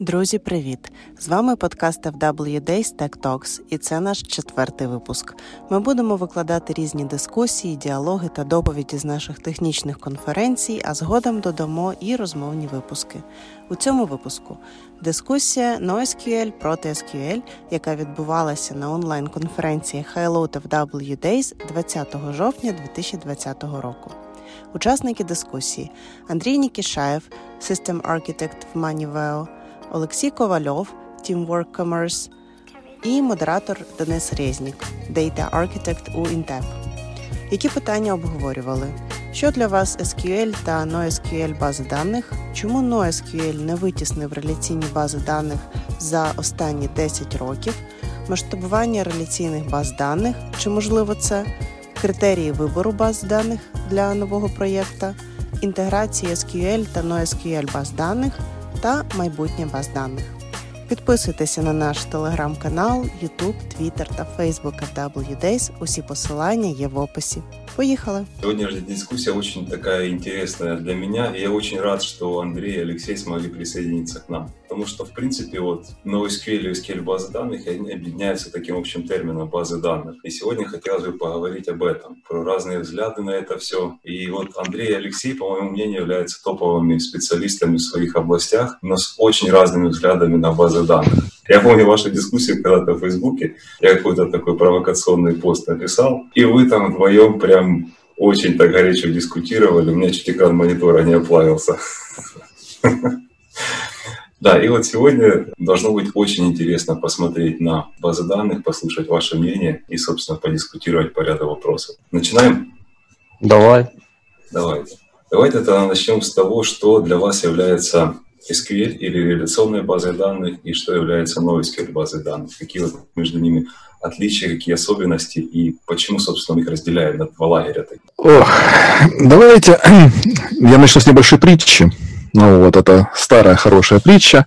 Друзі, привіт! З вами подкаст FW Days Tech Talks, і це наш четвертий випуск. Ми будемо викладати різні дискусії, діалоги та доповіді з наших технічних конференцій, а згодом додамо і розмовні випуски. У цьому випуску дискусія NoSQL проти SQL, яка відбувалася на онлайн-конференції Highload FW Days 20 жовтня 2020 року. Учасники дискусії Андрій Нікішаєв, Architect в Maniveo, Олексій Ковальов, Teamwork Commerce і модератор Денис Резнік, Data Architect у Intep. Які питання обговорювали? Що для вас SQL та NoSQL бази даних? Чому NoSQL не витіснив реляційні бази даних за останні 10 років? Масштабування реляційних баз даних? Чи можливо це? Критерії вибору баз даних для нового проєкта, інтеграція SQL та NoSQL баз даних та майбутнє баз даних. Підписуйтеся на наш телеграм-канал, YouTube, Twitter та Facebook FWDays. Усі посилання є в описі. Поехали. Сегодняшняя дискуссия очень такая интересная для меня, и я очень рад, что Андрей и Алексей смогли присоединиться к нам. Потому что, в принципе, вот NoSQL и SQL базы данных, они объединяются таким общим термином базы данных. И сегодня хотелось бы поговорить об этом, про разные взгляды на это все. И вот Андрей и Алексей, по моему мнению, являются топовыми специалистами в своих областях, но с очень разными взглядами на базы данных. Я помню вашу дискуссию когда-то в Фейсбуке, я какой-то такой провокационный пост написал, и вы там вдвоем прям очень так горячо дискутировали, у меня чуть экран монитора не оплавился. Да, и вот сегодня должно быть очень интересно посмотреть на базы данных, послушать ваше мнение и, собственно, подискутировать по ряду вопросов. Начинаем? Давай. Давайте. Давайте тогда начнем с того, что для вас является SQL или реляционной базой данных и что является NoSQL базой данных. Какие вот между ними отличия, какие особенности и почему, собственно, их разделяют на два лагеря? Ох, давайте я начну с небольшой притчи. Ну вот, это старая хорошая притча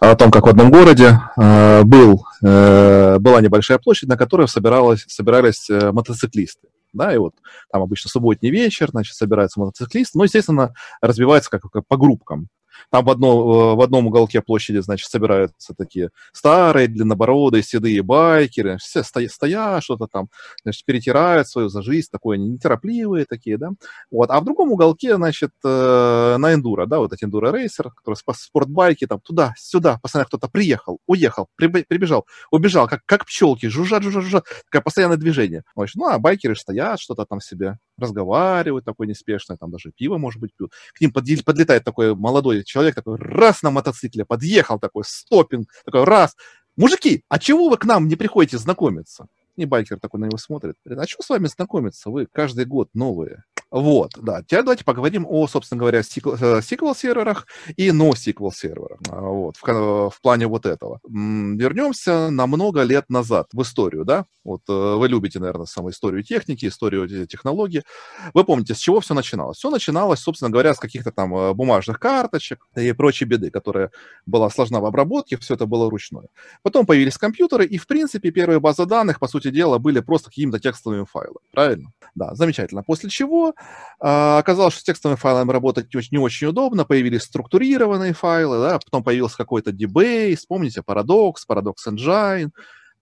о том, как в одном городе э, был, э, была небольшая площадь, на которой собиралась, собирались э, мотоциклисты. Да, и вот там обычно субботний вечер, значит, собираются мотоциклисты, но, естественно, разбивается как, как по группкам. Там в, одно, в одном уголке площади, значит, собираются такие старые, длиннобородые, седые байкеры, все стоя, стоят, что-то там, значит, перетирают свою за жизнь, такое неторопливые такие, да. Вот. А в другом уголке, значит, э, на эндуро, да, вот эти эндуро-рейсер, которые спортбайки, там, туда-сюда, постоянно кто-то приехал, уехал, прибежал, убежал, как, как пчелки, жужжат, жужжат, жужжат, такое постоянное движение. Значит, ну, а байкеры стоят, что-то там себе разговаривают, такое неспешное, там даже пиво, может быть, пьют. К ним подлетает такой молодой человек, такой раз на мотоцикле подъехал, такой стопинг, такой раз. Мужики, а чего вы к нам не приходите знакомиться? И байкер такой на него смотрит. Говорит, а что с вами знакомиться? Вы каждый год новые. Вот, да. Теперь давайте поговорим о, собственно говоря, SQL-серверах э, и NoSQL серверах. А, вот, в, в плане вот этого. Вернемся на много лет назад в историю, да? Вот э, вы любите, наверное, саму историю техники, историю технологий. Вы помните, с чего все начиналось? Все начиналось, собственно говоря, с каких-то там э, бумажных карточек и прочей беды, которая была сложна в обработке, все это было ручное. Потом появились компьютеры, и, в принципе, первые базы данных, по сути дела, были просто какими-то текстовыми файлами. Правильно? Да, замечательно. После чего оказалось, что с текстовыми файлами работать не очень, не очень удобно, появились структурированные файлы, да, потом появился какой-то DBase, помните, Paradox, Paradox Engine,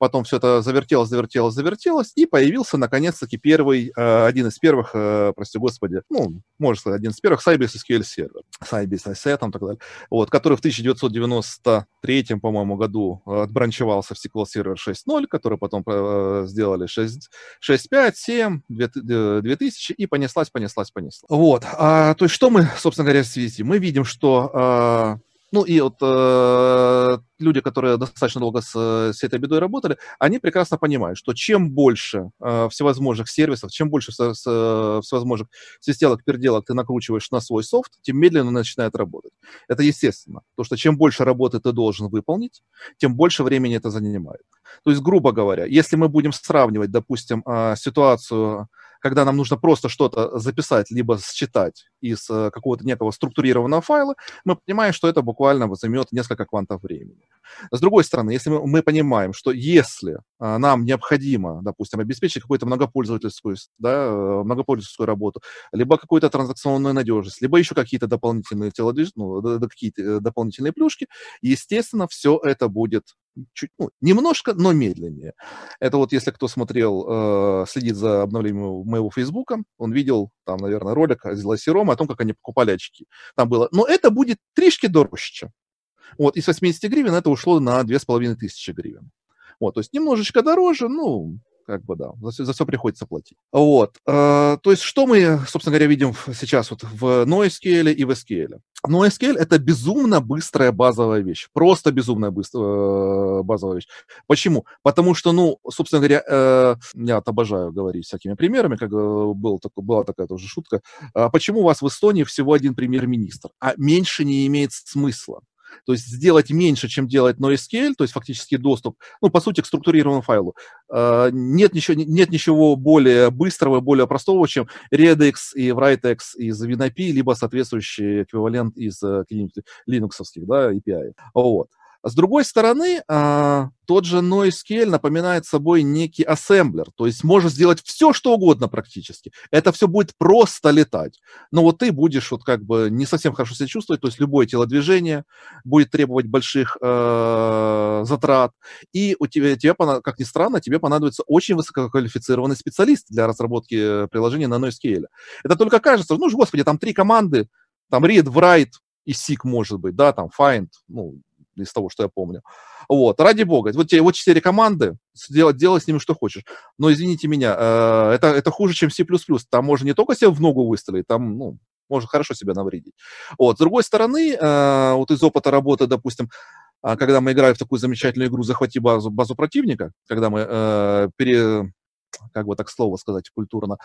потом все это завертелось, завертелось, завертелось, и появился, наконец-таки, первый, э, один из первых, э, прости господи, ну, можно сказать, один из первых Sybase SQL сервер, Sybase ISET, там, так далее, вот, который в 1993, по-моему, году отбранчевался в SQL Server 6.0, который потом э, сделали 6.5, 7, 2000, и понеслась, понеслась, понеслась. Вот, а, то есть что мы, собственно говоря, видим? Мы видим, что ну и вот э, люди, которые достаточно долго с, с этой бедой работали, они прекрасно понимают, что чем больше э, всевозможных сервисов, чем больше с, с, всевозможных системок, переделок ты накручиваешь на свой софт, тем медленно начинает работать. Это естественно, потому что чем больше работы ты должен выполнить, тем больше времени это занимает. То есть, грубо говоря, если мы будем сравнивать, допустим, э, ситуацию когда нам нужно просто что-то записать, либо считать из э, какого-то некого структурированного файла, мы понимаем, что это буквально займет несколько квантов времени. С другой стороны, если мы, мы понимаем, что если а, нам необходимо, допустим, обеспечить какую-то многопользовательскую, да, э, многопользовательскую работу, либо какую-то транзакционную надежность, либо еще какие-то дополнительные телодвиж... ну, какие-то э, дополнительные плюшки, естественно, все это будет чуть, ну, немножко, но медленнее. Это вот если кто смотрел, э, следит за обновлением моего Фейсбука, он видел там, наверное, ролик из Ласерома о том, как они покупали очки. Там было, но это будет тришки дороже. Вот, из 80 гривен это ушло на 2500 гривен. Вот, то есть немножечко дороже, ну, как бы да, за, за все приходится платить. Вот, э, то есть что мы, собственно говоря, видим сейчас вот в NoSQL и в SQL? NoSQL это безумно быстрая базовая вещь, просто безумная быстрая э, базовая вещь. Почему? Потому что, ну, собственно говоря, э, я обожаю говорить всякими примерами, как э, был, такой, была такая тоже шутка. А почему у вас в Эстонии всего один премьер-министр, а меньше не имеет смысла? То есть сделать меньше, чем делает NoSQL, то есть фактически доступ, ну, по сути, к структурированному файлу. А, нет ничего, нет ничего более быстрого, более простого, чем RedX и WriteX из WinAPI, либо соответствующий эквивалент из э, Linux, да, API. Вот. С другой стороны, а, тот же NoSQL напоминает собой некий ассемблер, то есть может сделать все, что угодно практически. Это все будет просто летать. Но вот ты будешь вот как бы не совсем хорошо себя чувствовать, то есть любое телодвижение будет требовать больших э, затрат, и у тебя, тебе, как ни странно, тебе понадобится очень высококвалифицированный специалист для разработки приложения на NoSQL. Это только кажется, ну, господи, там три команды, там read, write и seek может быть, да, там find, ну, из того, что я помню. Вот, ради бога, вот тебе вот четыре команды, делай, делай с ними что хочешь. Но извините меня, э, это, это хуже, чем C++. Там можно не только себе в ногу выстрелить, там, ну, можно хорошо себя навредить. Вот, с другой стороны, э, вот из опыта работы, допустим, а, когда мы играем в такую замечательную игру «Захвати базу, базу противника», когда мы э, пере, как бы так слово сказать культурно,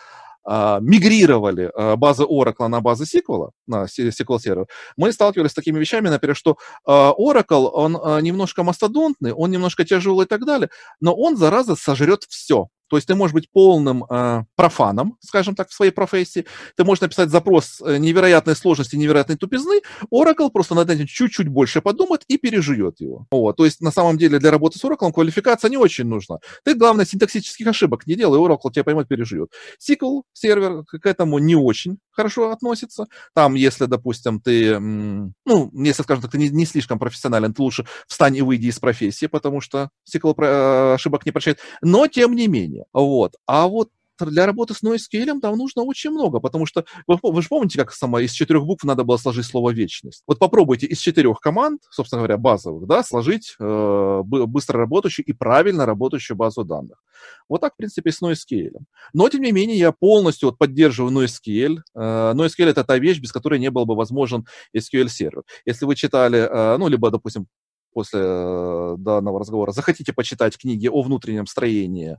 а, мигрировали а, базы Oracle на базы SQL, на SQL сервер, мы сталкивались с такими вещами, например, что а, Oracle, он немножко мастодонтный, он немножко тяжелый и так далее, но он, зараза, сожрет все. То есть ты можешь быть полным э, профаном, скажем так, в своей профессии. Ты можешь написать запрос э, невероятной сложности, невероятной тупизны. Oracle просто над этим чуть-чуть больше подумает и переживет его. Вот. То есть на самом деле для работы с Oracle квалификация не очень нужна. Ты, главное, синтаксических ошибок не делай, Oracle тебя поймет, переживет. SQL сервер к этому не очень хорошо относится. Там, если, допустим, ты, ну, если, скажем так, ты не, не слишком профессионален, ты лучше встань и выйди из профессии, потому что SQL э, ошибок не прощает. Но, тем не менее, вот. А вот для работы с NoSQL там нужно очень много, потому что вы, вы же помните, как сама из четырех букв надо было сложить слово вечность. Вот попробуйте из четырех команд, собственно говоря, базовых, да, сложить э, быстро работающую и правильно работающую базу данных. Вот так, в принципе, с NoSQL. Но, тем не менее, я полностью вот поддерживаю NoSQL. Э, NoSQL — это та вещь, без которой не был бы возможен SQL-сервер. Если вы читали, э, ну, либо, допустим, после э, данного разговора захотите почитать книги о внутреннем строении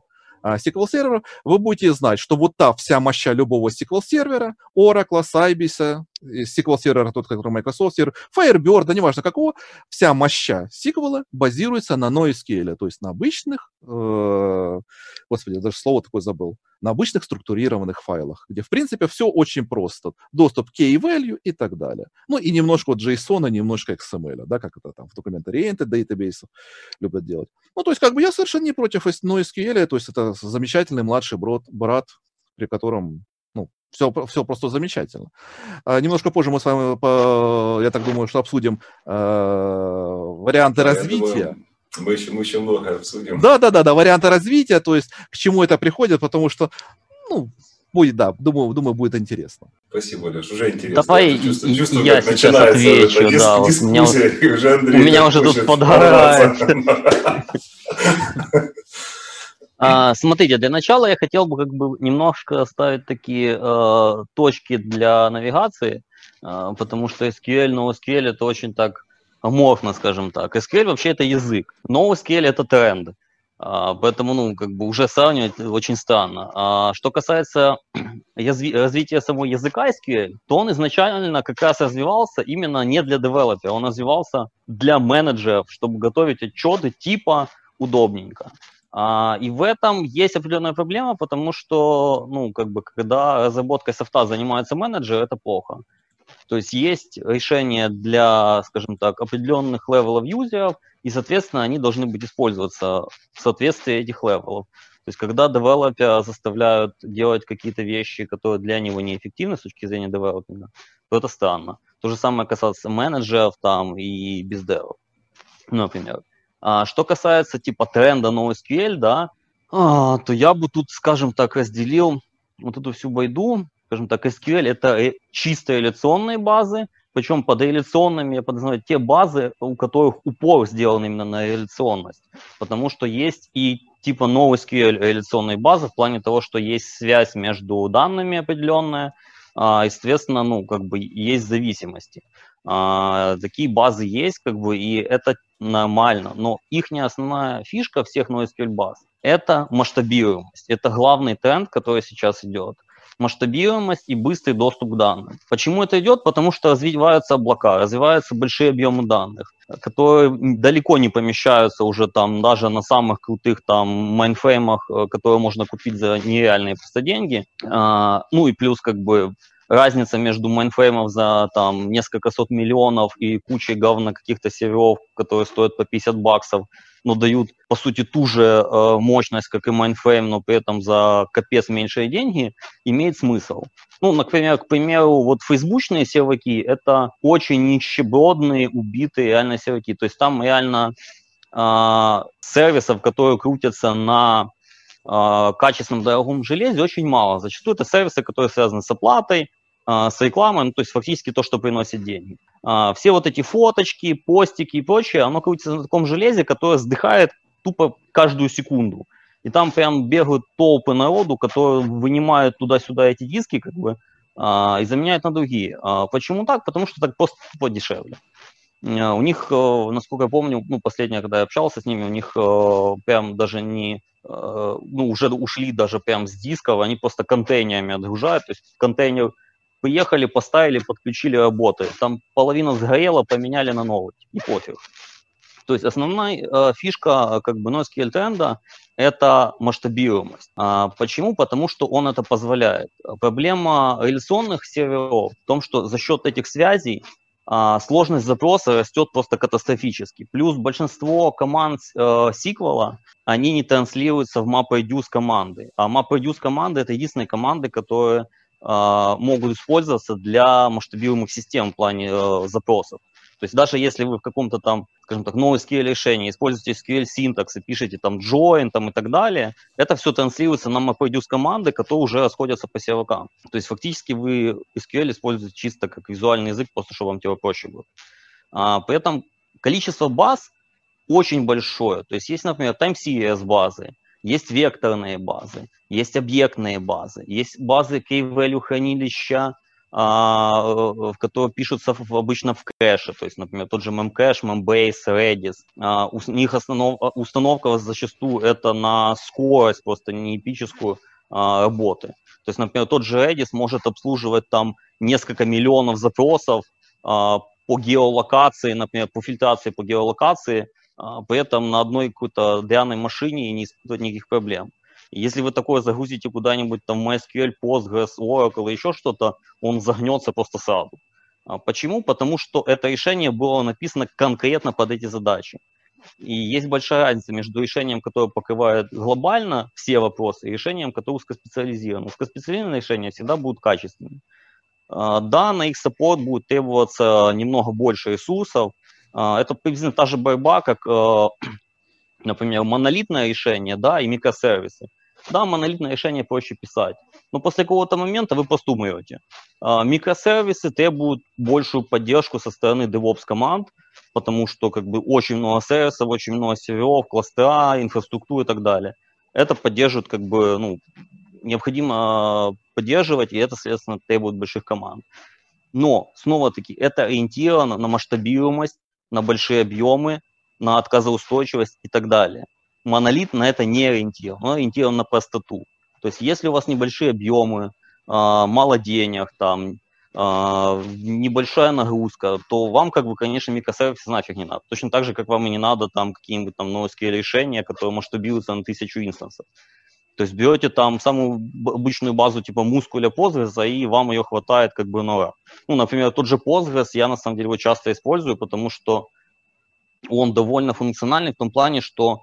SQL а, сервера, вы будете знать, что вот та вся моща любого SQL сервера, Oracle, Sybase, SQL сервера, тот, который Microsoft сервер, Firebird, да неважно какого, вся моща SQL базируется на NoSQL, то есть на обычных, э, господи, даже слово такое забыл, на обычных структурированных файлах, где, в принципе, все очень просто. Доступ к key-value и так далее. Ну и немножко вот JSON, немножко XML, да, как это там в документ-ориенted database любят делать. Ну, то есть, как бы я совершенно не против NoSQL, то есть это замечательный младший брат, брат при котором все, все просто замечательно. А, немножко позже мы с вами, я так думаю, что обсудим э, варианты да, развития. Думаю, мы еще, мы еще много обсудим. Да, да, да, да, варианты развития, то есть к чему это приходит, потому что, ну, будет, да, думаю, думаю, будет интересно. Спасибо, Леш, уже интересно. Давай я, чувствую, чувствую, я сейчас отвечу, дис- да. Дис- у меня, уже Андрей у меня уже тут подгорает. А, смотрите, для начала я хотел бы как бы немножко ставить такие э, точки для навигации, э, потому что SQL, NoSQL это очень так аморфно, скажем так. SQL вообще это язык, NoSQL это тренд. А, поэтому, ну, как бы уже сравнивать очень странно. А, что касается развития самого языка SQL, то он изначально как раз развивался именно не для девелопера, он развивался для менеджеров, чтобы готовить отчеты типа удобненько. А, и в этом есть определенная проблема, потому что, ну, как бы, когда разработкой софта занимается менеджер, это плохо. То есть есть решения для, скажем так, определенных level ов юзеров, и, соответственно, они должны быть использоваться в соответствии этих левелов. То есть когда девелопера заставляют делать какие-то вещи, которые для него неэффективны с точки зрения developing а, то это странно. То же самое касается менеджеров там и bizdev ов, например. А что касается типа тренда NoSQL, да, а, то я бы тут, скажем так, разделил вот эту всю байду скажем так, SQL – это чисто реляционные базы, причем под реляционными я подразумеваю те базы, у которых упор сделан именно на реляционность, потому что есть и типа NoSQL реляционные базы в плане того, что есть связь между данными определенная, а, естественно, ну, как бы есть зависимости. А, такие базы есть, как бы, и это нормально, но их не основная фишка всех NoSQL баз – это масштабируемость. Это главный тренд, который сейчас идет масштабируемость и быстрый доступ к данным. Почему это идет? Потому что развиваются облака, развиваются большие объемы данных, которые далеко не помещаются уже там даже на самых крутых там мейнфреймах, э, которые можно купить за нереальные просто деньги. А, ну и плюс как бы разница между мейнфреймов за там несколько сот миллионов и кучей говна каких-то серверов, которые стоят по 50 баксов, но дают, по сути, ту же э, мощность, как и mainframe, но при этом за капец меньшие деньги, имеет смысл. Ну, например, к примеру, вот фейсбучные серваки – это очень нищебродные, убитые реально серваки. То есть там реально э, сервисов, которые крутятся на э, качественном дорогом железе, очень мало. Зачастую это сервисы, которые связаны с оплатой, с рекламой, ну, то есть фактически то, что приносит деньги. А, все вот эти фоточки, постики и прочее, оно крутится на таком железе, которое сдыхает тупо каждую секунду. И там прям бегают толпы народу, которые вынимают туда-сюда эти диски, как бы, а, и заменяют на другие. Почему так? Потому что так просто тупо дешевле. У них, э, насколько я помню, ну, последнее, когда я общался с ними, у них э, прям даже не, э, ну, уже ушли даже прям с дисков, они просто контейнерами отгружают, то есть контейнер Приехали, поставили, подключили, работает. Там половина сгорела, поменяли на новый. И пофиг. То есть основная э, фишка как бы NoSQL тренда – это масштабируемость. А почему? Потому что он это позволяет. Проблема реляционных серверов в том, что за счет этих связей а, сложность запроса растет просто катастрофически. Плюс большинство команд э, SQL, они не транслируются в MapReduce команды. А MapReduce команды – это единственные команды, которые могут использоваться для масштабируемых систем в плане э, запросов. То есть даже если вы в каком-то там, скажем так, NoSQL решении используете SQL синтакс и пишете там join там, и так далее, это все транслируется на MapReduce команды, которые уже расходятся по сервакам. То есть фактически вы SQL используете чисто как визуальный язык, просто чтобы вам типа проще было. А, при этом количество баз очень большое. То есть есть, например, time series базы, есть векторные базы, есть объектные базы, есть базы key-value хранилища, а, в которые пишутся обычно в кэше, то есть, например, тот же memcache, membase, redis. А, у них основ, установка зачастую это на скорость, просто не эпическую а, работы. То есть, например, тот же Redis может обслуживать там несколько миллионов запросов по геолокации, например, по фильтрации по геолокации, а, при этом на одной какой-то дряной машине и не испытывать никаких проблем. Если вы такое загрузите куда-нибудь там MySQL, Postgres, Oracle еще что-то, он загнется просто сразу. А почему? Потому что это решение было написано конкретно под эти задачи. И есть большая разница между решением, которое покрывает глобально все вопросы, и решением, которое узкоспециализировано. Узкоспециализированные решения всегда будут качественными. А, да, на их саппорт будет требоваться немного больше ресурсов, а, это приблизительно та же борьба, как, э, например, монолитное решение да, и микросервисы. Да, монолитное решение проще писать, но после какого-то момента вы просто умрете. А, микросервисы требуют большую поддержку со стороны DevOps команд, потому что как бы очень много сервисов, очень много серверов, кластера, инфраструктуры и так далее. Это поддерживает как бы, ну, необходимо поддерживать, и это, соответственно, требует больших команд. Но, снова-таки, это ориентировано на масштабируемость, на большие объемы, на отказоустойчивость и так далее. Монолит на это не ориентирован, он ориентирован на простоту. То есть если у вас небольшие объемы, а, мало денег, там, э, небольшая нагрузка, то вам, как бы, конечно, микросервисы нафиг не надо. Точно так же, как вам и не надо там какие-нибудь там NoSQL решения, которые масштабируются на тысячу инстансов. То есть берете там самую обычную базу типа мускуля Postgres, и вам ее хватает как бы на Ну, например, тот же Postgres, я на самом деле его часто использую, потому что он довольно функциональный в том плане, что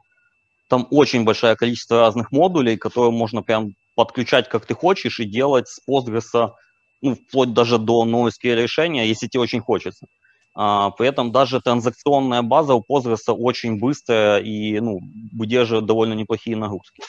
там очень большое количество разных модулей, которые можно прям подключать как ты хочешь и делать с Postgres, ну, вплоть даже до NoSQL решения, если тебе очень хочется. А, при этом даже транзакционная база у Postgres очень быстрая и ну, выдерживает довольно неплохие нагрузки.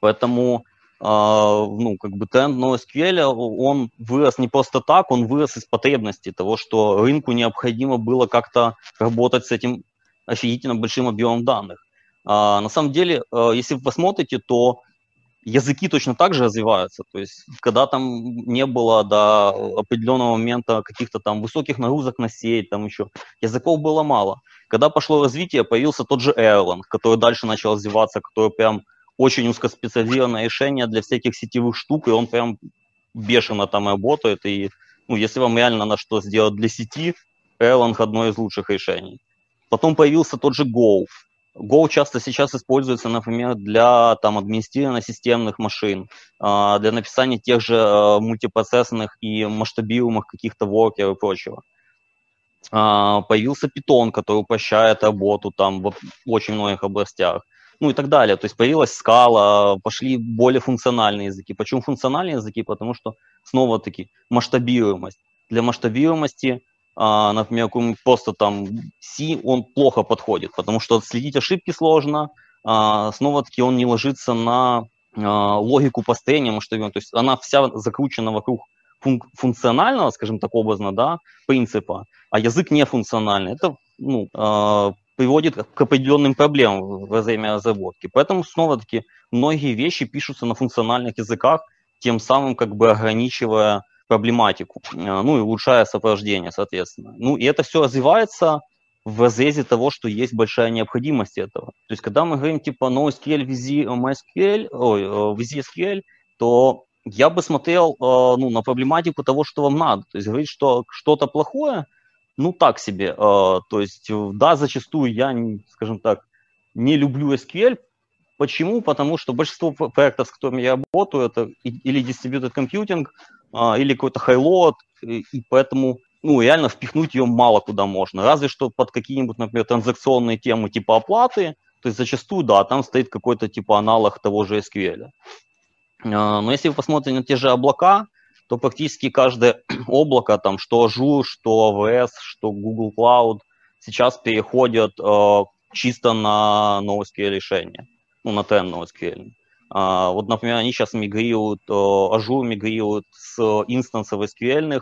Поэтому Uh, ну, как бы тренд NoSQL, он вырос не просто так, он вырос из потребности того, что рынку необходимо было как-то работать с этим офигительно большим объемом данных. Uh, на самом деле, uh, если вы посмотрите, то языки точно так же развиваются. То есть, когда там не было до определенного момента каких-то там высоких нагрузок на сеть, там еще, языков было мало. Когда пошло развитие, появился тот же Erlang, который дальше начал развиваться, который прям очень узкоспециализированное решение для всяких сетевых штук, и он прям бешено там работает. И ну, если вам реально надо что сделать для сети, Erlang одно из лучших решений. Потом появился тот же Go. Go часто сейчас используется, например, для там, администрирования системных машин, а, для написания тех же а, мультипроцессорных и масштабируемых каких-то воркеров и прочего. А, появился Python, который упрощает работу там в очень многих областях ну и так далее. То есть появилась скала, пошли более функциональные языки. Почему функциональные языки? Потому что, снова-таки, масштабируемость. Для масштабируемости, а, например, просто там C, он плохо подходит, потому что следить ошибки сложно, а, снова-таки он не ложится на а, логику построения масштабируемости. То есть она вся закручена вокруг функ- функционального, скажем так, образно, да, принципа, а язык не функциональный. Это ну, приводит к определенным проблемам во время разработки. Поэтому, снова-таки, многие вещи пишутся на функциональных языках, тем самым как бы ограничивая проблематику, э, ну и улучшая сопровождение, соответственно. Ну и это все развивается в разрезе того, что есть большая необходимость этого. То есть, когда мы говорим типа NoSQL, VZ, MySQL, ой, э, VZSQL, то я бы смотрел э, ну, на проблематику того, что вам надо. То есть говорить, что что-то плохое – ну, так себе. А, то есть, да, зачастую я, скажем так, не люблю SQL. Почему? Потому что большинство проектов, с которыми я работаю, это или distributed computing, а, или какой-то high-load, и поэтому ну, реально впихнуть ее мало куда можно. Разве что под какие-нибудь, например, транзакционные темы типа оплаты, то есть зачастую, да, там стоит какой-то типа аналог того же SQL. А, но если вы посмотрите на те же облака, то практически каждое облако, там, что Azure, что AWS, что Google Cloud, сейчас переходят э, чисто на NoSQL решения, ну, на TN NoSQL. Uh, вот, например, они сейчас мигрируют, uh, Azure мигрирует с инстансов SQL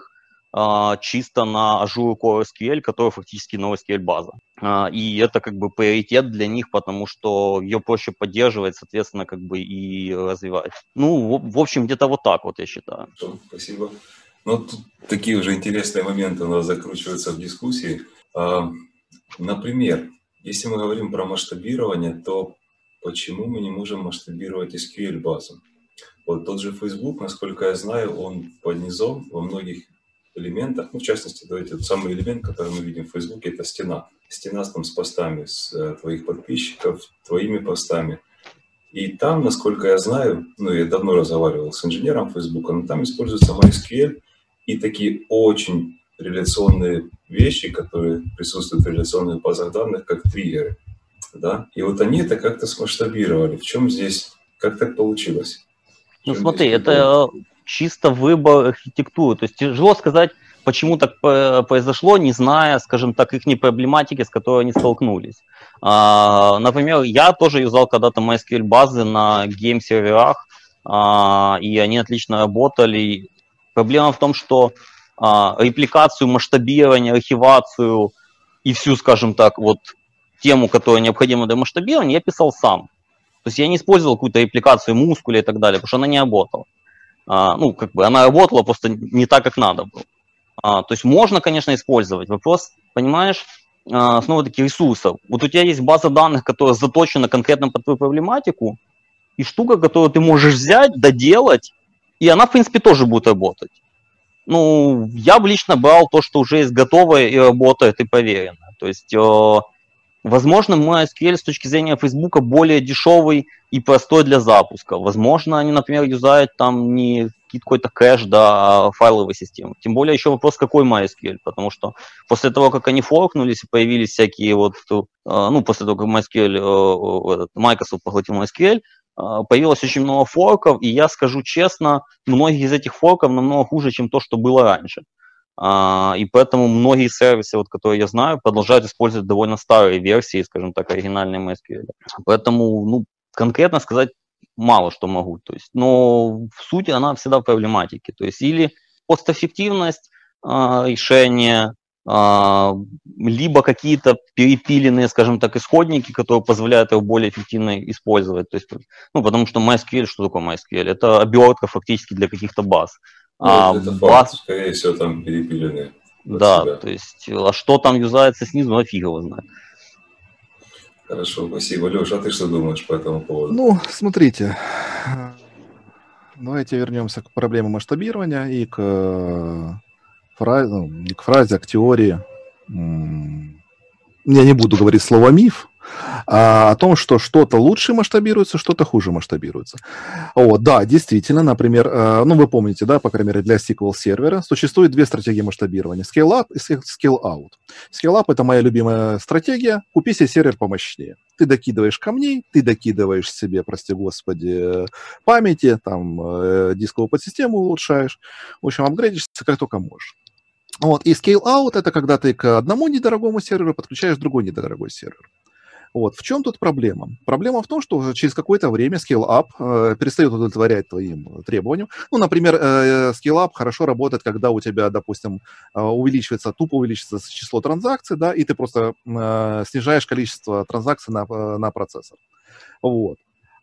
uh, чисто на Azure Core SQL, который фактически NoSQL база. Uh, и это как бы приоритет для них, потому что ее проще поддерживать, соответственно, как бы и развивать. Ну, в, общем, где-то вот так вот, я считаю. Спасибо. Ну, тут такие уже интересные моменты у нас закручиваются в дискуссии. Uh, например, если мы говорим про масштабирование, то почему мы не можем масштабировать SQL-базу? Вот тот же Facebook, насколько я знаю, он под низом во многих элементах, ну, в частности, давайте, тот самый элемент, который мы видим в Facebook, это стена. Стена там с постами, с э, твоих подписчиков, твоими постами. И там, насколько я знаю, ну, я давно разговаривал с инженером Facebook, но там используется MySQL и такие очень реляционные вещи, которые присутствуют в реляционных базах данных, как триггеры да, и вот они это как-то смасштабировали. В чем здесь, как так получилось? Ну смотри, это чисто выбор архитектуры, то есть тяжело сказать, почему так произошло, не зная, скажем так, их проблематики, с которой они столкнулись. А, например, я тоже юзал когда-то MySQL базы на гейм-серверах, а, и они отлично работали. Проблема в том, что а, репликацию, масштабирование, архивацию и всю, скажем так, вот тему, которая необходима для масштабирования, я писал сам. То есть я не использовал какую-то репликацию мускуля и так далее, потому что она не работала. А, ну, как бы она работала просто не так, как надо было. А, то есть можно, конечно, использовать. Вопрос, понимаешь, а, снова-таки ресурсов. Вот у тебя есть база данных, которая заточена конкретно под твою проблематику, и штука, которую ты можешь взять, доделать, и она, в принципе, тоже будет работать. ну, я бы лично брал то, что уже есть готовое и работает, и проверено. То есть, э, возможно, MySQL с точки зрения Facebook более дешевый и простой для запуска. Возможно, они, например, юзают там не какой-то кэш, да, а файловой системы. Тем более еще вопрос, какой MySQL, потому что после того, как они форкнулись и появились всякие вот, э, ну, после того, как MySQL, э, Microsoft поглотил MySQL, появилось очень много форков, и я скажу честно, многие из этих форков намного хуже, чем то, что было раньше. А, и поэтому многие сервисы, вот, которые я знаю, продолжают использовать довольно старые версии, скажем так, оригинальной MySQL. Поэтому, ну, конкретно сказать мало что могу. То есть, но в сути она всегда в проблематике. То есть или постэффективность э, решения, а, либо какие-то перепиленные, скажем так, исходники, которые позволяют его более эффективно использовать. То есть, ну, потому что MySQL, что такое MySQL? Это обертка фактически для каких-то баз. Ну, а, это баз... факт, скорее всего, там перепиленные. Да, себя. то есть, а что там юзается снизу, ну, фиг его знает. Хорошо, спасибо. Леша, а ты что думаешь по этому поводу? Ну, смотрите, давайте вернемся к проблеме масштабирования и к фразе, ну, не к фразе, а к теории. Я не буду говорить слово миф, а, о том, что что-то лучше масштабируется, что-то хуже масштабируется. О, да, действительно, например, э, ну вы помните, да, по крайней мере, для SQL сервера существует две стратегии масштабирования. Scale up и scale out. Scale up – это моя любимая стратегия. Купи себе сервер помощнее. Ты докидываешь камней, ты докидываешь себе, прости господи, памяти, там, э, дисковую подсистему улучшаешь. В общем, апгрейдишься как только можешь. Вот. И scale out – это когда ты к одному недорогому серверу подключаешь другой недорогой сервер. Вот. В чем тут проблема? Проблема в том, что через какое-то время scale-up э, перестает удовлетворять твоим требованиям. Ну, например, э, scale-up хорошо работает, когда у тебя, допустим, э, увеличивается, тупо увеличивается число транзакций, да, и ты просто э, снижаешь количество транзакций на, э, на процессор. Вот.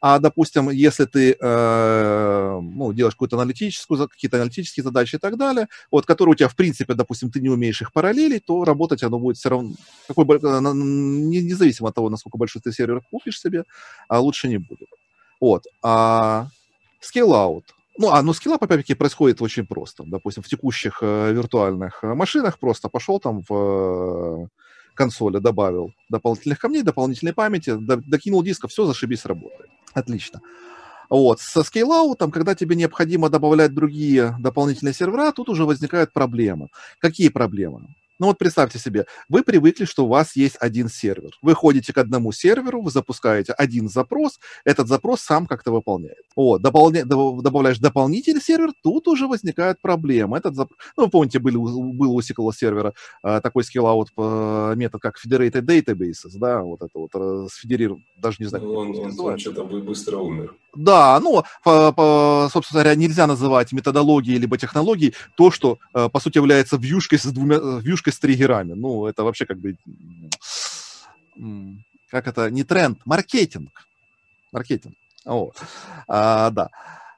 А, допустим, если ты э, ну, делаешь какую-то аналитическую, какие-то аналитические задачи и так далее, вот, которые у тебя, в принципе, допустим, ты не умеешь их параллелить, то работать оно будет все равно, какой, независимо от того, насколько большой ты сервер купишь себе, а лучше не будет. Вот. А scale-out. Ну, а ну, скилла, опять-таки, происходит очень просто. Допустим, в текущих э, виртуальных э, машинах просто пошел там в консоли, добавил дополнительных камней, дополнительной памяти, докинул диска, все, зашибись, работает. Отлично. Вот. Со скейлаутом, когда тебе необходимо добавлять другие дополнительные сервера, тут уже возникают проблемы. Какие проблемы? Ну вот представьте себе, вы привыкли, что у вас есть один сервер. Вы ходите к одному серверу, вы запускаете один запрос, этот запрос сам как-то выполняет. Вот, дополня... добавляешь дополнительный сервер, тут уже возникают проблемы. Этот зап... Ну, вы помните, был, был у SQL сервера э, такой скиллаут э, метод, как Federated Databases, да, вот это вот э, сфедерировал, даже не знаю, ну, он, он, он что-то быстро умер. Да, ну, по, по, собственно говоря, нельзя называть методологией либо технологией то, что, э, по сути, является вьюшкой с двумя, вьюшкой с триггерами. Ну, это вообще как бы, как это, не тренд, маркетинг. Маркетинг. Вот. А, да.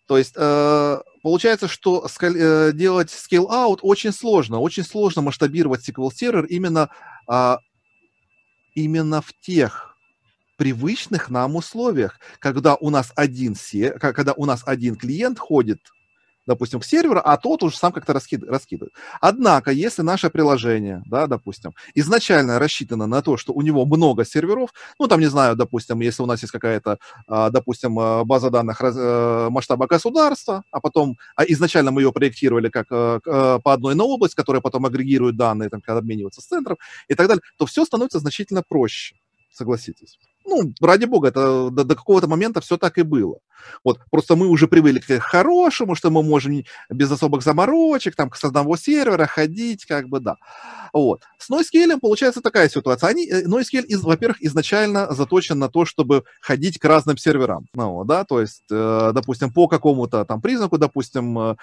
То есть э, получается, что э, делать scale-out очень сложно. Очень сложно масштабировать SQL сервер именно, э, именно в тех привычных нам условиях, когда у нас один, когда у нас один клиент ходит допустим, к серверу, а тот уже сам как-то раскид... раскидывает. Однако, если наше приложение, да, допустим, изначально рассчитано на то, что у него много серверов, ну, там, не знаю, допустим, если у нас есть какая-то, а, допустим, а, база данных э, масштаба государства, а потом, а изначально мы ее проектировали как э, э, по одной на область, которая потом агрегирует данные, там, когда обмениваются с центром и так далее, то все становится значительно проще, согласитесь ну, ради бога, это до, до какого-то момента все так и было. Вот, просто мы уже привыкли к хорошему, что мы можем без особых заморочек, там, с одного сервера ходить, как бы, да. Вот. С NoSQL получается такая ситуация. Они, э, NoSQL, из, во-первых, изначально заточен на то, чтобы ходить к разным серверам. Ну, да, то есть, э, допустим, по какому-то там признаку, допустим, э,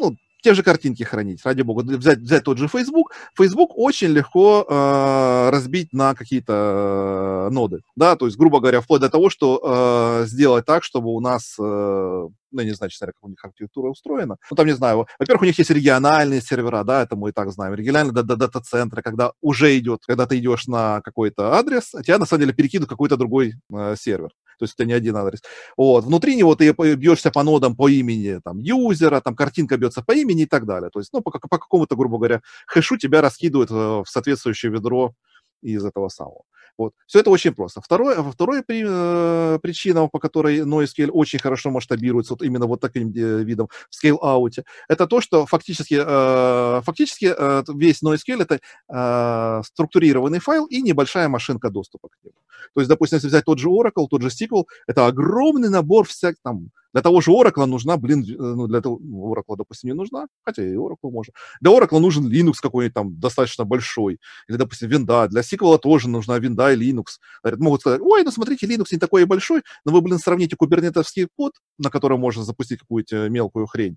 ну, те же картинки хранить, ради бога. Взять, взять тот же Facebook. Facebook очень легко э, разбить на какие-то э, ноды. Да, то есть, грубо говоря, вплоть до того, что э, сделать так, чтобы у нас, э, ну, я не знаю, честно как у них архитектура устроена. Ну, там, не знаю, во-первых, у них есть региональные сервера, да, это мы и так знаем. Региональные дата-центры, когда уже идет, когда ты идешь на какой-то адрес, а тебя, на самом деле, перекидывают какой-то другой э, сервер. То есть это не один адрес. Вот. Внутри него ты бьешься по нодам по имени там, юзера, там картинка бьется по имени и так далее. То есть, ну, по, по какому-то, грубо говоря, хэшу тебя раскидывают в соответствующее ведро из этого самого. Вот. Все это очень просто. Второе, вторая при, э, причина, по которой NoSQL очень хорошо масштабируется вот именно вот таким э, видом в scale-out, это то, что фактически, э, фактически э, весь NoSQL это э, структурированный файл и небольшая машинка доступа к нему. То есть, допустим, если взять тот же Oracle, тот же SQL, это огромный набор всяких там для того же Oracle нужна, блин, э, ну, для того, ну, Oracle, допустим, не нужна, хотя и Oracle можно. Для Oracle нужен Linux какой-нибудь там достаточно большой, или, допустим, винда. Для SQL тоже нужна винда и Linux. Могут сказать, ой, ну смотрите, Linux не такой и большой, но вы, блин, сравните кубернетовский код, на котором можно запустить какую-то э, мелкую хрень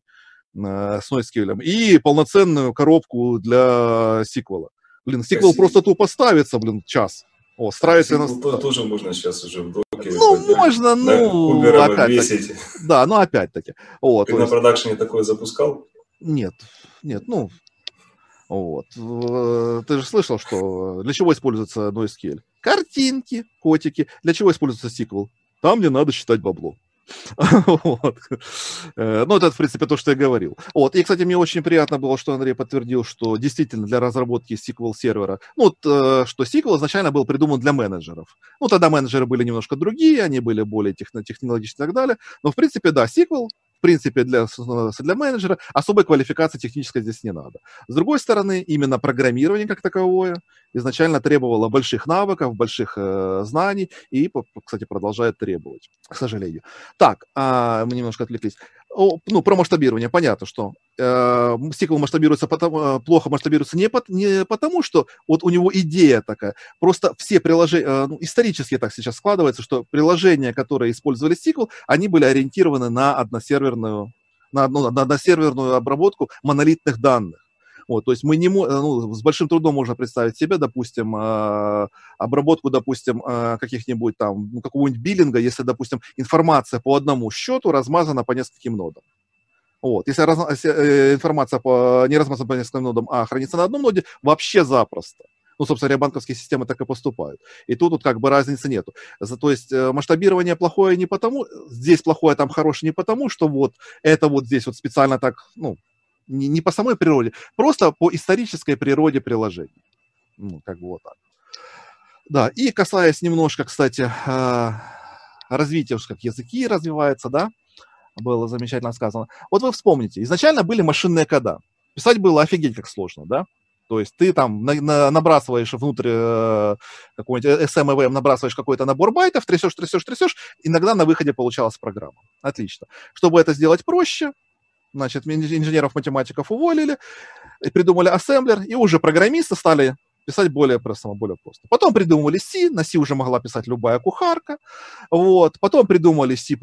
э, с NoSQL, и полноценную коробку для SQL. Блин, SQL просто тупо ставится, блин, час. О, ставится на... тоже можно сейчас уже. Ну, можно, ну, опять Да, ну, опять-таки. Вот, Ты на есть... продакшене такое запускал? Нет, нет, ну, вот. Ты же слышал, что для чего используется NoSQL? Картинки, котики. Для чего используется SQL? Там, где надо считать бабло. вот. Э, ну, это, в принципе, то, что я говорил. Вот. И, кстати, мне очень приятно было, что Андрей подтвердил, что действительно для разработки SQL-сервера, ну, вот, э, что SQL изначально был придуман для менеджеров. Ну, тогда менеджеры были немножко другие, они были более технологичные и так далее. Но, в принципе, да, SQL принципе, для, для менеджера особой квалификации технической здесь не надо. С другой стороны, именно программирование как таковое изначально требовало больших навыков, больших э, знаний и, кстати, продолжает требовать, к сожалению. Так, э, мы немножко отвлеклись. О, ну, про масштабирование. Понятно, что э, SQL масштабируется потому, э, плохо масштабируется не, по, не потому, что вот у него идея такая. Просто все приложения, э, ну, исторически так сейчас складывается, что приложения, которые использовали SQL, они были ориентированы на односерверную, на, одну, на односерверную обработку монолитных данных. Вот, то есть мы не ну, с большим трудом можно представить себе, допустим, э, обработку, допустим, э, каких-нибудь там, ну, какого-нибудь биллинга, если, допустим, информация по одному счету размазана по нескольким нодам. Вот. Если, раз, э, информация по, не размазана по нескольким нодам, а хранится на одном ноде, вообще запросто. Ну, собственно говоря, банковские системы так и поступают. И тут вот как бы разницы нету. То есть масштабирование плохое не потому, здесь плохое, там хорошее не потому, что вот это вот здесь вот специально так, ну, не, не по самой природе, просто по исторической природе приложения. Ну, как бы вот так. Да, и касаясь немножко, кстати, а, развития, как языки развиваются, да, было замечательно сказано. Вот вы вспомните, изначально были машинные кода. Писать было офигеть как сложно, да? То есть ты там на, на, набрасываешь внутрь э, какой-нибудь SMVM, набрасываешь какой-то набор байтов, трясешь, трясешь, трясешь, иногда на выходе получалась программа. Отлично. Чтобы это сделать проще, значит, инженеров-математиков уволили, и придумали ассемблер, и уже программисты стали писать более просто, более просто. Потом придумали C, на C уже могла писать любая кухарка, вот. Потом придумали C++,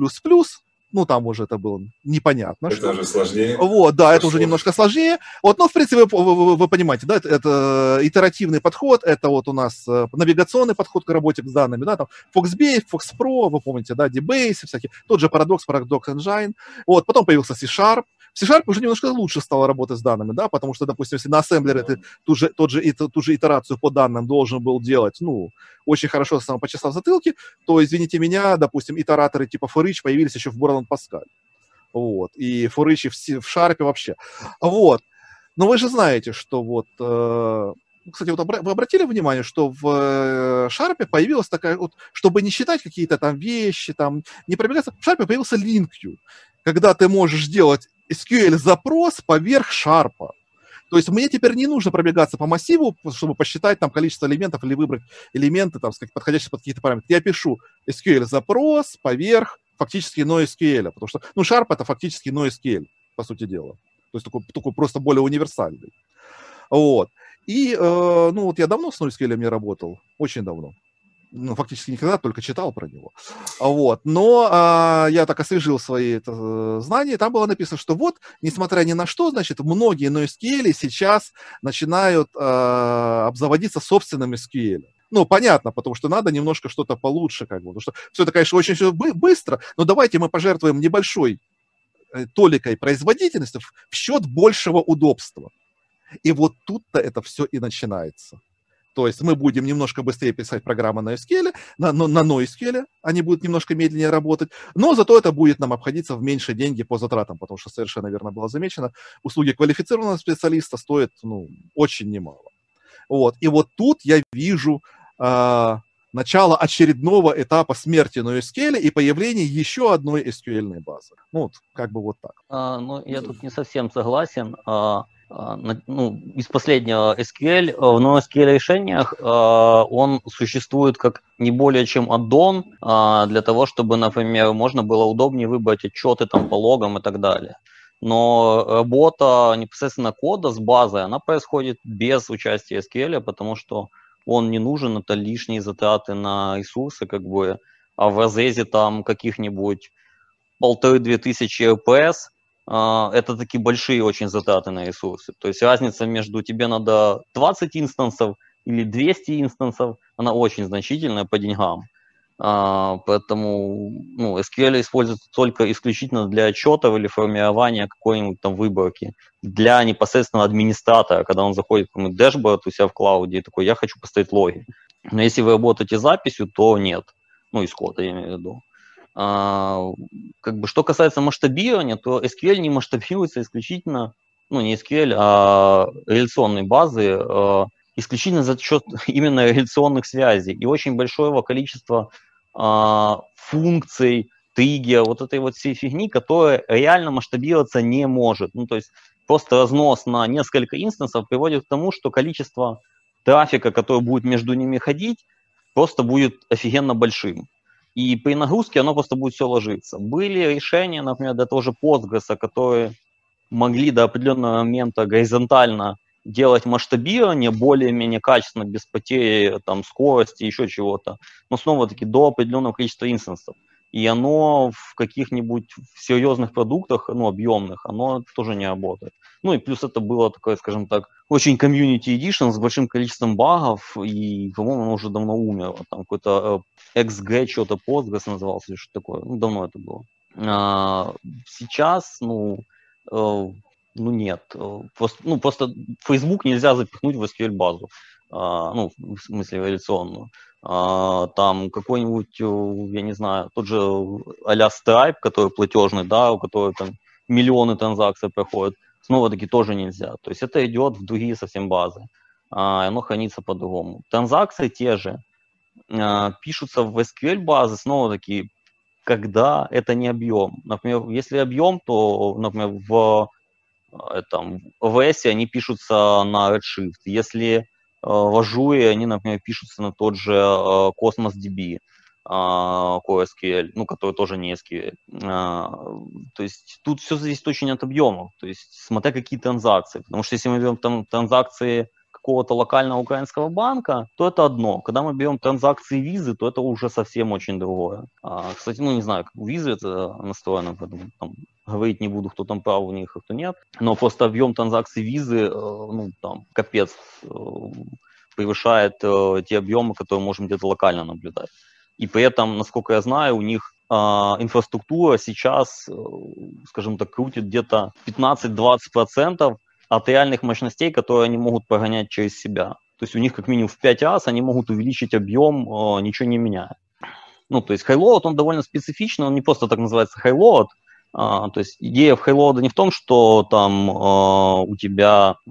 ну, там уже это было непонятно. Это что. уже сложнее. Вот, да, Пошло. это уже немножко сложнее. Вот, но, в принципе, вы, вы, вы понимаете, да, это, это итеративный подход, это вот у нас э, навигационный подход к работе с данными, да, там FoxBase, FoxPro, вы помните, да, DBase, всякие, тот же Paradox, Paradox Engine. Вот, потом появился C-Sharp, C-Sharp уже немножко лучше стало работать с данными, да, потому что, допустим, если на ассемблере ты ту же, тот же, ту же итерацию по данным должен был делать, ну, очень хорошо сам почесав затылки, то, извините меня, допустим, итераторы типа ForEach появились еще в Borland Pascal. Вот, и ForEach в, в Sharp вообще. Вот. Но вы же знаете, что вот э, кстати, вот вы обратили внимание, что в Шарпе появилась такая вот, чтобы не считать какие-то там вещи, там, не пробегаться, в Шарпе появился LinkU, когда ты можешь делать SQL-запрос поверх шарпа. То есть мне теперь не нужно пробегаться по массиву, чтобы посчитать там количество элементов или выбрать элементы, там, подходящие под какие-то параметры. Я пишу SQL-запрос поверх фактически NoSQL, потому что, ну, Sharp это фактически NoSQL, по сути дела. То есть такой, такой просто более универсальный. Вот. И, э, ну, вот я давно с NoSQL не работал, очень давно ну, фактически никогда, только читал про него. Вот. Но а, я так освежил свои это, знания, там было написано, что вот, несмотря ни на что, значит, многие NoSQL сейчас начинают а, обзаводиться собственным SQL. Ну, понятно, потому что надо немножко что-то получше, как бы, потому что все это, конечно, очень все быстро, но давайте мы пожертвуем небольшой э, толикой производительности в счет большего удобства. И вот тут-то это все и начинается. То есть мы будем немножко быстрее писать программы на SQL, на, на, на NoSQL, они будут немножко медленнее работать, но зато это будет нам обходиться в меньшие деньги по затратам, потому что совершенно верно было замечено, услуги квалифицированного специалиста стоят ну, очень немало. Вот. И вот тут я вижу э, начало очередного этапа смерти NoSQL и появление еще одной SQL базы. Ну, вот, как бы вот так. А, ну, я тут не совсем согласен. А, ну, из последнего SQL, в NoSQL решениях а, он существует как не более чем аддон а, для того, чтобы, например, можно было удобнее выбрать отчеты там по логам и так далее. Но работа непосредственно кода с базой, она происходит без участия SQL, потому что он не нужен, это лишние затраты на ресурсы, как бы, а в разрезе там каких-нибудь полторы-две тысячи а, это такие большие очень затраты на ресурсы. То есть разница между тебе надо 20 инстансов или 200 инстансов, она очень значительная по деньгам. А, поэтому ну, SQL используется только исключительно для отчетов или формирования какой-нибудь там выборки. Для непосредственно администратора, когда он заходит в какой-нибудь дэшборд у себя в клауде и такой, я хочу поставить логи. Но если вы работаете записью, то нет. Ну, из кода, я имею в виду. А, как бы, что касается масштабирования, то SQL не масштабируется исключительно, ну, не SQL, а реляционной базы, а, исключительно за счет именно реляционных связей и очень большого количества а, функций, триггер, вот этой вот всей фигни, которая реально масштабироваться не может. Ну, то есть просто разнос на несколько инстансов приводит к тому, что количество трафика, который будет между ними ходить, просто будет офигенно большим. И при нагрузке оно просто будет все ложиться. Были решения, например, для того же Postgres, которые могли до определенного момента горизонтально делать масштабирование более-менее качественно, без потери там, скорости, еще чего-то, но снова-таки до определенного количества инстансов. И оно в каких-нибудь серьезных продуктах, ну, объемных, оно тоже не работает. Ну и плюс это было такое, скажем так, очень community edition с большим количеством багов, и, по-моему, оно уже давно умерло. Там какой-то э, XG, что-то Postgres назывался, или что такое. Ну, давно это было. А, сейчас, ну, э, ну нет. Э, просто, ну, просто Facebook нельзя запихнуть в SQL-базу. А, ну, в смысле, эволюционную. А, там какой-нибудь, э, я не знаю, тот же а-ля Stripe, который платежный, да, у которого там миллионы транзакций проходят, снова-таки тоже нельзя. То есть это идет в другие совсем базы. А, оно хранится по-другому. Транзакции те же. А, пишутся в SQL-базы, снова-таки, когда это не объем. Например, если объем, то, например, в там, в AWS они пишутся на Redshift. Если э, в Azure они, например, пишутся на тот же э, Cosmos DB, CoSQL, ну, который тоже не SQL. То есть тут все зависит очень от объемов, то есть смотря какие транзакции. Потому что если мы берем там транзакции какого-то локального украинского банка, то это одно. Когда мы берем транзакции визы, то это уже совсем очень другое. А, кстати, ну не знаю, как визы это настроено, поэтому там говорить не буду, кто там прав у них, а кто нет. Но просто объем транзакций визы, э, ну там, капец, э, превышает э, те объемы, которые можем где-то локально наблюдать. И при этом, насколько я знаю, у них а, инфраструктура сейчас, скажем так, крутит где-то 15-20% от реальных мощностей, которые они могут погонять через себя. То есть у них как минимум в 5 раз они могут увеличить объем, э, ничего не меняя. Ну, то есть highload, он довольно специфичный, он не просто так называется highload, а, то есть идея в highload не в том, что там э, у тебя э,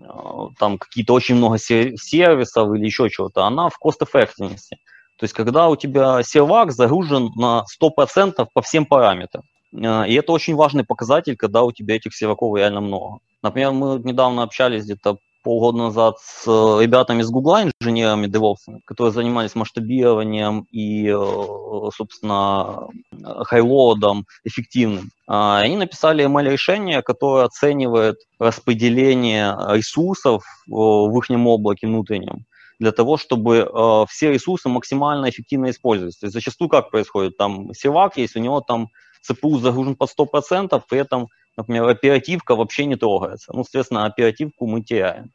там какие-то очень много сервисов или еще чего-то, она в cost-effectiveness. То есть когда у тебя сервак загружен на 100% по всем параметрам. Э, и это очень важный показатель, когда у тебя этих серваков реально много. Например, мы недавно общались где-то полгода назад с э, ребятами с Гугла, инженерами, девопсами, которые занимались масштабированием и, э, собственно, хайлоадом эффективным. А, они написали ML-решение, которое оценивает распределение ресурсов в их облаке внутреннем для того, чтобы все ресурсы максимально эффективно использовались. То есть зачастую как происходит? Там сервак есть, у него там ЦПУ загружен под 100%, при этом например, оперативка вообще не трогается. Ну, соответственно, оперативку мы теряем.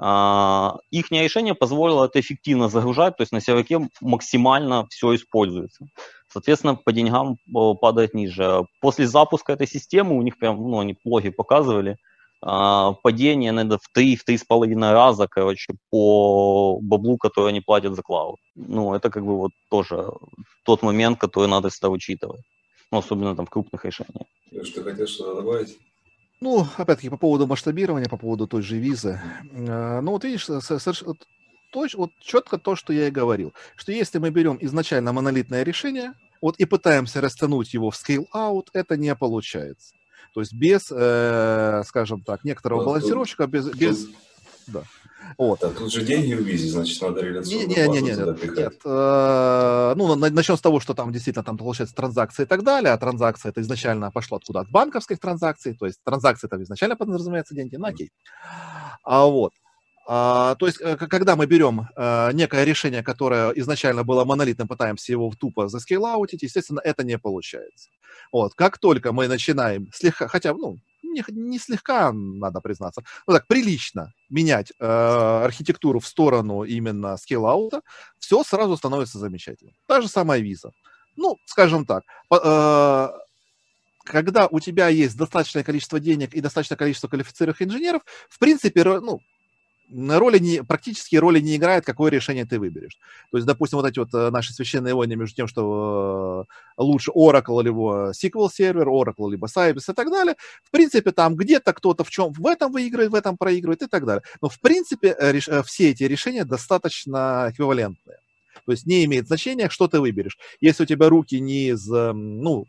А, их решение позволило это эффективно загружать, то есть на серваке максимально все используется. Соответственно, по деньгам падает ниже. После запуска этой системы у них прям, ну, они плохи показывали, а, падение, наверное, в три, в три с половиной раза, короче, по баблу, который они платят за клауд. Ну, это как бы вот тоже тот момент, который надо всегда учитывать. Ну, особенно там в крупных решениях. Что хотел что-то добавить? Ну, опять-таки, по поводу масштабирования, по поводу той же визы. А, ну, вот видишь, совершенно, вот четко то, что я и говорил, что если мы берем изначально монолитное решение, вот и пытаемся растянуть его в scale-out, это не получается. То есть без, э, скажем так, некоторого вот, балансировщика, без... Без да. Вот. Да, тут же деньги в визе, значит, надо реляционную не, не, не, не, нет, нет. Э, ну, начнем с того, что там действительно там получается транзакции и так далее, а транзакция это изначально пошло откуда? От банковских транзакций, то есть транзакции там изначально подразумевается деньги, на окей. А вот. А, то есть, э, когда мы берем а, некое решение, которое изначально было монолитным, пытаемся его тупо заскейлаутить, естественно, это не получается. Вот, как только мы начинаем слегка, хотя, ну, не, не слегка, надо признаться, ну так, прилично менять э, архитектуру в сторону именно скейлаута, все сразу становится замечательно. Та же самая виза. Ну, скажем так, э, когда у тебя есть достаточное количество денег и достаточное количество квалифицированных инженеров, в принципе, ну, роли не, практически роли не играет, какое решение ты выберешь. То есть, допустим, вот эти вот э, наши священные войны между тем, что э, лучше Oracle либо SQL сервер, Oracle либо Sybase и так далее. В принципе, там где-то кто-то в чем в этом выигрывает, в этом проигрывает и так далее. Но в принципе э, реш, все эти решения достаточно эквивалентные. То есть не имеет значения, что ты выберешь. Если у тебя руки не из, ну,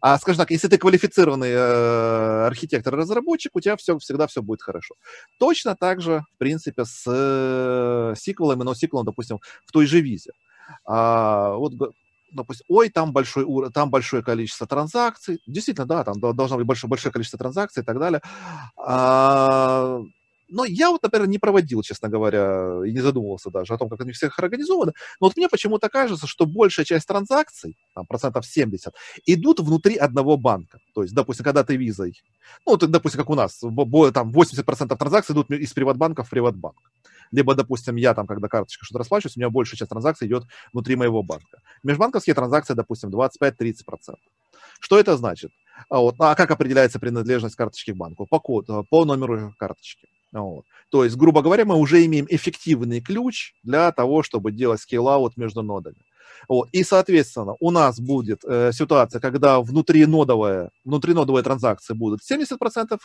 а, скажем так, если ты квалифицированный э, архитектор-разработчик, у тебя все, всегда все будет хорошо. Точно так же, в принципе, с э, сиквелом и NoSQL, допустим, в той же визе. А, вот допустим, ой, там, большой, там большое количество транзакций. Действительно, да, там должно быть большое, большое количество транзакций и так далее. А, но я вот, например, не проводил, честно говоря, и не задумывался даже о том, как они всех организованы. Но вот мне почему-то кажется, что большая часть транзакций, там, процентов 70, идут внутри одного банка. То есть, допустим, когда ты визой, ну, вот, допустим, как у нас, там 80% транзакций идут из приватбанка в приватбанк. Либо, допустим, я там, когда карточка что-то расплачиваюсь, у меня большая часть транзакций идет внутри моего банка. Межбанковские транзакции, допустим, 25-30%. Что это значит? А, вот, а как определяется принадлежность карточки к банку? По коду, по номеру карточки. Вот. То есть, грубо говоря, мы уже имеем эффективный ключ для того, чтобы делать scale-out между нодами. Вот. И, соответственно, у нас будет э, ситуация, когда внутринодовая, внутринодовые транзакции будут 70%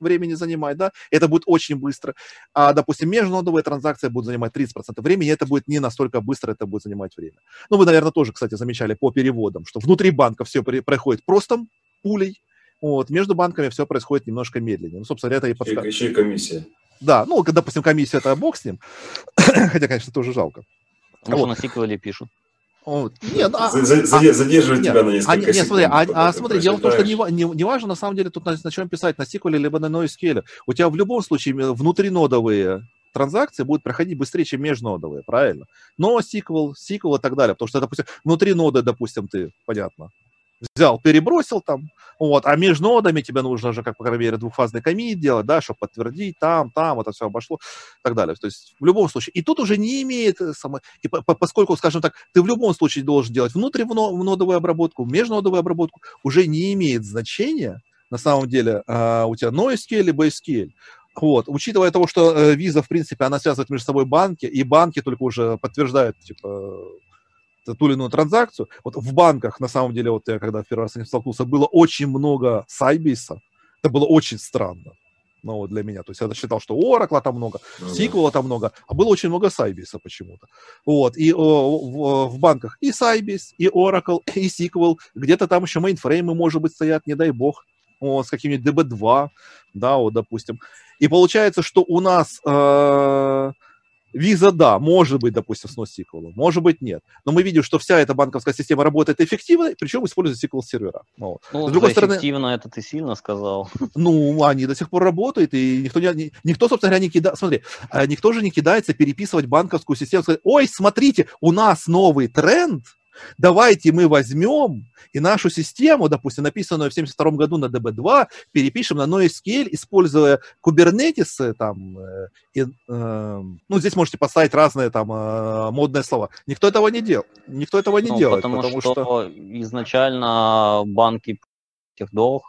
времени занимать, да, это будет очень быстро. А, допустим, межнодовые транзакции будут занимать 30% времени, это будет не настолько быстро, это будет занимать время. Ну, вы, наверное, тоже, кстати, замечали по переводам, что внутри банка все проходит просто пулей, вот, между банками все происходит немножко медленнее. Ну, собственно, это и подсказывает. Еще и комиссия. Да, ну, допустим, комиссия это бог с ним, хотя, конечно, тоже жалко. Может, вот. на сиквеле пишут. Вот. Нет, а, задерживает а, тебя на несколько а, нет, смотри, а, а смотри, дело в том, что не, не, не важно, на самом деле, тут на, на чем писать, на SQL либо на NoSQL. У тебя в любом случае внутринодовые транзакции будут проходить быстрее, чем межнодовые, правильно? Но SQL, SQL и так далее, потому что, допустим, внутри ноды, допустим, ты, понятно, взял, перебросил там, вот, а между нодами тебе нужно же, как, по крайней мере, двухфазный комит делать, да, чтобы подтвердить там, там, это все обошло и так далее. То есть в любом случае. И тут уже не имеет, э, само, и по, по, поскольку, скажем так, ты в любом случае должен делать внутривнодовую обработку, межнодовую обработку, уже не имеет значения, на самом деле, а, у тебя NoSQL либо SQL. Вот, учитывая того, что э, виза, в принципе, она связывает между собой банки, и банки только уже подтверждают, типа, ту или иную транзакцию. Вот в банках, на самом деле, вот я когда в первый раз с ним столкнулся, было очень много сайбиса. Это было очень странно. Ну, вот для меня. То есть я считал, что Oracle там много, ну, SQL там много, а было очень много Sybase почему-то. Вот. И о, в, в банках и Sybase, и Oracle, и SQL. Где-то там еще мейнфреймы, может быть, стоят, не дай бог. Вот, с каким-нибудь DB2, да, вот, допустим. И получается, что у нас э, Виза, да, может быть, допустим, с NoSQL, может быть, нет. Но мы видим, что вся эта банковская система работает эффективно, причем использует SQL-сервера. Вот. Ну, с другой стороны... эффективно это ты сильно сказал. Ну, они до сих пор работают, и никто, не, никто собственно говоря, не кидает... Смотри, а никто же не кидается переписывать банковскую систему, сказать, ой, смотрите, у нас новый тренд, Давайте мы возьмем и нашу систему, допустим, написанную в 1972 году на DB2, перепишем на NoSQL, используя Kubernetes, там, э, и, э, ну, здесь можете поставить разные там э, модные слова. Никто этого не делал. Никто этого не ну, делает. Потому, потому что, что изначально банки тех долг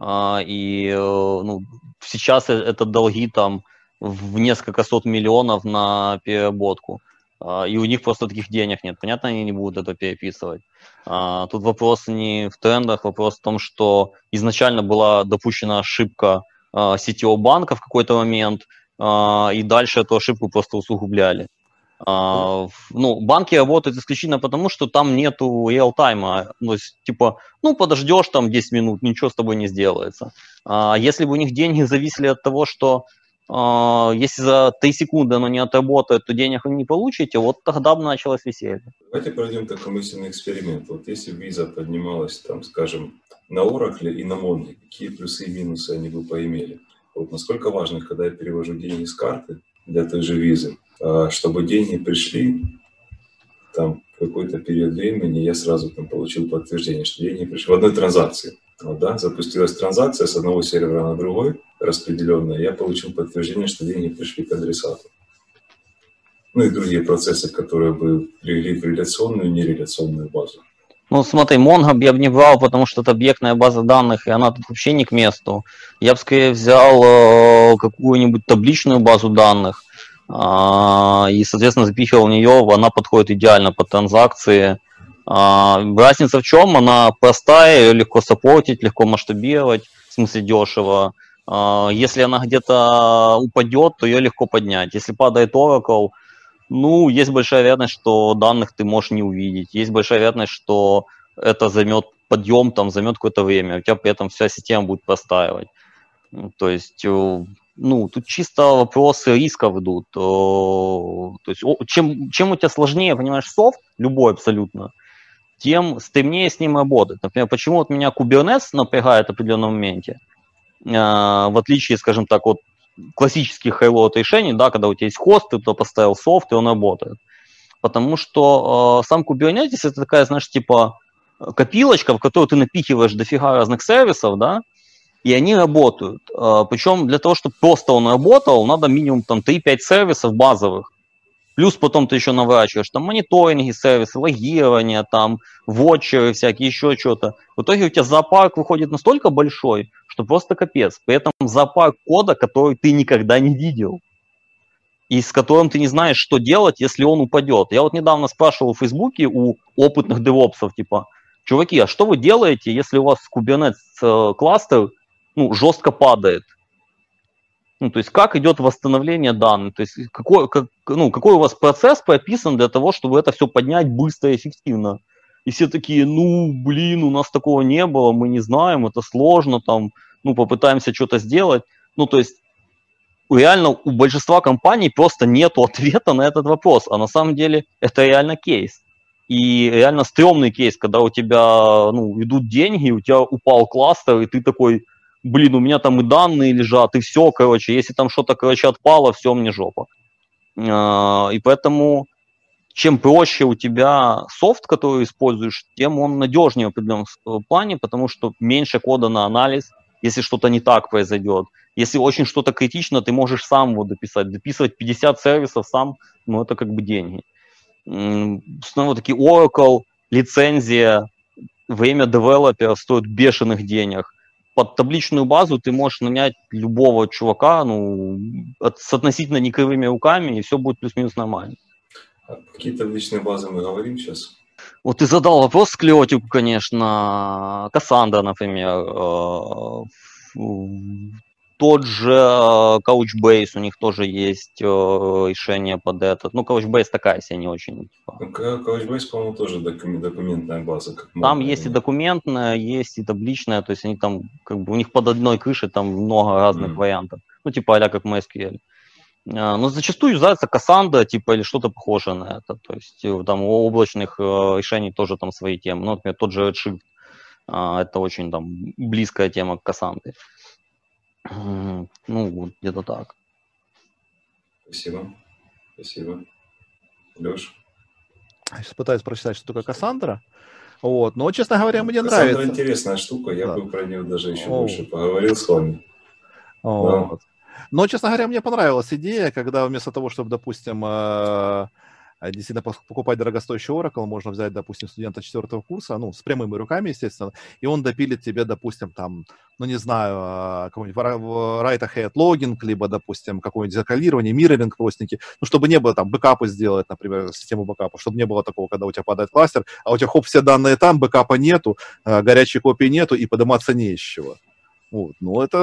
и ну, сейчас это долги там в несколько сот миллионов на переработку. И у них просто таких денег нет. Понятно, они не будут это переписывать. Тут вопрос не в трендах, вопрос в том, что изначально была допущена ошибка сетевого банка в какой-то момент, и дальше эту ошибку просто усугубляли. Ну, банки работают исключительно потому, что там нету реал-тайма. Ну, типа, ну, подождешь там 10 минут, ничего с тобой не сделается. Если бы у них деньги зависели от того, что если за 3 секунды оно не отработает, то денег вы не получите, вот тогда бы началось веселье. Давайте пройдем такой мысленный эксперимент. Вот если виза поднималась, там, скажем, на Oracle и на Mongo, какие плюсы и минусы они бы поимели? Вот насколько важно, когда я перевожу деньги с карты для той же визы, а, чтобы деньги пришли, там какой-то период времени я сразу там получил подтверждение, что деньги пришли в одной транзакции. Вот, да, запустилась транзакция с одного сервера на другой, распределенная, я получил подтверждение, что деньги пришли к адресату. Ну и другие процессы, которые бы привели в реляционную и нереляционную базу. Ну, смотри, Mongo я бы не брал, потому что это объектная база данных, и она тут вообще не к месту. Я бы скорее взял э, какую-нибудь табличную базу данных, э, и, соответственно, запихивал в нее, она подходит идеально под транзакции. Э, разница в чем? Она простая, ее легко саппортить, легко масштабировать, в смысле дешево. Э, если она где-то упадет, то ее легко поднять. Если падает Oracle, ну, есть большая вероятность, что данных ты можешь не увидеть. Есть большая вероятность, что это займет подъем, там займет какое-то время. У тебя при этом вся система будет простаивать. То есть, э, ну, тут чисто вопросы рисков идут. Э, то есть, чем, чем у тебя сложнее, понимаешь, софт, любой абсолютно, тем стремнее с ним работать. Например, почему вот меня Kubernetes напрягает в определенном моменте, э, в отличие, скажем так, от классических high решений, да, когда у тебя есть хост, ты туда поставил софт, и он работает. Потому что э, сам Kubernetes это такая, знаешь, типа копилочка, в которую ты напихиваешь дофига разных сервисов, да, и они работают. Э, причем для того, чтобы просто он работал, надо минимум там 3-5 сервисов базовых. Плюс потом ты еще наворачиваешь там мониторинги, сервисы, логирование, там, вотчеры всякие, еще что-то. В итоге у тебя зоопарк выходит настолько большой, что просто капец. При этом зоопарк кода, который ты никогда не видел. И с которым ты не знаешь, что делать, если он упадет. Я вот недавно спрашивал в Фейсбуке у опытных девопсов, типа, чуваки, а что вы делаете, если у вас Kubernetes э, кластер ну, жестко падает? Ну, то есть как идет восстановление данных, то есть какой, как, ну, какой у вас процесс прописан для того, чтобы это все поднять быстро и эффективно. И все такие, ну, блин, у нас такого не было, мы не знаем, это сложно, там, ну, попытаемся что-то сделать. Ну, то есть реально у большинства компаний просто нет ответа на этот вопрос, а на самом деле это реально кейс. И реально стрёмный кейс, когда у тебя ну, идут деньги, у тебя упал кластер, и ты такой, блин, у меня там и данные лежат, и все, короче, если там что-то, короче, отпало, все, мне жопа. А, и поэтому чем проще у тебя софт, который используешь, тем он надежнее в определенном плане, потому что меньше кода на анализ, если что-то не так произойдет. Если очень что-то критично, ты можешь сам его дописать. Дописывать 50 сервисов сам, ну, это как бы деньги. Снова таки Oracle, лицензия, время девелопера стоит бешеных денег под табличную базу ты можешь нанять любого чувака, ну, с относительно некривыми руками, и все будет плюс-минус нормально. А какие табличные базы мы говорим сейчас? Вот ты задал вопрос склеотику, конечно, Кассандра, например, э, тот же э, Couchbase, у них тоже есть э, решение под этот. Ну, Couchbase такая себе не очень. Типа. Couchbase, по-моему, тоже документная база. Как там есть и документная, есть и табличная, то есть они там, как бы, у них под одной крышей там много разных mm. вариантов. Ну, типа а как MySQL. Но зачастую юзается Cassandra, типа, или что-то похожее на это. То есть э, там у облачных решений тоже там свои темы. Ну, например, тот же Redshift, а, это очень там близкая тема к Cassandra. Ну, вот где-то так. Спасибо. Спасибо. Леш? Я сейчас пытаюсь прочитать, что такое Кассандра. Вот. Но, честно говоря, мне Кассандра нравится. интересная штука. Я да. бы про нее даже еще О. больше поговорил с вами. Вот. Да. Но, честно говоря, мне понравилась идея, когда вместо того, чтобы, допустим, э, действительно покупать дорогостоящий Oracle можно взять, допустим, студента четвертого курса, ну, с прямыми руками, естественно, и он допилит тебе, допустим, там, ну, не знаю, а, какой-нибудь write ahead логинг, либо, допустим, какое-нибудь закалирование, мирроринг простенький, ну, чтобы не было там бэкапы сделать, например, систему бэкапа, чтобы не было такого, когда у тебя падает кластер, а у тебя, хоп, все данные там, бэкапа нету, а, горячей копии нету, и подниматься не из чего. Вот. Ну, это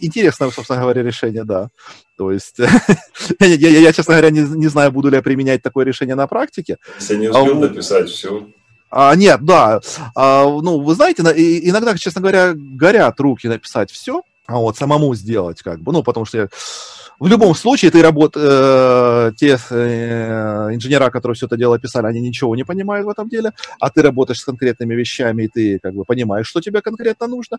интересное, собственно говоря, решение, да. То есть, я, я, я, честно говоря, не, не знаю, буду ли я применять такое решение на практике. Если не успел а, дописать, все. А, нет, да. А, ну, вы знаете, иногда, честно говоря, горят руки написать все, а вот самому сделать, как бы, ну, потому что я... В любом случае, ты работ... э, те э, инженера, которые все это дело писали, они ничего не понимают в этом деле, а ты работаешь с конкретными вещами, и ты как бы понимаешь, что тебе конкретно нужно.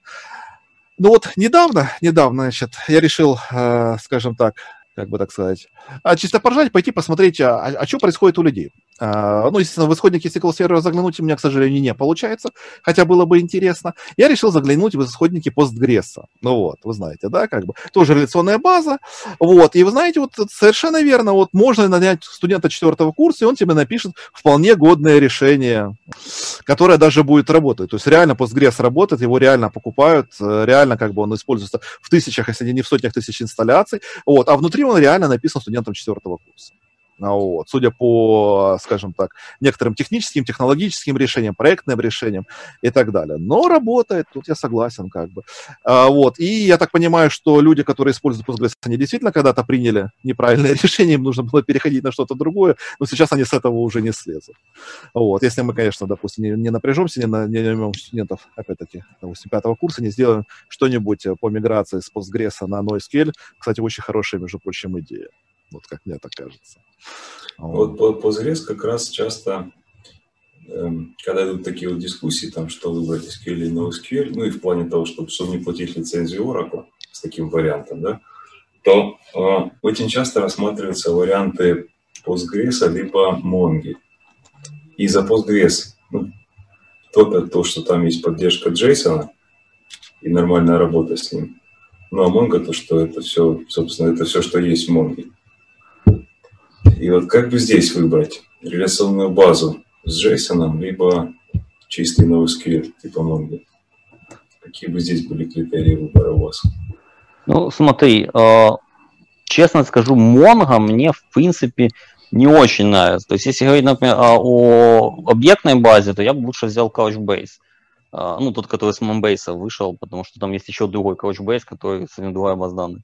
Ну вот недавно, недавно, значит, я решил, э, скажем так, как бы так сказать, а чисто поржать, пойти посмотреть, а, а, а что происходит у людей. А, ну, естественно, в исходники SQL Server заглянуть у меня, к сожалению, не получается, хотя было бы интересно. Я решил заглянуть в исходники Postgres. Ну вот, вы знаете, да, как бы, тоже реляционная база. Вот, и вы знаете, вот совершенно верно, вот можно нанять студента четвертого курса, и он тебе напишет вполне годное решение, которое даже будет работать. То есть реально Postgres работает, его реально покупают, э, реально как бы он используется в тысячах, если не в сотнях тысяч инсталляций. Вот, а внутри он реально написан студентом четвертого курса. Ну вот. Судя по, скажем так, некоторым техническим, технологическим решениям, проектным решениям и так далее. Но работает, тут я согласен как бы. А, вот. И я так понимаю, что люди, которые используют Postgres, они действительно когда-то приняли неправильное решение, им нужно было переходить на что-то другое, но сейчас они с этого уже не слезут. Вот. Если мы, конечно, допустим, не, не напряжемся, не, на, не наймем студентов, опять-таки, допустим, пятого курса, не сделаем что-нибудь по миграции с Postgres на NoSQL. Кстати, очень хорошая, между прочим, идея. Вот как мне так кажется. Вот по, по Zres как раз часто, эм, когда идут такие вот дискуссии, там, что выбрать SQL или NoSQL, ну и в плане того, чтобы, чтобы не платить лицензию Oracle с таким вариантом, да, то э, очень часто рассматриваются варианты Postgres либо Mongo. И за Postgres ну, топят то, что там есть поддержка JSON и нормальная работа с ним. Ну а Mongo то, что это все, собственно, это все, что есть в Mongo. И вот как бы здесь выбрать реляционную базу с JSON, либо чистый NoSQL типа Mongo? Какие бы здесь были критерии выбора у вас? Ну, смотри, э, честно скажу, Mongo мне, в принципе, не очень нравится. То есть, если говорить, например, о объектной базе, то я бы лучше взял Couchbase. Э, ну, тот, который с Monbase вышел, потому что там есть еще другой Couchbase, который совсем другая база данных.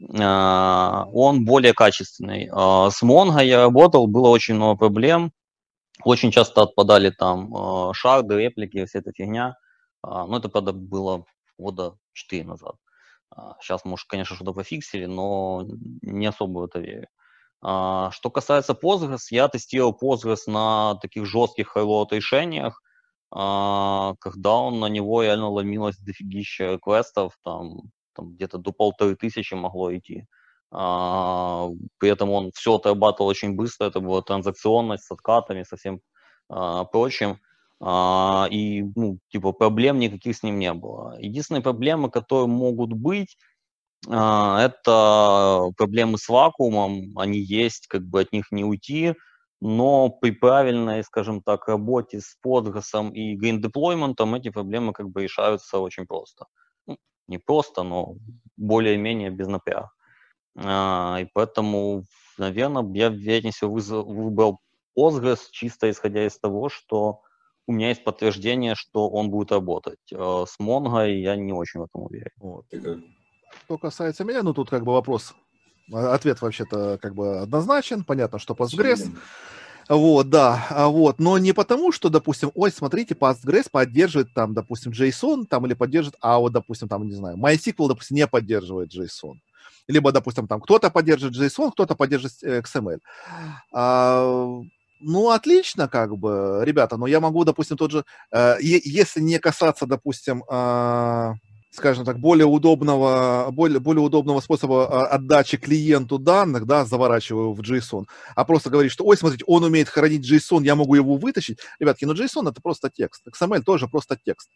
А, он более качественный. А, с Mongo я работал, было очень много проблем. Очень часто отпадали там а, шарды, реплики, вся эта фигня. Но это, правда, было года 4 назад. Сейчас, может, конечно, что-то пофиксили, но не особо в это верю. Что касается Postgres, я тестировал Postgres на таких жестких хайлоуд решениях, когда он на него реально ломилось дофигища квестов, там там где-то до полторы тысячи могло идти. А, при этом он все отрабатывал очень быстро, это была транзакционность с откатами, со всем а, прочим. А, и, ну, типа, проблем никаких с ним не было. Единственные проблемы, которые могут быть, а, это проблемы с вакуумом, они есть, как бы от них не уйти, но при правильной, скажем так, работе с Postgres и deployment эти проблемы как бы решаются очень просто не просто, но более-менее без напряга. А, и поэтому, наверное, я вернее всего выбрал Postgres чисто исходя из того, что у меня есть подтверждение, что он будет работать. А с Mongo я не очень в этом уверен. Вот. Что касается меня, ну тут как бы вопрос, а, ответ вообще-то как бы однозначен. Понятно, что Postgres. Вот, да, а вот, но не потому, что, допустим, ой, смотрите, Postgres поддерживает там, допустим, JSON, там, или поддерживает, а вот, допустим, там, не знаю, MySQL, допустим, не поддерживает JSON. Либо, допустим, там кто-то поддерживает JSON, кто-то поддерживает э, XML. А, ну, отлично, как бы, ребята, но я могу, допустим, тот же, э, если не касаться, допустим, э, скажем так, более удобного, более, более удобного способа а, отдачи клиенту данных, да, заворачиваю в JSON, а просто говорить, что, ой, смотрите, он умеет хранить JSON, я могу его вытащить. Ребятки, ну JSON это просто текст, XML тоже просто текст.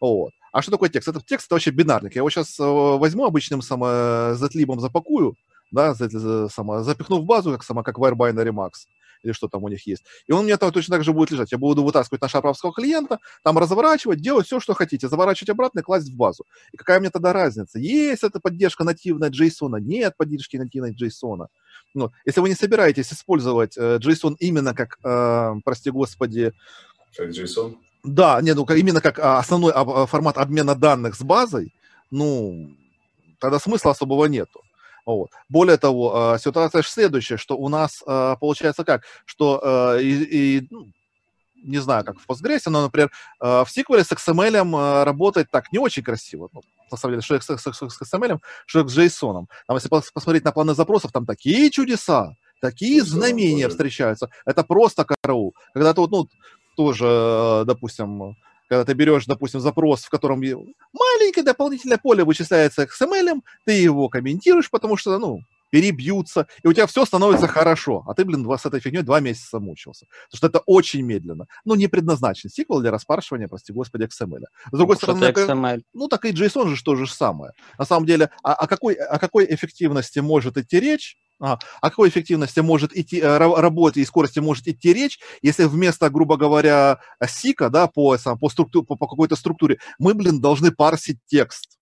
Вот. А что такое текст? Это текст, это вообще бинарник. Я его сейчас э, возьму обычным само, затлибом запакую, да, само, запихну в базу, как, само, как Wire Binary Max, или что там у них есть. И он у меня там точно так же будет лежать. Я буду вытаскивать нашего арабского клиента, там разворачивать, делать все, что хотите, заворачивать обратно и класть в базу. И какая мне тогда разница? Есть это поддержка нативная JSON, нет поддержки нативной JSON. Ну, если вы не собираетесь использовать э, JSON именно как, э, прости господи... Как JSON? Да, нет, ну, именно как а, основной а, формат обмена данных с базой, ну, тогда смысла особого нету. Вот. Более того, ситуация же следующая, что у нас получается как, что и, и ну, не знаю, как в Postgres, но, например, в SQL с XML работает так не очень красиво. Ну, на самом деле, что с, с, с, с XML, что с JSON. Там, если посмотреть на планы запросов, там такие чудеса, такие знамения встречаются. Это просто караул. Когда ты вот, ну, тоже, допустим, когда ты берешь, допустим, запрос, в котором маленькое дополнительное поле вычисляется XML, ты его комментируешь, потому что, ну, перебьются, и у тебя все становится хорошо. А ты, блин, с этой фигней два месяца мучился. Потому что это очень медленно. Ну, не предназначен сиквел для распаршивания, прости господи, XML. С другой ну, стороны, XML. ну, так и JSON же то же самое. На самом деле, а, о, какой, о какой эффективности может идти речь, а, о какой эффективности может идти, э, работы и скорости может идти речь, если вместо, грубо говоря, сика, да, по, сам, по, структу, по, по какой-то структуре, мы, блин, должны парсить текст.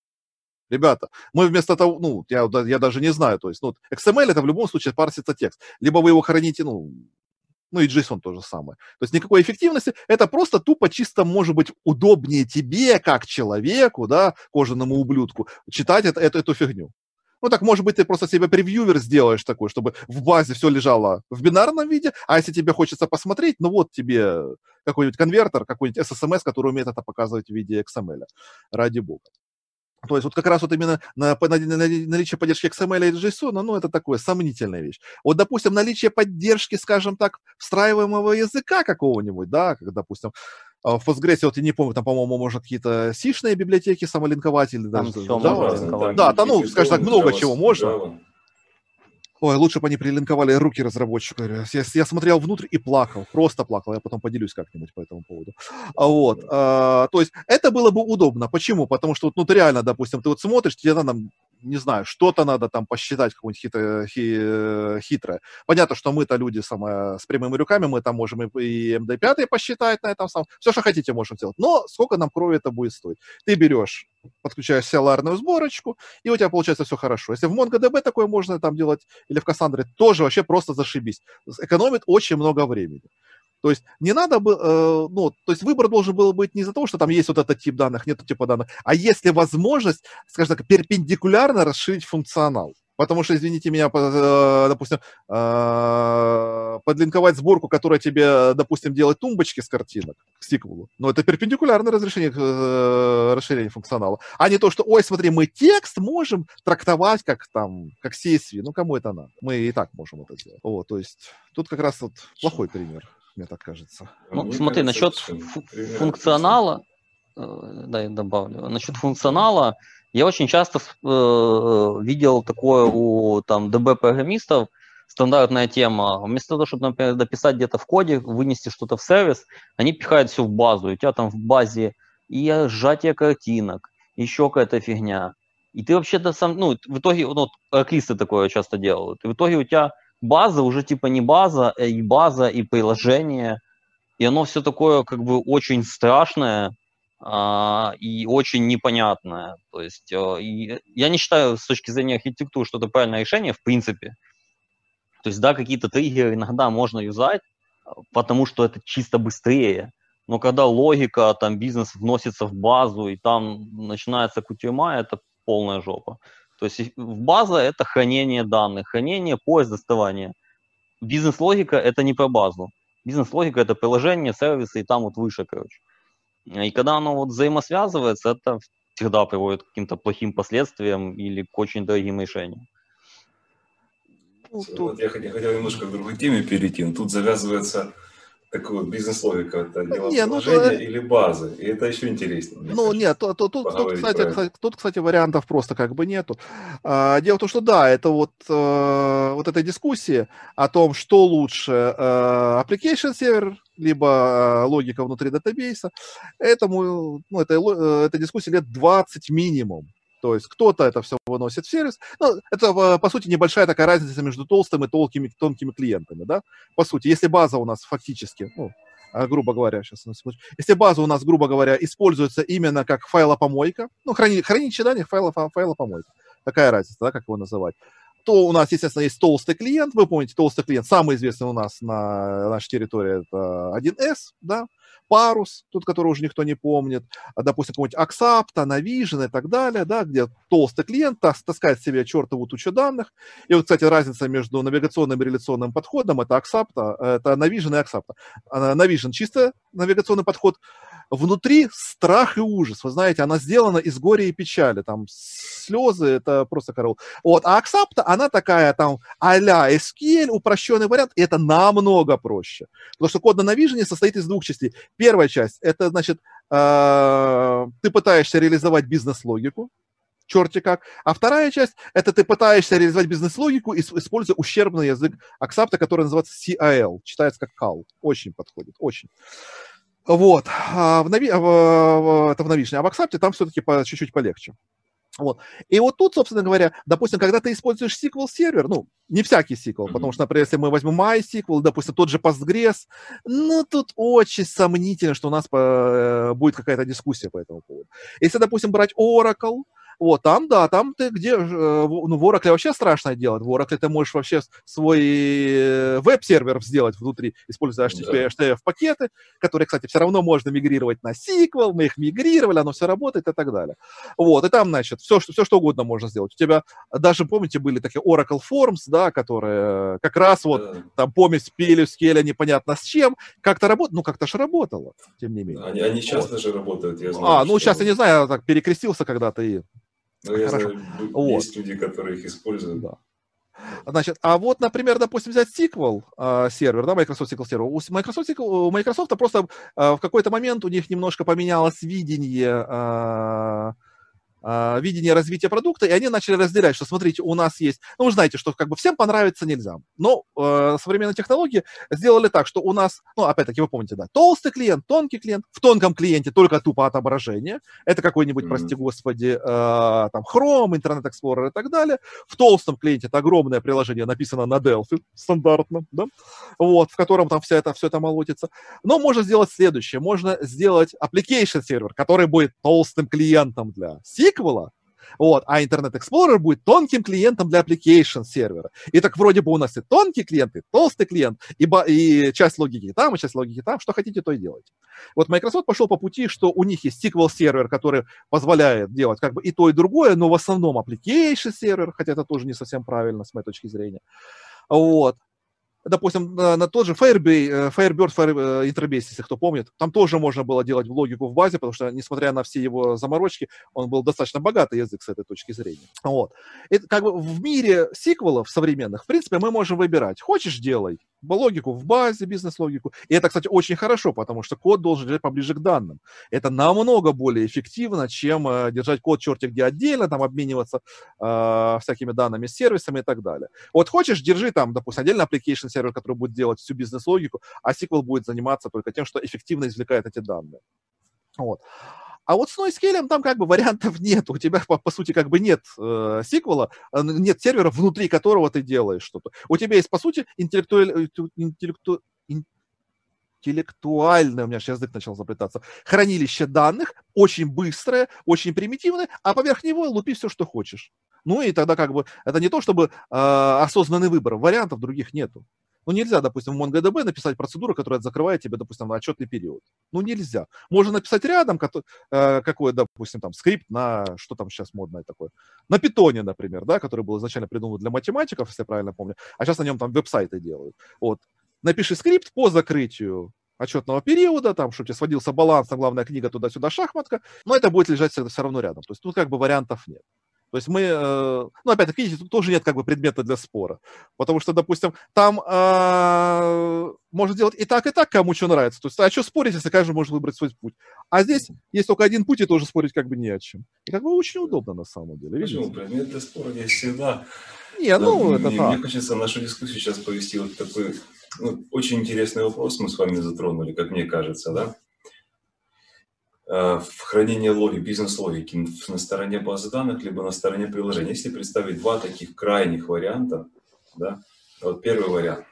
Ребята, мы вместо того, ну, я, я даже не знаю, то есть, ну, XML это в любом случае парсится текст. Либо вы его храните, ну, ну и JSON то же самое. То есть никакой эффективности, это просто тупо чисто может быть удобнее тебе, как человеку, да, кожаному ублюдку, читать это, эту, эту фигню. Ну, так, может быть, ты просто себе превьювер сделаешь такой, чтобы в базе все лежало в бинарном виде, а если тебе хочется посмотреть, ну вот тебе какой-нибудь конвертер, какой-нибудь SSMS, который умеет это показывать в виде XML. Ради бога. То есть вот как раз вот именно на, на, на, наличие поддержки XML и JSON, ну, это такое сомнительная вещь. Вот, допустим, наличие поддержки, скажем так, встраиваемого языка какого-нибудь, да, как, допустим, в Postgres, вот я не помню, там, по-моему, можно какие-то сишные библиотеки самолинковать или даже... Там Java, да, там, ну, скажем так, много чего можно. Ой, лучше бы они прилинковали руки разработчику. Я, я смотрел внутрь и плакал, просто плакал. Я потом поделюсь как-нибудь по этому поводу. А вот, а, то есть это было бы удобно. Почему? Потому что вот, ну, ты реально, допустим, ты вот смотришь, тебе надо не знаю, что-то надо там посчитать, какое-нибудь хитрое, хи, хитрое. Понятно, что мы-то люди самое, с прямыми руками, мы там можем и, и MD5 посчитать на этом самом. Все, что хотите, можем сделать. Но сколько нам крови это будет стоить? Ты берешь, подключаешь селарную сборочку, и у тебя получается все хорошо. Если в MongoDB такое можно там делать, или в Cassandra, тоже вообще просто зашибись. Экономит очень много времени. То есть не надо было, э, ну, то есть выбор должен был быть не из-за того, что там есть вот этот тип данных, нет типа данных, а если возможность, скажем так, перпендикулярно расширить функционал. Потому что, извините меня, э, допустим, э, подлинковать сборку, которая тебе, допустим, делает тумбочки с картинок к сиквелу, но это перпендикулярное разрешение э, расширения функционала. А не то, что, ой, смотри, мы текст можем трактовать как там, как CSV. Ну, кому это надо? Мы и так можем это сделать. Вот, то есть тут как раз вот плохой пример мне так кажется. Ну, мне смотри, кажется, насчет функционала, э, да, я добавлю, насчет функционала, я очень часто э, видел такое у там DB-программистов, стандартная тема. Вместо того, чтобы, например, дописать где-то в коде, вынести что-то в сервис, они пихают все в базу. И у тебя там в базе и сжатие картинок, еще какая-то фигня. И ты вообще-то сам, ну, в итоге, ну, аклисты такое часто делают. И в итоге у тебя база уже типа не база, а и база, и приложение, и оно все такое как бы очень страшное а, и очень непонятное. То есть а, и я не считаю с точки зрения архитектуры, что это правильное решение в принципе. То есть да, какие-то триггеры иногда можно юзать, потому что это чисто быстрее. Но когда логика, там бизнес вносится в базу, и там начинается кутюрма, это полная жопа. То есть в база – это хранение данных, хранение, поиск, доставание. Бизнес-логика – это не про базу. Бизнес-логика – это приложение, сервисы, и там вот выше, короче. И когда оно вот взаимосвязывается, это всегда приводит к каким-то плохим последствиям или к очень дорогим решениям. Ну, тут... вот я хотел, хотел немножко к другой теме перейти, но тут завязывается такой вот бизнес-логика, это дело не, ну, или базы, и это еще интереснее. Ну, нет, то, то, тут, тут, кстати, кстати, тут, кстати, вариантов просто как бы нету. А, дело в том, что да, это вот, а, вот эта дискуссия о том, что лучше, а, application сервер, либо а, логика внутри датабейса, этому, ну, это, э, эта дискуссия лет 20 минимум. То есть кто-то это все выносит в сервис. Ну, это, по сути, небольшая такая разница между толстым и тонкими, тонкими клиентами, да? По сути, если база у нас фактически, ну, а, грубо говоря, сейчас на секунду. Если база у нас, грубо говоря, используется именно как файлопомойка, ну, храни, хранилище данных файла, файлопомойка, такая разница, да, как его называть, то у нас, естественно, есть толстый клиент, вы помните, толстый клиент, самый известный у нас на нашей территории, это 1С, да, Парус, тут, который уже никто не помнит, а, допустим, какой-нибудь Axapta, Navision и так далее, да, где толстый клиент таскает себе чертову тучу данных. И вот, кстати, разница между навигационным и реляционным подходом, это Axapta, это Navision и Axapta. Navision чисто навигационный подход, внутри страх и ужас. Вы знаете, она сделана из горя и печали. Там слезы, это просто корол. Вот. А Аксапта, она такая там а-ля SQL, упрощенный вариант, и это намного проще. Потому что код на Navision состоит из двух частей. Первая часть, это, значит, ты пытаешься реализовать бизнес-логику, черти как. А вторая часть – это ты пытаешься реализовать бизнес-логику, используя ущербный язык Axapta, который называется C/AL, читается как CAL. Очень подходит, очень. Вот. А в, Нави... в... Это в Navision. А в Axapta там все-таки по... чуть-чуть полегче. Вот. И вот тут, собственно говоря, допустим, когда ты используешь SQL Server, ну, не всякий SQL, mm-hmm. потому что, например, если мы возьмем MySQL, допустим, тот же Postgres, ну, тут очень сомнительно, что у нас по... Э, будет какая-то дискуссия по этому поводу. Если, допустим, брать Oracle, вот, там, да, там ты где, э, ну, в Oracle вообще страшное делать. В Oracle ты можешь вообще свой э, веб-сервер сделать внутри, используя HTTP, HTTP-пакеты, которые, кстати, все равно можно мигрировать на SQL, мы их мигрировали, оно все работает и так далее. Вот, и там, значит, все, все что угодно можно сделать. У тебя даже, помните, были такие Oracle Forms, да, которые как раз вот там помесь скеля непонятно с чем, как-то работает, ну, как-то же работало, тем не менее. Они, они сейчас вот. даже работают, я знаю. А, ну, сейчас я не знаю, я так перекрестился когда-то и ну, я Хорошо. знаю, вот. есть люди, которые их используют. Да. Значит, а вот, например, допустим, взять SQL э, сервер, да, Microsoft SQL сервер. У Microsoft, у Microsoft просто э, в какой-то момент у них немножко поменялось видение э, видение развития продукта, и они начали разделять, что, смотрите, у нас есть, ну, вы знаете, что как бы всем понравится нельзя, но э, современные технологии сделали так, что у нас, ну, опять-таки, вы помните, да, толстый клиент, тонкий клиент, в тонком клиенте только тупо отображение, это какой-нибудь, mm-hmm. прости господи, э, там, Chrome, Internet Explorer и так далее, в толстом клиенте это огромное приложение, написано на Delphi, стандартно, да, вот, в котором там вся это, все это молотится, но можно сделать следующее, можно сделать application сервер, который будет толстым клиентом для SQL, SQL, вот, а Internet Explorer будет тонким клиентом для application сервера. И так вроде бы у нас и тонкий клиент, и толстый клиент, и, и часть логики там, и часть логики там, что хотите, то и делайте. Вот Microsoft пошел по пути, что у них есть SQL сервер, который позволяет делать как бы и то, и другое, но в основном application сервер, хотя это тоже не совсем правильно с моей точки зрения. Вот допустим, на, на тот же Firebase, э, Firebird Fire э, Interbase, если кто помнит, там тоже можно было делать логику в базе, потому что, несмотря на все его заморочки, он был достаточно богатый язык с этой точки зрения. Вот. И как бы в мире сиквелов современных, в принципе, мы можем выбирать. Хочешь – делай логику в базе, бизнес-логику. И это, кстати, очень хорошо, потому что код должен лежать поближе к данным. Это намного более эффективно, чем э, держать код черти где отдельно, там обмениваться э, всякими данными, сервисами и так далее. Вот хочешь, держи там, допустим, отдельно application сервер, который будет делать всю бизнес-логику, а SQL будет заниматься только тем, что эффективно извлекает эти данные. Вот. А вот с NoSQL там как бы вариантов нет. У тебя, по, по сути, как бы нет э, сиквела, э, нет сервера, внутри которого ты делаешь что-то. У тебя есть, по сути, интеллектуаль... Э, интеллекту... интеллектуальное, у меня сейчас язык начал заплетаться, хранилище данных, очень быстрое, очень примитивное, а поверх него лупи все, что хочешь. Ну и тогда как бы это не то, чтобы э, осознанный выбор, вариантов других нету. Ну, нельзя, допустим, в MongoDB написать процедуру, которая закрывает тебе, допустим, на отчетный период. Ну, нельзя. Можно написать рядом э, какой, допустим, там, скрипт на, что там сейчас модное такое, на питоне, например, да, который был изначально придуман для математиков, если я правильно помню, а сейчас на нем там веб-сайты делают. Вот. Напиши скрипт по закрытию отчетного периода, там, чтобы тебе сводился баланс, на главная книга туда-сюда, шахматка, но это будет лежать все равно рядом. То есть тут как бы вариантов нет. То есть мы, э, ну, опять-таки, видите, тут тоже нет как бы предмета для спора. Потому что, допустим, там э, можно делать и так, и так, кому что нравится. То есть, а что спорить, если каждый может выбрать свой путь? А здесь есть только один путь, и тоже спорить как бы не о чем. И как бы очень удобно на самом деле. Почему? Видите? Предмет для спора есть всегда. Не, ну, это мне, так. Мне хочется нашу дискуссию сейчас повести вот такой ну, очень интересный вопрос мы с вами затронули, как мне кажется, да? Э, в хранение логики, бизнес-логики на стороне базы данных, либо на стороне приложения. Если представить два таких крайних варианта, да, вот первый вариант,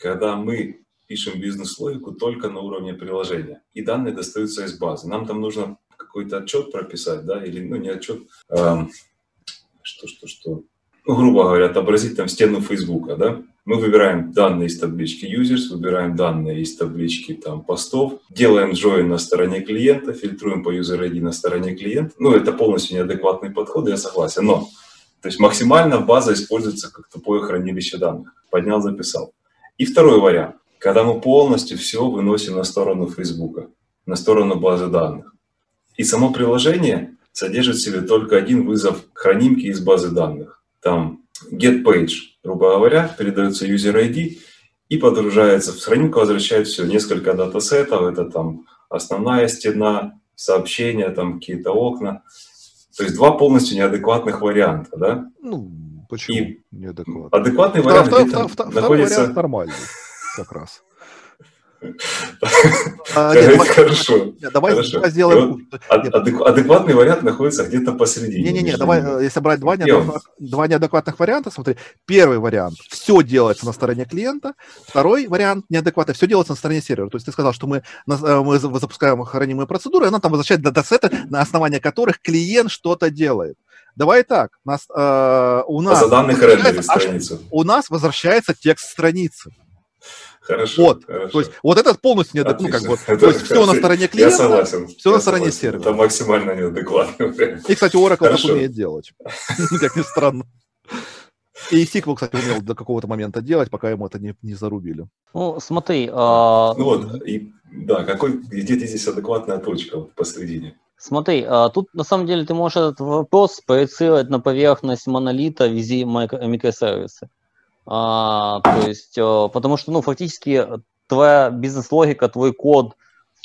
когда мы пишем бизнес-логику только на уровне приложения, и данные достаются из базы. Нам там нужно какой-то отчет прописать, да, или, ну, не отчет, а, что, что, что, ну, грубо говоря, отобразить там стену Фейсбука, да, мы выбираем данные из таблички users, выбираем данные из таблички там постов, делаем join на стороне клиента, фильтруем по user ID на стороне клиента. Ну, это полностью неадекватный подход, я согласен, но то есть максимально база используется как тупое хранилище данных. Поднял, записал. И второй вариант, когда мы полностью все выносим на сторону Фейсбука, на сторону базы данных. И само приложение содержит в себе только один вызов хранимки из базы данных. Там get page, грубо говоря, передается user ID и подгружается в хранимку, возвращает все, несколько датасетов, это там основная стена, сообщения, там какие-то окна. То есть два полностью неадекватных варианта, да? Ну, почему И неадекватный? Адекватный вариант Втор- где-то втор- втор- Второй находится... вариант нормальный, как раз. А, нет, Хорошо. Нет, Давай, Хорошо. сделаем... Вот адек- Адекватный вариант находится где-то посередине. Не-не-не, давай, ними. э, если брать два, Я неадекват- два неадекватных варианта, смотри. Первый вариант – все делается на стороне клиента. Второй вариант неадекватный – все делается на стороне сервера. То есть ты сказал, что мы, э, мы за- запускаем хранимые процедуры, она там возвращает датасеты, на основании которых клиент что-то делает. Давай так, нас, э, у нас данных возвращается рендерит аж- страницу. у нас возвращается текст страницы. Хорошо. Вот, хорошо. То есть вот это полностью неадекватно, ну, как бы, Отлично. то есть Это- все на стороне Я клиента, согласен. всё на Я стороне согласен. сервера. Это максимально неадекватный вариант. И, кстати, Oracle так Хорошо. умеет делать. Как ни странно. И SQL, кстати, умел до какого-то момента делать, пока ему это не, не зарубили. Ну, смотри, а, Ну вот, и да, какой, где здесь адекватная точка вот посередине? Смотри, а, тут на самом деле ты можешь этот вопрос проецировать на поверхность монолита вези микро- микросервисы. А, то есть, а, потому что, ну, фактически твоя бизнес-логика, твой код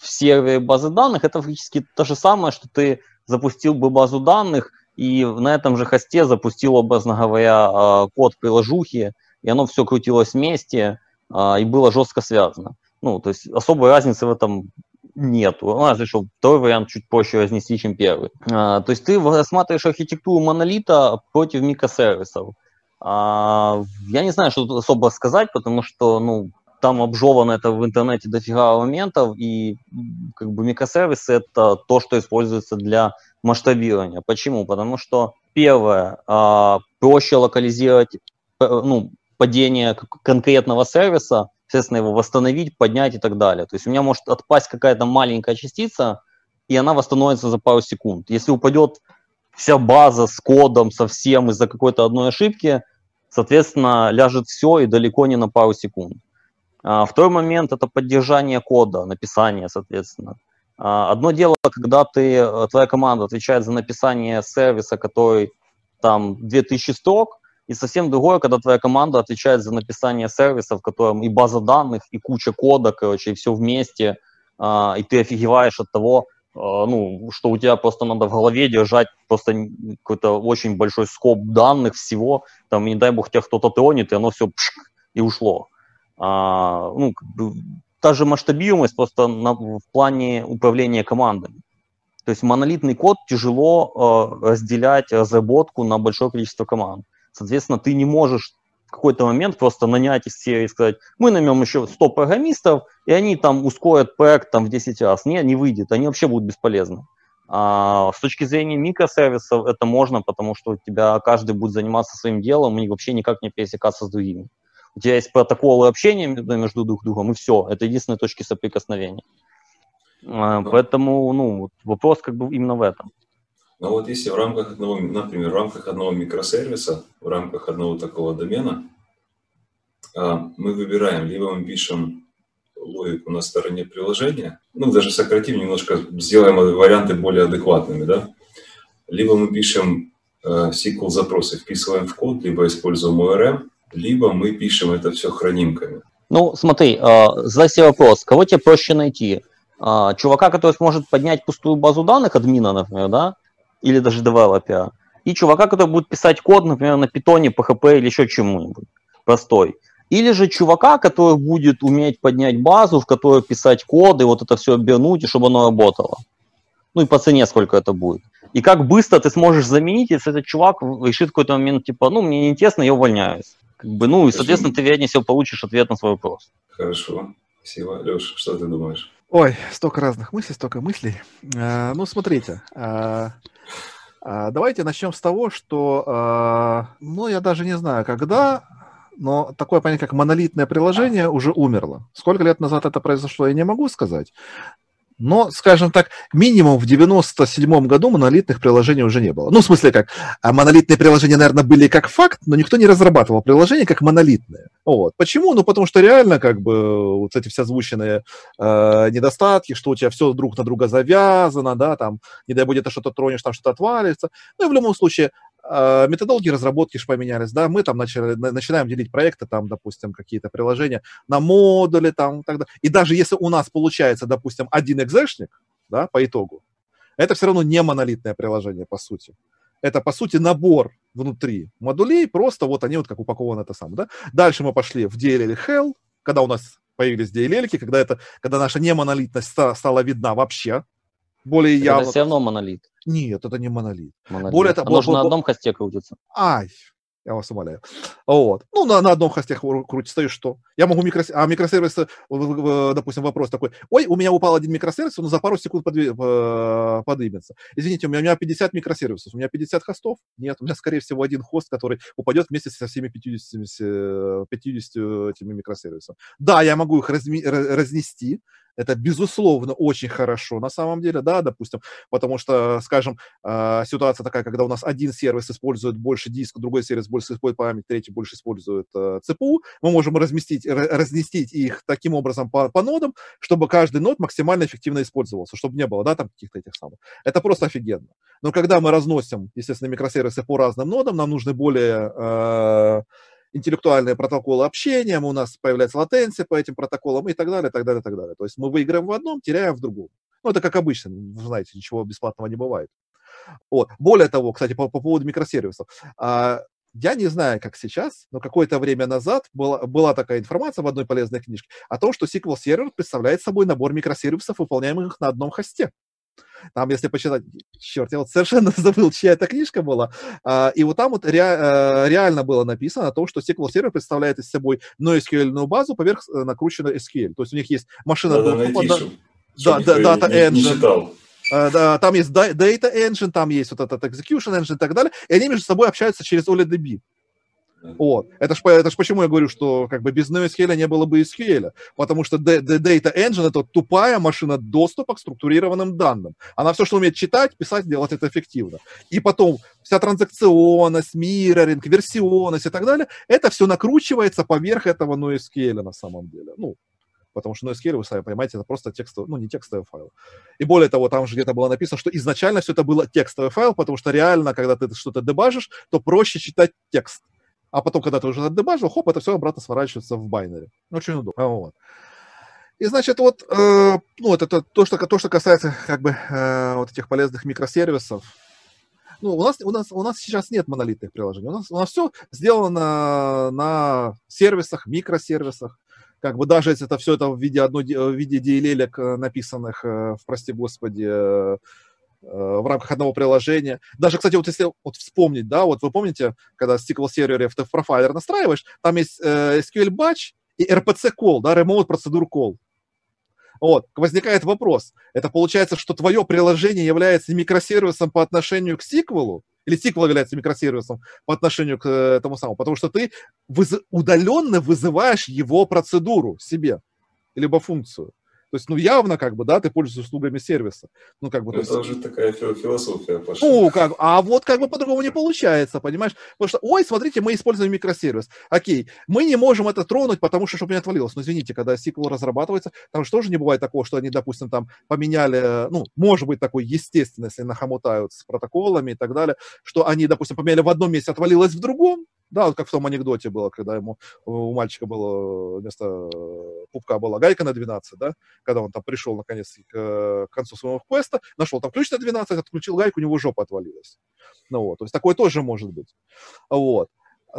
в сервере базы данных, это фактически то же самое, что ты запустил бы базу данных и на этом же хосте запустил, образно говоря, а, код приложухи, и оно все крутилось вместе а, и было жестко связано. Ну, то есть особой разницы в этом нету. Ну, разве что второй вариант чуть проще разнести, чем первый. А, то есть ты рассматриваешь архитектуру монолита против микросервисов. А, я не знаю, что тут особо сказать, потому что, ну, там обжевано это в интернете дофига моментов, и как бы микросервисы это то, что используется для масштабирования. Почему? Потому что первое, а, проще локализировать э, ну, падение конкретного сервиса, соответственно, его восстановить, поднять и так далее. То есть у меня может отпасть какая-то маленькая частица, и она восстановится за пару секунд. Если упадет вся база с кодом, со всем из-за какой-то одной ошибки, соответственно, ляжет все и далеко не на пару секунд. А, Второй момент – это поддержание кода, написание, соответственно. А, Одно дело, когда ты, э, твоя команда отвечает за написание сервиса, который там 2000 строк, и совсем другое, когда твоя команда отвечает за написание сервиса, в котором и база данных, и куча кода, короче, и все вместе, а, и ты офигеваешь от того, ну, что у тебя просто надо в голове держать просто какой-то очень большой скоп данных всего, там, не дай бог тебя кто-то тронет, и оно все и ушло. А, ну, та же масштабируемость просто на- в плане управления командами. То есть монолитный код тяжело э, разделять разработку на большое количество команд. Соответственно, ты не можешь какой-то момент просто нанять из серии и сказать, мы наймем еще 100 программистов, и они там ускорят проект там в 10 раз. Не, не выйдет, они вообще будут бесполезны. А с точки зрения микросервисов это можно, потому что у тебя каждый будет заниматься своим делом и вообще никак не пересекаться с другими. У тебя есть протоколы общения между, между друг другом, и все. Это единственные точки соприкосновения. А, Поэтому, ну, вопрос как бы именно в этом. Но вот если в рамках одного, например, в рамках одного микросервиса, в рамках одного такого домена, а, мы выбираем, либо мы пишем логику на стороне приложения, ну, даже сократим немножко, сделаем варианты более адекватными, да, либо мы пишем э, SQL-запросы, вписываем в код, либо используем ORM, либо мы пишем это все хранимками. Ну, смотри, э, задай себе вопрос, кого тебе проще найти? Э, чувака, который сможет поднять пустую базу данных, админа, например, да? Или даже девелопера. И чувака, который будет писать код, например, на питоне, PHP или еще чему-нибудь простой. Или же чувака, который будет уметь поднять базу, в которой писать код и вот это все обернуть, и чтобы оно работало. Ну и по цене сколько это будет. И как быстро ты сможешь заменить, если этот чувак решит в какой-то момент, типа, ну, мне неинтересно, я увольняюсь. Как бы, ну, и, соответственно, ты, вероятнее всего, получишь ответ на свой вопрос. Хорошо. Спасибо. Леш, что ты думаешь? Ой, столько разных мыслей, столько мыслей. А, ну, смотрите, а, а, давайте начнем с того, что, а, ну, я даже не знаю, когда, но такое понятие, как монолитное приложение, уже умерло. Сколько лет назад это произошло, я не могу сказать. Но, скажем так, минимум в 97 году монолитных приложений уже не было. Ну, в смысле как, а монолитные приложения, наверное, были как факт, но никто не разрабатывал приложения как монолитные. Вот. Почему? Ну, потому что реально, как бы, вот эти все озвученные э, недостатки, что у тебя все друг на друга завязано, да, там, не дай бог, где-то что-то тронешь, там что-то отвалится. Ну, и в любом случае, методологии разработки же поменялись, да, мы там начали, начинаем делить проекты, там, допустим, какие-то приложения на модули, там, тогда. И даже если у нас получается, допустим, один экзешник, да, по итогу, это все равно не монолитное приложение, по сути. Это, по сути, набор внутри модулей, просто вот они вот как упакованы это самое, да. Дальше мы пошли в DLL Hell, когда у нас появились DLL, когда, это, когда наша немонолитность стала видна вообще, более явно. Это все равно монолит. Нет, это не монолит. монолит. Более того, Оно же на одном хосте крутится. Ай, я вас умоляю. Вот. Ну, на, на одном хосте крутится, и что? Я могу микрос... А микросервисы, допустим, вопрос такой. Ой, у меня упал один микросервис, он за пару секунд подви... подымется. Извините, у меня, у меня 50 микросервисов, у меня 50 хостов? Нет, у меня, скорее всего, один хост, который упадет вместе со всеми 50, 50 этими микросервисами. Да, я могу их разми... разнести, это, безусловно, очень хорошо на самом деле, да, допустим, потому что, скажем, а, ситуация такая, когда у нас один сервис использует больше диска, другой сервис больше использует память, третий больше использует э, ЦПУ, мы можем разместить, разнестить их таким образом по, по нодам, чтобы каждый нод максимально эффективно использовался, чтобы не было, да, там каких-то этих самых. Это просто офигенно. Но когда мы разносим, естественно, микросервисы по разным нодам, нам нужны более э, интеллектуальные протоколы общения, у нас появляется латенция по этим протоколам и так далее, так далее, так далее. То есть мы выиграем в одном, теряем в другом. Ну, это как обычно, вы знаете, ничего бесплатного не бывает. Вот. Более того, кстати, по, по поводу микросервисов. А, я не знаю, как сейчас, но какое-то время назад была, была такая информация в одной полезной книжке о том, что SQL Server представляет собой набор микросервисов, выполняемых на одном хосте. Там, если почитать, черт, я вот совершенно забыл, чья эта книжка была. А, и вот там вот ре, э, реально было написано о том, что SQL Server представляет из собой NoSQL базу поверх э, накрученной SQL. То есть у них есть машина Надо доступа. Да, да, да. Не читал. Uh, да, там есть Data Engine, там есть вот этот Execution Engine и так далее, и они между собой общаются через OLEDB. Вот. Это ж, это ж почему я говорю, что как бы без NoSQL не было бы SQL. Потому что Data Engine — это тупая машина доступа к структурированным данным. Она все, что умеет читать, писать, делать это эффективно. И потом вся транзакционность, мирроринг, версионность и так далее, это все накручивается поверх этого NoSQL на самом деле. Ну, потому что NoSQL, вы сами понимаете, это просто текстовый, ну, не текстовый файл. И более того, там же где-то было написано, что изначально все это было текстовый файл, потому что реально, когда ты что-то дебажишь, то проще читать текст а потом, когда ты уже отдебажил, хоп, это все обратно сворачивается в байнере. Очень удобно. Вот. И, значит, вот, э, ну, это, это то, что, то, что касается, как бы, э, вот этих полезных микросервисов. Ну, у нас, у нас, у нас сейчас нет монолитных приложений. У нас, у нас все сделано на, сервисах, микросервисах. Как бы даже если это все это в виде одной, в виде DLL э, написанных, э, прости господи, Э, в рамках одного приложения. Даже, кстати, вот если вот вспомнить, да, вот вы помните, когда SQL сервере в профайлер настраиваешь, там есть э, SQL batch и RPC call, да, remote процедур call. Вот, возникает вопрос, это получается, что твое приложение является микросервисом по отношению к SQL, или SQL является микросервисом по отношению к э, этому самому, потому что ты выз- удаленно вызываешь его процедуру себе, либо функцию. То есть, ну, явно, как бы, да, ты пользуешься услугами сервиса. Ну, как бы... Это есть... уже такая философия пошла. Ну, как, а вот как бы по-другому не получается, понимаешь? Потому что, ой, смотрите, мы используем микросервис. Окей, мы не можем это тронуть, потому что, чтобы не отвалилось. Но извините, когда SQL разрабатывается, там же тоже не бывает такого, что они, допустим, там поменяли, ну, может быть такой естественно, если нахомутают с протоколами и так далее, что они, допустим, поменяли в одном месте, отвалилось в другом, да, вот как в том анекдоте было, когда ему у мальчика было вместо пупка была гайка на 12, да, когда он там пришел наконец к, к концу своего квеста, нашел там ключ на 12, отключил гайку, у него жопа отвалилась. Ну вот, то есть такое тоже может быть. Вот.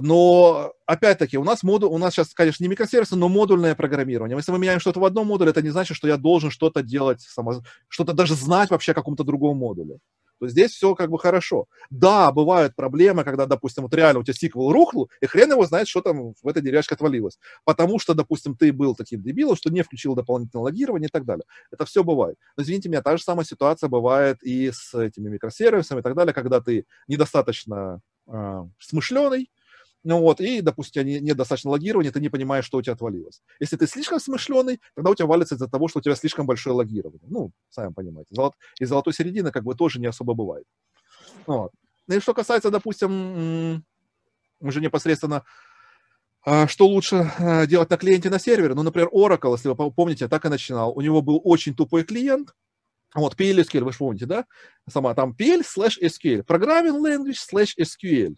Но, опять-таки, у нас, моду, у нас сейчас, конечно, не микросервисы, но модульное программирование. Если мы меняем что-то в одном модуле, это не значит, что я должен что-то делать, само, что-то даже знать вообще о каком-то другом модуле. То здесь все как бы хорошо. Да, бывают проблемы, когда, допустим, вот реально у тебя сиквел рухнул, и хрен его знает, что там в этой деревяшке отвалилось. Потому что, допустим, ты был таким дебилом, что не включил дополнительное логирование и так далее. Это все бывает. Но, извините меня, та же самая ситуация бывает и с этими микросервисами и так далее, когда ты недостаточно э, смышленый, ну вот, и, допустим, у тебя недостаточно логирования, ты не понимаешь, что у тебя отвалилось. Если ты слишком смышленый, тогда у тебя валится из-за того, что у тебя слишком большое логирование. Ну, сами понимаете. Золот... И золотой середины как бы тоже не особо бывает. Вот. Ну и что касается, допустим, уже непосредственно а, что лучше а, делать на клиенте на сервере? Ну, например, Oracle, если вы помните, так и начинал. У него был очень тупой клиент, вот, PL SQL, вы же помните, да? Сама там PL slash SQL. Programming language slash SQL.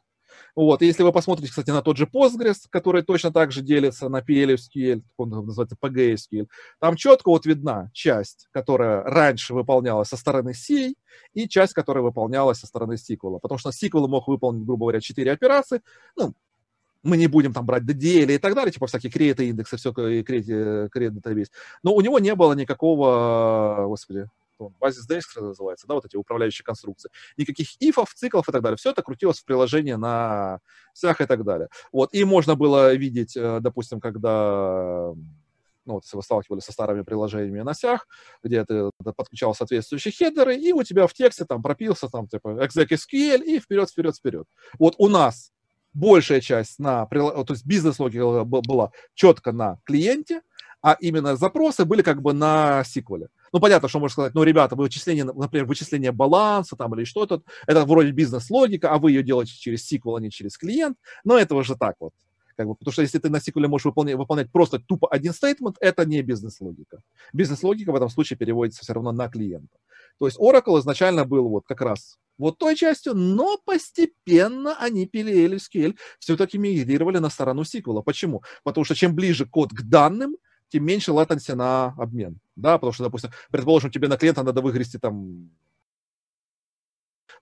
Вот, и если вы посмотрите, кстати, на тот же Postgres, который точно так же делится на PLSQL, он называется PGSQL, там четко вот видна часть, которая раньше выполнялась со стороны C, и часть, которая выполнялась со стороны SQL. Потому что SQL мог выполнить, грубо говоря, 4 операции, ну, мы не будем там брать DDL и так далее, типа всякие create индексы, все, create, create database. Но у него не было никакого, господи, базис Dexter называется, да, вот эти управляющие конструкции. Никаких ифов, циклов и так далее. Все это крутилось в приложении на всях и так далее. Вот, и можно было видеть, э, допустим, когда ну, вот, если вы сталкивались со старыми приложениями на сях, где ты подключал соответствующие хедеры, и у тебя в тексте там пропился там типа exec.sql и вперед, вперед, вперед. Вот у нас большая часть на, то есть бизнес-логика была четко на клиенте, а именно запросы были как бы на сиквеле. Ну, понятно, что можно сказать, ну, ребята, вычисление, например, вычисление баланса там или что-то, это вроде бизнес-логика, а вы ее делаете через SQL, а не через клиент, но это уже так вот. Как бы, потому что если ты на SQL можешь выполнять, выполнять просто тупо один стейтмент, это не бизнес-логика. Бизнес-логика в этом случае переводится все равно на клиента. То есть Oracle изначально был вот как раз вот той частью, но постепенно они пилили SQL, все-таки мигрировали на сторону SQL. Почему? Потому что чем ближе код к данным, тем меньше латенси на обмен. Да, потому что, допустим, предположим, тебе на клиента надо выгрести там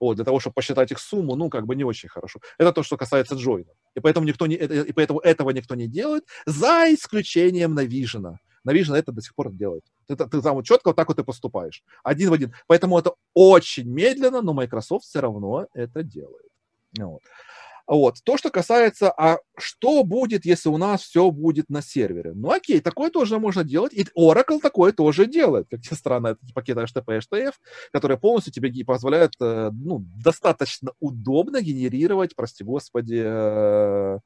вот, для того, чтобы посчитать их сумму, ну, как бы не очень хорошо. Это то, что касается джойна. И поэтому, никто не, и поэтому этого никто не делает, за исключением Navision. Navision это до сих пор делает. Ты, ты там вот четко вот так вот и поступаешь. Один в один. Поэтому это очень медленно, но Microsoft все равно это делает. Вот. Вот. То, что касается, а что будет, если у нас все будет на сервере? Ну, окей, такое тоже можно делать. И Oracle такое тоже делает. Как ни странно, это пакеты HTTP и HTF, которые полностью тебе позволяют э, ну, достаточно удобно генерировать, прости господи, э,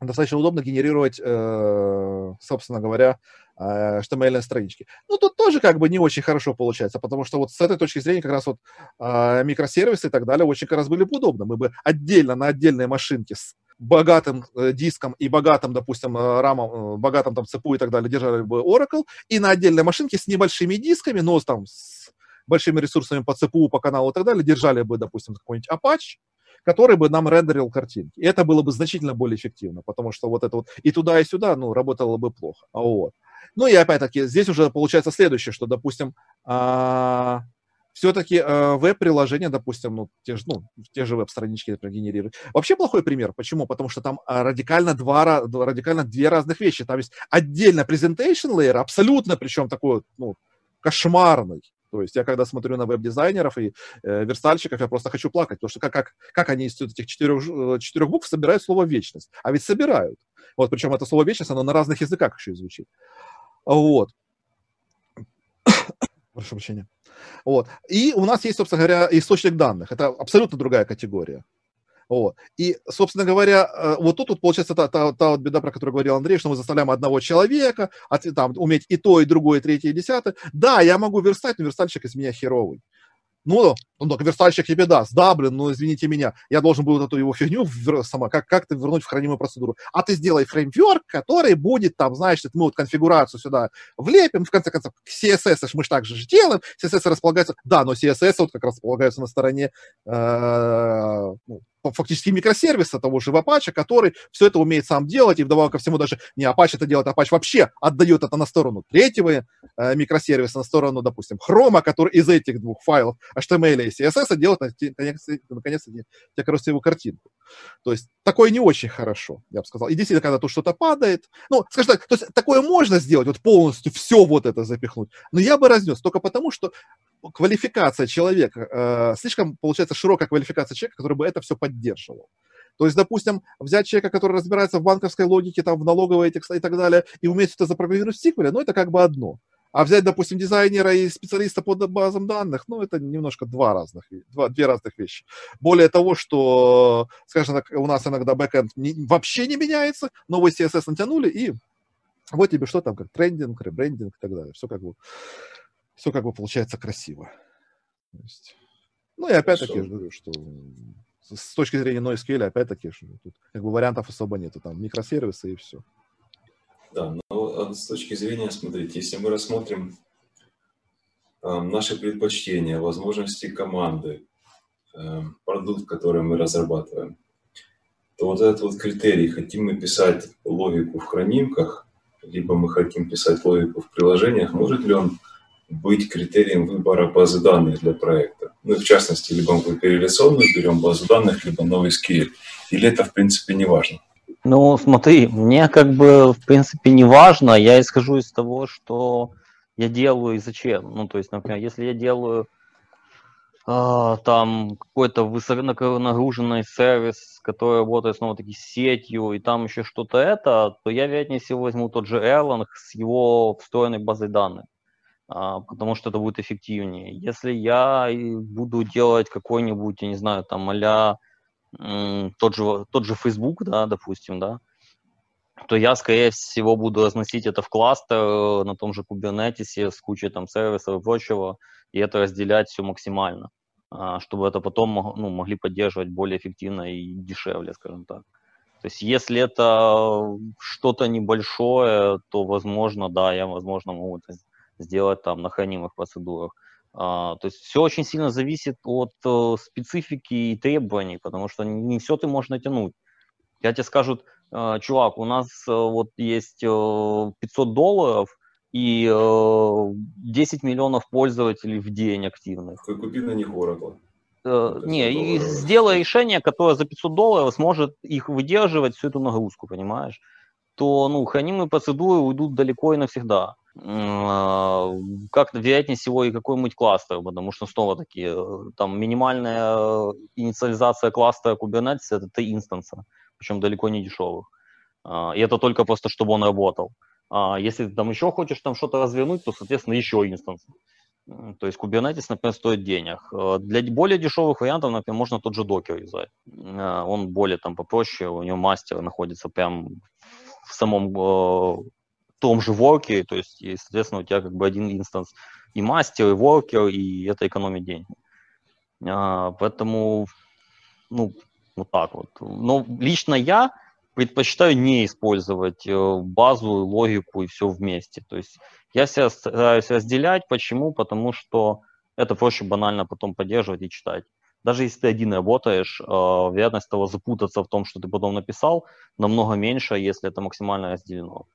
достаточно удобно генерировать, э, собственно говоря, HTML странички. Ну, тут тоже как бы не очень хорошо получается, потому что вот с этой точки зрения как раз вот э, микросервисы и так далее очень как раз были бы удобно. Мы бы отдельно на отдельной машинке с богатым э, диском и богатым, допустим, э, рамом, э, богатым там ЦПУ и так далее держали бы Oracle, и на отдельной машинке с небольшими дисками, но там с большими ресурсами по ЦПУ, по каналу и так далее, держали бы, допустим, какой-нибудь Apache, который бы нам рендерил картинки. И это было бы значительно более эффективно, потому что вот это вот и туда, и сюда, ну, работало бы плохо. Вот. Ну и опять-таки, здесь уже получается следующее, что, допустим, а, все-таки а, веб-приложения, допустим, ну те, же, ну, те же веб-странички, например, генерируют. Вообще плохой пример. Почему? Потому что там а, радикально, два, радикально две разных вещи. Там есть отдельно presentation layer, абсолютно, причем такой, ну, кошмарный. То есть я когда смотрю на веб-дизайнеров и э, верстальщиков, я просто хочу плакать, потому что как, как, как они из этих четырех, э, четырех букв собирают слово «вечность». А ведь собирают. Вот, причем это слово «вечность», оно на разных языках еще и звучит. Вот. Прошу прощения. Вот. И у нас есть, собственно говоря, источник данных. Это абсолютно другая категория. Вот. И, собственно говоря, э, вот тут вот получается та, та, та вот беда, про которую говорил Андрей, что мы заставляем одного человека от, там, уметь и то, и другое, и третье, и десятое. Да, я могу верстать, но верстальщик из меня херовый. Ну, ну так верстальщик тебе даст. Да, блин, ну извините меня, я должен был эту его фигню сама как- как-то вернуть в хранимую процедуру. А ты сделай фреймворк, который будет там, знаешь, мы вот конфигурацию сюда влепим, в конце концов, CSS мы же так же делаем, CSS располагается, да, но CSS вот как располагается на стороне э, ну, фактически микросервиса того же Apache, который все это умеет сам делать, и вдобавок ко всему даже не Apache это делает, Apache вообще отдает это на сторону третьего э, микросервиса, на сторону, допустим, Chrome, который из этих двух файлов HTML и CSS, а делать наконец-то тебе красивую картинку. То есть такое не очень хорошо, я бы сказал. И действительно, когда тут что-то падает, ну, скажем так, то есть такое можно сделать, вот полностью все вот это запихнуть, но я бы разнес только потому, что квалификация человека, э, слишком, получается, широкая квалификация человека, который бы это все поддерживал. То есть, допустим, взять человека, который разбирается в банковской логике, там, в налоговой и так далее, и умеет это запрограммировать в сиквеле, ну, это как бы одно. А взять, допустим, дизайнера и специалиста по базам данных, ну, это немножко два разных, два, две разных вещи. Более того, что, скажем так, у нас иногда бэкэнд не, вообще не меняется, новый CSS натянули, и вот тебе что там, как трендинг, ребрендинг и так далее. Все как бы, все как бы получается красиво. Есть, ну и опять-таки, я говорю, что с точки зрения NoSQL, опять-таки, тут как бы вариантов особо нету. Там микросервисы и все. Да, но а с точки зрения, смотрите, если мы рассмотрим э, наши предпочтения, возможности команды, э, продукт, который мы разрабатываем, то вот этот вот критерий, хотим мы писать логику в хранимках, либо мы хотим писать логику в приложениях, может ли он быть критерием выбора базы данных для проекта. Ну, в частности, либо мы переляционную берем базу данных, либо новый скейл. Или это, в принципе, не важно? Ну, смотри, мне как бы, в принципе, не важно. Я исхожу из того, что я делаю и зачем. Ну, то есть, например, если я делаю э, там какой-то высоконагруженный сервис, который работает снова-таки с сетью, и там еще что-то это, то я, вероятнее всего, возьму тот же Erlang с его встроенной базой данных. А, потому что это будет эффективнее. Если я буду делать какой-нибудь, я не знаю, там а тот же, тот же Facebook, да, допустим, да, то я, скорее всего, буду разносить это в кластер э, на том же Kubernetes с кучей там сервисов и прочего, и это разделять все максимально, а, чтобы это потом ну, могли поддерживать более эффективно и дешевле, скажем так. То есть если это что-то небольшое, то, возможно, да, я, возможно, могу это сделать там на хранимых процедурах. А, то есть все очень сильно зависит от э, специфики и требований, потому что не все ты можешь натянуть. Я тебе скажут, э, чувак, у нас э, вот есть э, 500 долларов и э, 10 миллионов пользователей в день активных. Ты купи на них Oracle. Э, не, и сделай решение, которое за 500 долларов сможет их выдерживать всю эту нагрузку, понимаешь? То, ну, хранимые процедуры уйдут далеко и навсегда. А, как вероятнее всего и какой-нибудь кластер, потому что снова-таки э, там минимальная инициализация кластера Kubernetes это три инстанса, причем далеко не дешевых. А, и это только просто, чтобы он работал. А если ты там еще хочешь там что-то развернуть, то, соответственно, еще instance. То есть Kubernetes, например, стоит денег. Э, для более дешевых вариантов, например, можно тот же Docker юзать. Он более там попроще, у него мастер находится прям в самом э, том же воркере, то есть, и, соответственно, у тебя как бы один instance и мастер, и worker, и это экономит деньги. А, поэтому, ну, вот так вот. Но лично я предпочитаю не использовать э, базу, логику и все вместе. То есть я себя стараюсь разделять. Почему? Потому что это проще банально потом поддерживать и читать. Даже если ты один работаешь, э, вероятность того запутаться в том, что ты потом написал, намного меньше, если это максимально разделено.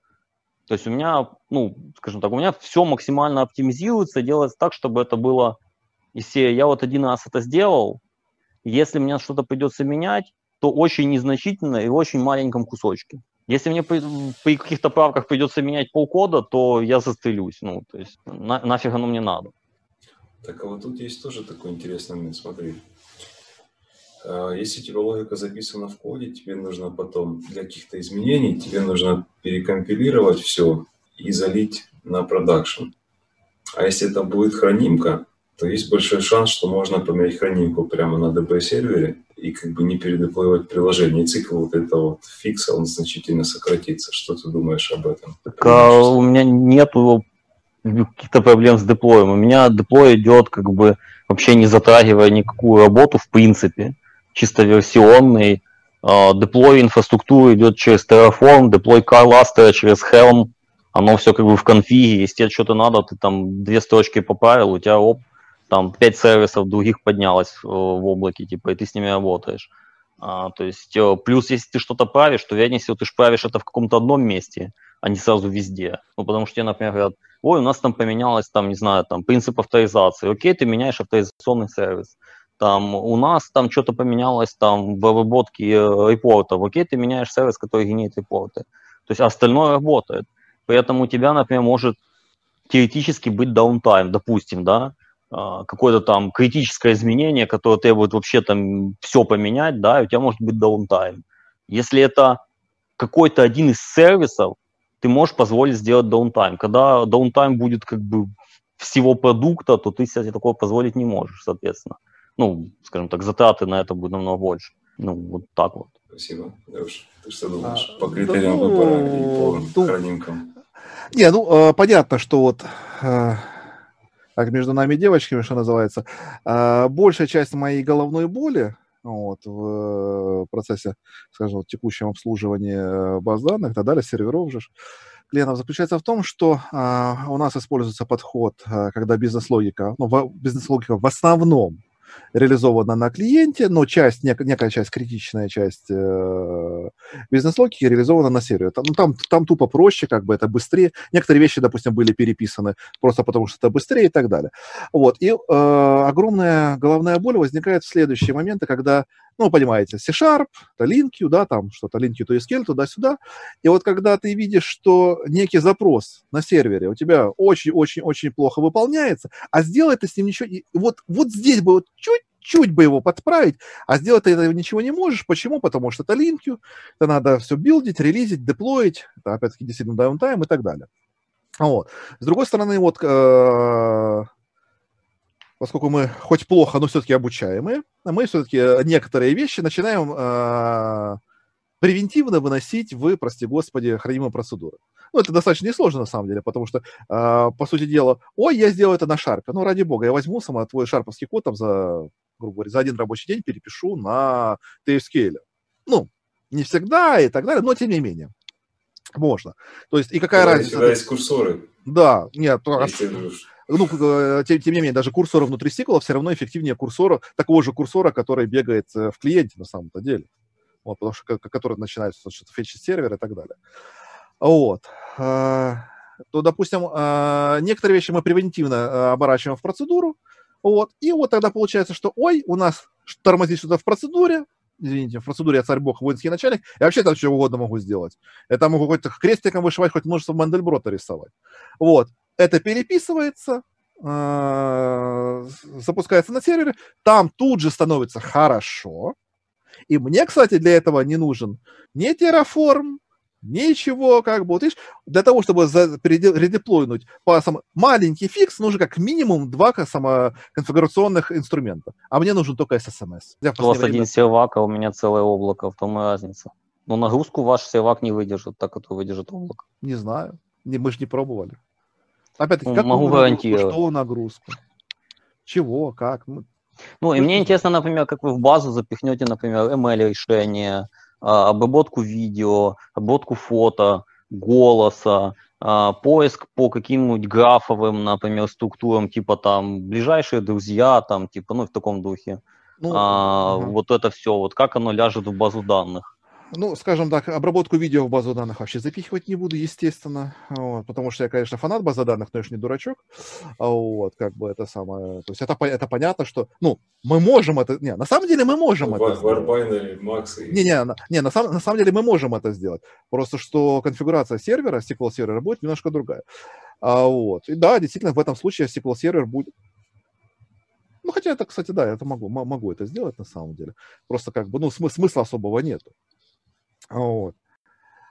То есть у меня, ну, скажем так, у меня все максимально оптимизируется, делается так, чтобы это было из серии «я вот один раз это сделал, если мне что-то придется менять, то очень незначительно и в очень маленьком кусочке. Если мне при, каких-то правках придется менять полкода, то я застрелюсь. Ну, то есть на, нафиг оно мне надо. Так, а вот тут есть тоже такой интересный момент. Смотри, если у тебя логика записана в коде, тебе нужно потом для каких-то изменений, тебе нужно перекомпилировать все и залить на продакшн. А если это будет хранимка, то есть большой шанс, что можно поменять хранимку прямо на DB-сервере и как бы не передеплоивать приложение. И цикл вот этого вот фикса, он значительно сократится. Что ты думаешь об этом? Так, а у меня нету каких-то проблем с деплоем. У меня деплой идет как бы вообще не затрагивая никакую работу в принципе чисто версионный. Деплой инфраструктуры идет через Terraform, деплой CarLaster через Helm. Оно все как бы в конфиге. Если тебе что-то надо, ты там две строчки поправил, у тебя оп, там пять сервисов других поднялось в облаке, типа, и ты с ними работаешь. А, то есть, э, плюс, если ты что-то правишь, то вероятнее всего ты же правишь это в каком-то одном месте, а не сразу везде. Ну, потому что тебе, например, говорят, ой, у нас там поменялось, там, не знаю, там, принцип авторизации. Окей, ты меняешь авторизационный сервис. Там, у нас там что-то поменялось там в обработке э, репортов. Окей, ты меняешь сервис, который генерит репорты. То есть остальное работает. Поэтому у тебя, например, может теоретически быть downtime, допустим, да, а, какое-то там критическое изменение, которое требует вообще там все поменять, да, и у тебя может быть downtime. Если это какой-то один из сервисов, ты можешь позволить сделать downtime. Когда downtime будет как бы всего продукта, то ты себе такого позволить не можешь, соответственно. Ну, скажем так, затраты на это будут намного больше. Ну, вот так вот. Спасибо. Леш, ты что думаешь а, по критериям да, выбора и по ну, хранимкам? Не, ну, э, понятно, что вот э, как между нами девочками, что называется, э, большая часть моей головной боли вот, в процессе, скажем, текущего обслуживания баз данных и так далее, серверов же, клиентов заключается в том, что а, у нас используется подход, а, когда бизнес-логика, ну, бизнес-логика в основном реализована на клиенте, но часть, нек, некая часть, критичная часть э, бизнес-логики реализована на сервере. Там, ну, там, там тупо проще, как бы это быстрее. Некоторые вещи, допустим, были переписаны просто потому, что это быстрее и так далее. Вот. И э, огромная головная боль возникает в следующие моменты, когда ну, понимаете, C-Sharp, LinQ, да, там что-то LinQ to SQL, туда-сюда. И вот когда ты видишь, что некий запрос на сервере у тебя очень-очень-очень плохо выполняется, а сделать ты с ним ничего... Вот, вот здесь бы вот чуть-чуть бы его подправить, а сделать ты этого ничего не можешь. Почему? Потому что это LinQ, это надо все билдить, релизить, деплоить, это опять-таки действительно даунтайм и так далее. Вот. С другой стороны, вот э, поскольку мы хоть плохо, но все-таки обучаемые, мы все-таки э, некоторые вещи начинаем э, превентивно выносить в, прости господи, хранимые процедуры. Ну, это достаточно несложно, на самом деле, потому что, э, по сути дела, ой, я сделаю это на шарпе. Ну, ради бога, я возьму сама твой шарповский код там за, грубо говоря, за один рабочий день перепишу на TSQL. Ну, не всегда и так далее, но тем не менее. Можно. То есть, и какая Когда разница? Всегда есть курсоры. Да, нет, ну, э, тем, тем не менее, даже курсора внутри сиквела все равно эффективнее курсора, такого же курсора, который бегает э, в клиенте на самом-то деле. Вот, потому что, который начинается что-то фетчить сервер и так далее. Вот. А, то, допустим, а, некоторые вещи мы превентивно э, оборачиваем в процедуру, вот, и вот тогда получается, что, ой, у нас тормозит что-то в процедуре, извините, в процедуре я царь бог, воинский начальник, я вообще там что угодно могу сделать. Это могу хоть крестиком вышивать, хоть множество Мандельброта рисовать. Вот это переписывается, а, запускается на сервере, там тут же становится хорошо. И мне, кстати, для этого не нужен ни Terraform, ничего, как бы, вот видишь, для того, чтобы редеплойнуть по сам, маленький фикс, нужно как минимум два самоконфигурационных инструмента. А мне нужен только SSMS. У вас один сервак, а у меня целое облако, в том и разница. Но нагрузку ваш сервак не выдержит, так, как выдержит облако. Не знаю. Мы же не пробовали. Опять-таки, как могу гарантировать. Что нагрузку? Чего? Как? Ну, ну и мне интересно, например, как вы в базу запихнете, например, ML-решение, а, обработку видео, обработку фото, голоса, а, поиск по каким-нибудь графовым, например, структурам, типа там ближайшие друзья, там, типа, ну, в таком духе. Ну, а, угу. Вот это все, вот как оно ляжет в базу данных ну, скажем так, обработку видео в базу данных вообще запихивать не буду, естественно, вот, потому что я, конечно, фанат базы данных, но я же не дурачок, а вот, как бы это самое, то есть это, это понятно, что, ну, мы можем это, не, на самом деле мы можем это сделать. Макс и... Не, не, не на, сам, на самом деле мы можем это сделать, просто что конфигурация сервера, SQL сервера будет немножко другая, а, вот, и да, действительно, в этом случае SQL сервер будет, ну, хотя это, кстати, да, я это могу, могу это сделать на самом деле. Просто как бы, ну, смы- смысла особого нету. Вот.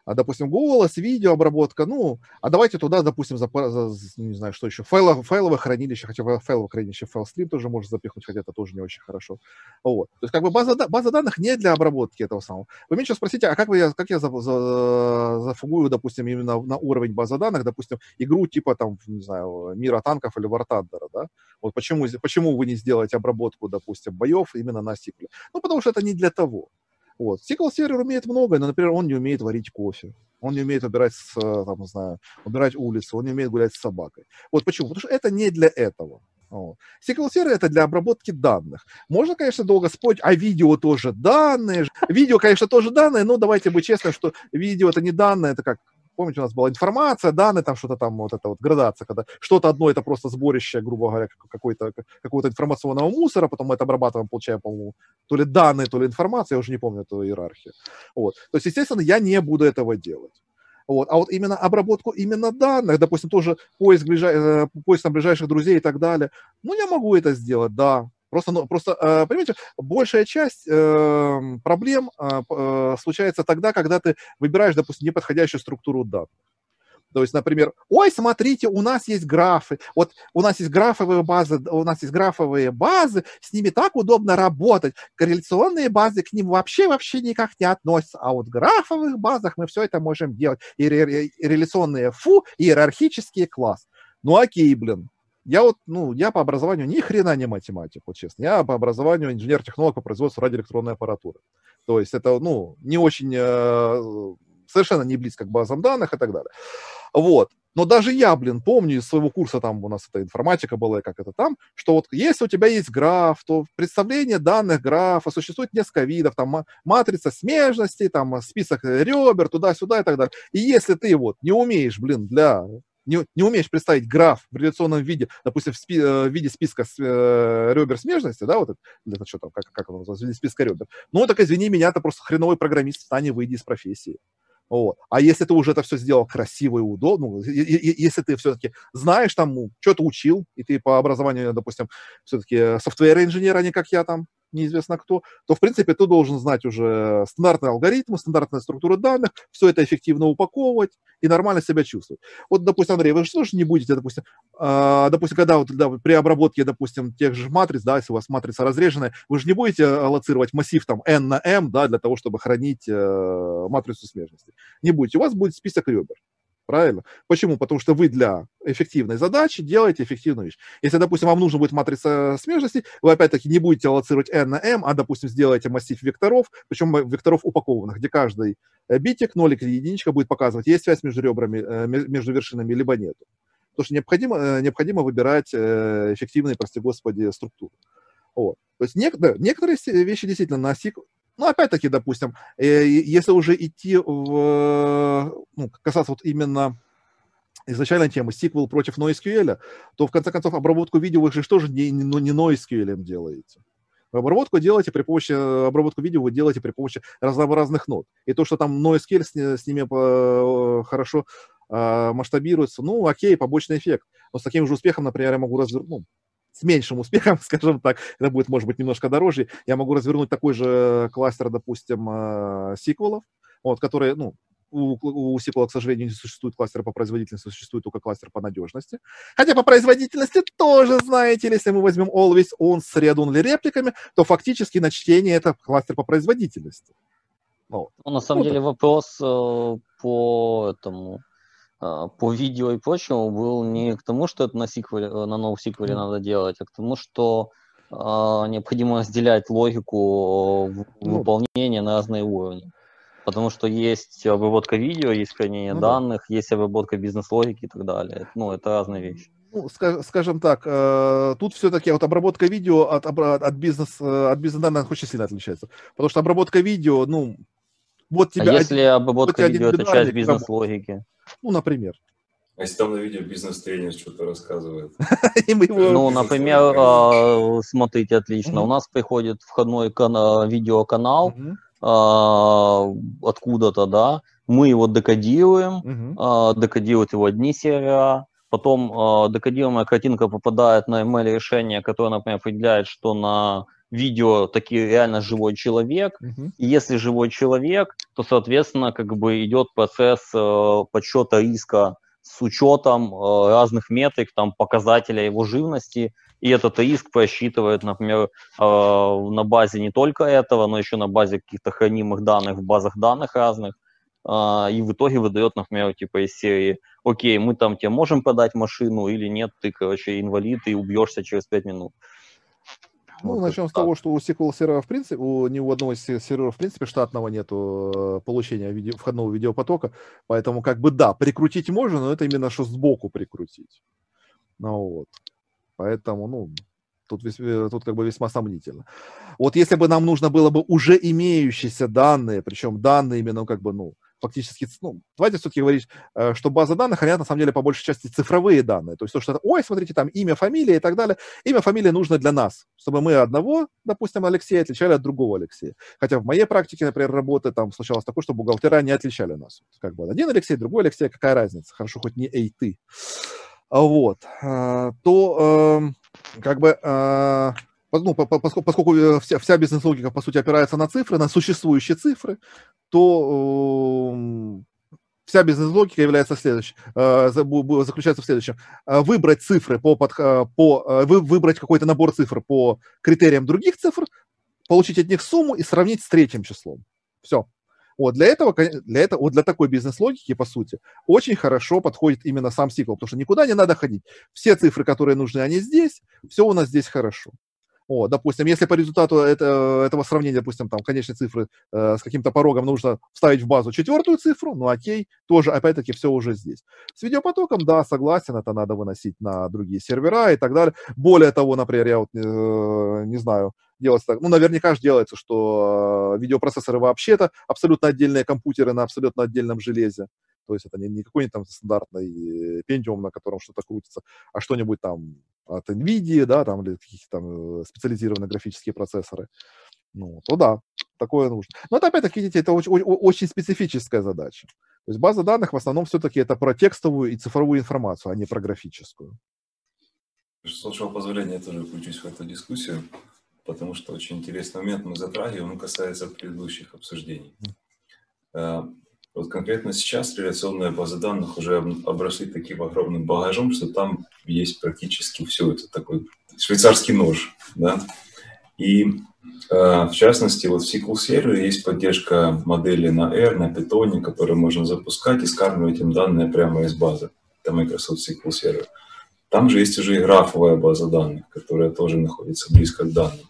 А, допустим, голос, видео обработка, ну, а давайте туда, допустим, за, за не знаю, что еще, файло, файловое хранилище, хотя файловое хранилище, файлстрим тоже можно запихнуть, хотя это тоже не очень хорошо. Вот. То есть, как бы база, база данных не для обработки этого самого. Вы меня сейчас спросите, а как, вы, как я за, за, зафугую, допустим, именно на уровень базы данных, допустим, игру типа, там, не знаю, Мира танков или War Thunder, да? Вот почему, почему вы не сделаете обработку, допустим, боев именно на SQL? Ну, потому что это не для того. Вот. SQL сервер умеет многое, но, например, он не умеет варить кофе. Он не умеет убирать, с, там, не знаю, убирать улицу, он не умеет гулять с собакой. Вот почему? Потому что это не для этого. Вот. SQL сервер это для обработки данных. Можно, конечно, долго спорить, а видео тоже данные. Видео, конечно, тоже данные, но давайте быть честны, что видео это не данные, это как помните, у нас была информация, данные, там что-то там, вот это вот градация, когда что-то одно это просто сборище, грубо говоря, какой-то, какого-то информационного мусора, потом мы это обрабатываем, получаем, по-моему, то ли данные, то ли информация, я уже не помню эту иерархию. Вот. То есть, естественно, я не буду этого делать. Вот. А вот именно обработку именно данных, допустим, тоже поиск, ближай, э, поиск там, ближайших друзей и так далее, ну, я могу это сделать, да. Просто, ну, просто э, понимаете, большая часть э, проблем э, случается тогда, когда ты выбираешь, допустим, неподходящую структуру данных. То есть, например, ой, смотрите, у нас есть графы, вот у нас есть графовые базы, у нас есть графовые базы, с ними так удобно работать. Корреляционные базы к ним вообще-вообще никак не относятся, а вот в графовых базах мы все это можем делать. И реляционные фу, иерархический класс. Ну окей, блин, я вот, ну, я по образованию ни хрена не математик, вот честно. Я по образованию инженер-технолог по производству радиоэлектронной аппаратуры. То есть это, ну, не очень, э, совершенно не близко к базам данных и так далее. Вот. Но даже я, блин, помню из своего курса, там у нас эта информатика была, как это там, что вот если у тебя есть граф, то представление данных графа существует несколько видов, там матрица смежности, там список ребер, туда-сюда и так далее. И если ты вот не умеешь, блин, для не, не умеешь представить граф в реляционном виде, допустим, в, спи, э, в виде списка с, э, ребер смежности, да, вот это, это что там, как, как оно называется, в виде списка ребер, ну, так извини меня, ты просто хреновый программист, встань и выйди из профессии. Вот. А если ты уже это все сделал красиво и удобно, ну, если ты все-таки знаешь там, ну, что-то учил, и ты по образованию, допустим, все-таки софтвер-инженер, а не как я там, неизвестно кто, то, в принципе, ты должен знать уже стандартные алгоритмы, стандартные структуры данных, все это эффективно упаковывать и нормально себя чувствовать. Вот, допустим, Андрей, вы же тоже не будете, допустим, э, допустим, когда вот да, при обработке, допустим, тех же матриц, да, если у вас матрица разреженная, вы же не будете аллоцировать массив там n на m, да, для того, чтобы хранить э, матрицу смежности. Не будете. У вас будет список ребер. Правильно? Почему? Потому что вы для эффективной задачи делаете эффективную вещь. Если, допустим, вам нужна будет матрица смежности, вы опять-таки не будете аллоцировать n на m, а, допустим, сделаете массив векторов, причем векторов упакованных, где каждый э, битик, нолик или единичка будет показывать, есть связь между ребрами, э, между вершинами, либо нет. Потому что необходимо, э, необходимо выбирать эффективные, прости господи, структуры. Вот. То есть нек- некоторые вещи действительно на SIG ну, опять-таки, допустим, э, если уже идти в, ну, касаться вот именно изначальной темы сиквел против NoSQL, то в конце концов обработку видео вы же тоже не, не, не NoSQL делаете. Обработку делаете при помощи, обработку видео вы делаете при помощи разнообразных нод. И то, что там NoSQL с, с ними по, хорошо э, масштабируется, ну, окей, побочный эффект. Но с таким же успехом, например, я могу развернуть, ну, с меньшим успехом, скажем так, это будет, может быть, немножко дороже, я могу развернуть такой же кластер, допустим, э, сиквелов, вот, которые, ну, у, у сиквела, к сожалению, не существует кластера по производительности, существует только кластер по надежности. Хотя по производительности тоже, знаете, если мы возьмем always on с read репликами, то фактически на чтение это кластер по производительности. Вот. Ну, на самом вот деле это. вопрос э, по этому по видео и прочему был не к тому, что это на, сиквеле, э, на новом сиквеле надо делать, а к тому, что а, необходимо разделять логику ну, выполнения на разные уровни. Потому что есть обработка видео, есть хранение ну, данных, да. есть обработка бизнес-логики и так далее. Ну, это разные вещи. Ну, скажем так, э, тут все-таки вот обработка видео от, от, бизнес, э, от бизнес-данных очень сильно отличается. Потому что обработка видео, ну, вот тебя... А если обработка вот видео – это часть бизнес-логики? Ну, например. А если там на видео бизнес-тренер что-то расказывает? Ну, например, а, смотрите, отлично. У нас приходит входной видеоканал а, откуда-то, да, мы его декодируем, а, декодируют его одни сервера, потом декодируемая картинка попадает на ML решение, которое, например, определяет, что на видео таки реально живой человек. Uh-huh. И если живой человек, то, соответственно, как бы идет процесс э, подсчета риска с учетом э, разных метрик, там, показателя его живности, и этот риск просчитывает, например, э, на базе не только этого, но еще на базе каких-то хранимых данных в базах данных разных, э, и в итоге выдает, например, типа из серии, окей, мы там тебе можем подать машину или нет, ты, короче, инвалид и убьешься через 5 минут. Ну, вот начнем с того, что у SQL сервера, в принципе, у ни у одного из серверов, в принципе, штатного нету э, получения видео, входного видеопотока, поэтому, как бы, да, прикрутить можно, но это именно что сбоку прикрутить. Ну, вот. Поэтому, ну, тут, э, тут как бы весьма сомнительно. Вот если бы нам нужно было бы уже имеющиеся данные, причем данные именно, как бы, ну, фактически, ну, давайте все-таки говорить, э, что база данных хранят на самом деле по большей части цифровые данные. То есть то, что, ой, смотрите, там имя, фамилия и так далее. Имя, фамилия нужно для нас, чтобы мы одного, допустим, Алексея отличали от другого Алексея. Хотя в моей практике, например, работы там случалось такое, что бухгалтера не отличали нас. Как бы один Алексей, другой Алексей, какая разница? Хорошо, хоть не эй, ты. Вот. А, то эм, как бы а, ну, поскольку э, вся, вся бизнес-логика, по сути, опирается на цифры, на существующие цифры, то э, вся бизнес-логика является следующей, э, заключается в следующем. Э, выбрать цифры по, под, по вы, выбрать какой-то набор цифр по критериям других цифр, получить от них сумму и сравнить с третьим числом. Все. Вот для этого, для этого, вот для такой бизнес-логики, по сути, очень хорошо подходит именно сам сиквел, потому что никуда не надо ходить. Все цифры, которые нужны, они здесь, все у нас здесь хорошо. О, допустим, если по результату это, этого сравнения, допустим, там конечной цифры э, с каким-то порогом нужно вставить в базу четвертую цифру, ну окей, тоже опять-таки все уже здесь. С видеопотоком, да, согласен, это надо выносить на другие сервера и так далее. Более того, например, я вот э, не знаю, делается так, ну, наверняка же делается, что э, видеопроцессоры вообще-то абсолютно отдельные компьютеры на абсолютно отдельном железе. То есть это не, не какой-нибудь там стандартный пентиум, на котором что-то крутится, а что-нибудь там от NVIDIA, да, там, или каких-то там э, специализированные графические процессоры. Ну, то да, такое нужно. Но это, опять-таки, видите, это очень, очень специфическая задача. То есть база данных в основном все-таки это про текстовую и цифровую информацию, а не про графическую. С вашего позволения я тоже включусь в эту дискуссию, потому что очень интересный момент мы затрагиваем, он касается предыдущих обсуждений. Вот конкретно сейчас реляционные базы данных уже обросли таким огромным багажом, что там есть практически все. Это такой швейцарский нож, да. И э, в частности, вот в SQL сервере есть поддержка модели на R, на Python, которые можно запускать и скармливать им данные прямо из базы. Это Microsoft SQL Server. Там же есть уже и графовая база данных, которая тоже находится близко к данным.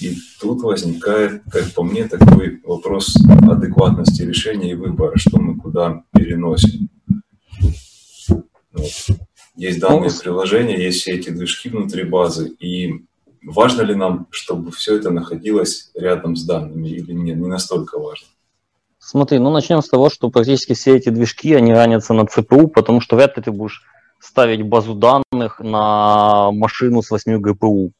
И тут возникает, как по мне, такой вопрос адекватности решения и выбора, что мы куда переносим. Вот. Есть данные приложения, есть все эти движки внутри базы, и важно ли нам, чтобы все это находилось рядом с данными или нет, не настолько важно. Смотри, ну начнем с того, что практически все эти движки, они ранятся на ЦПУ, потому что вряд ли ты будешь ставить базу данных на машину с 8 ГПУ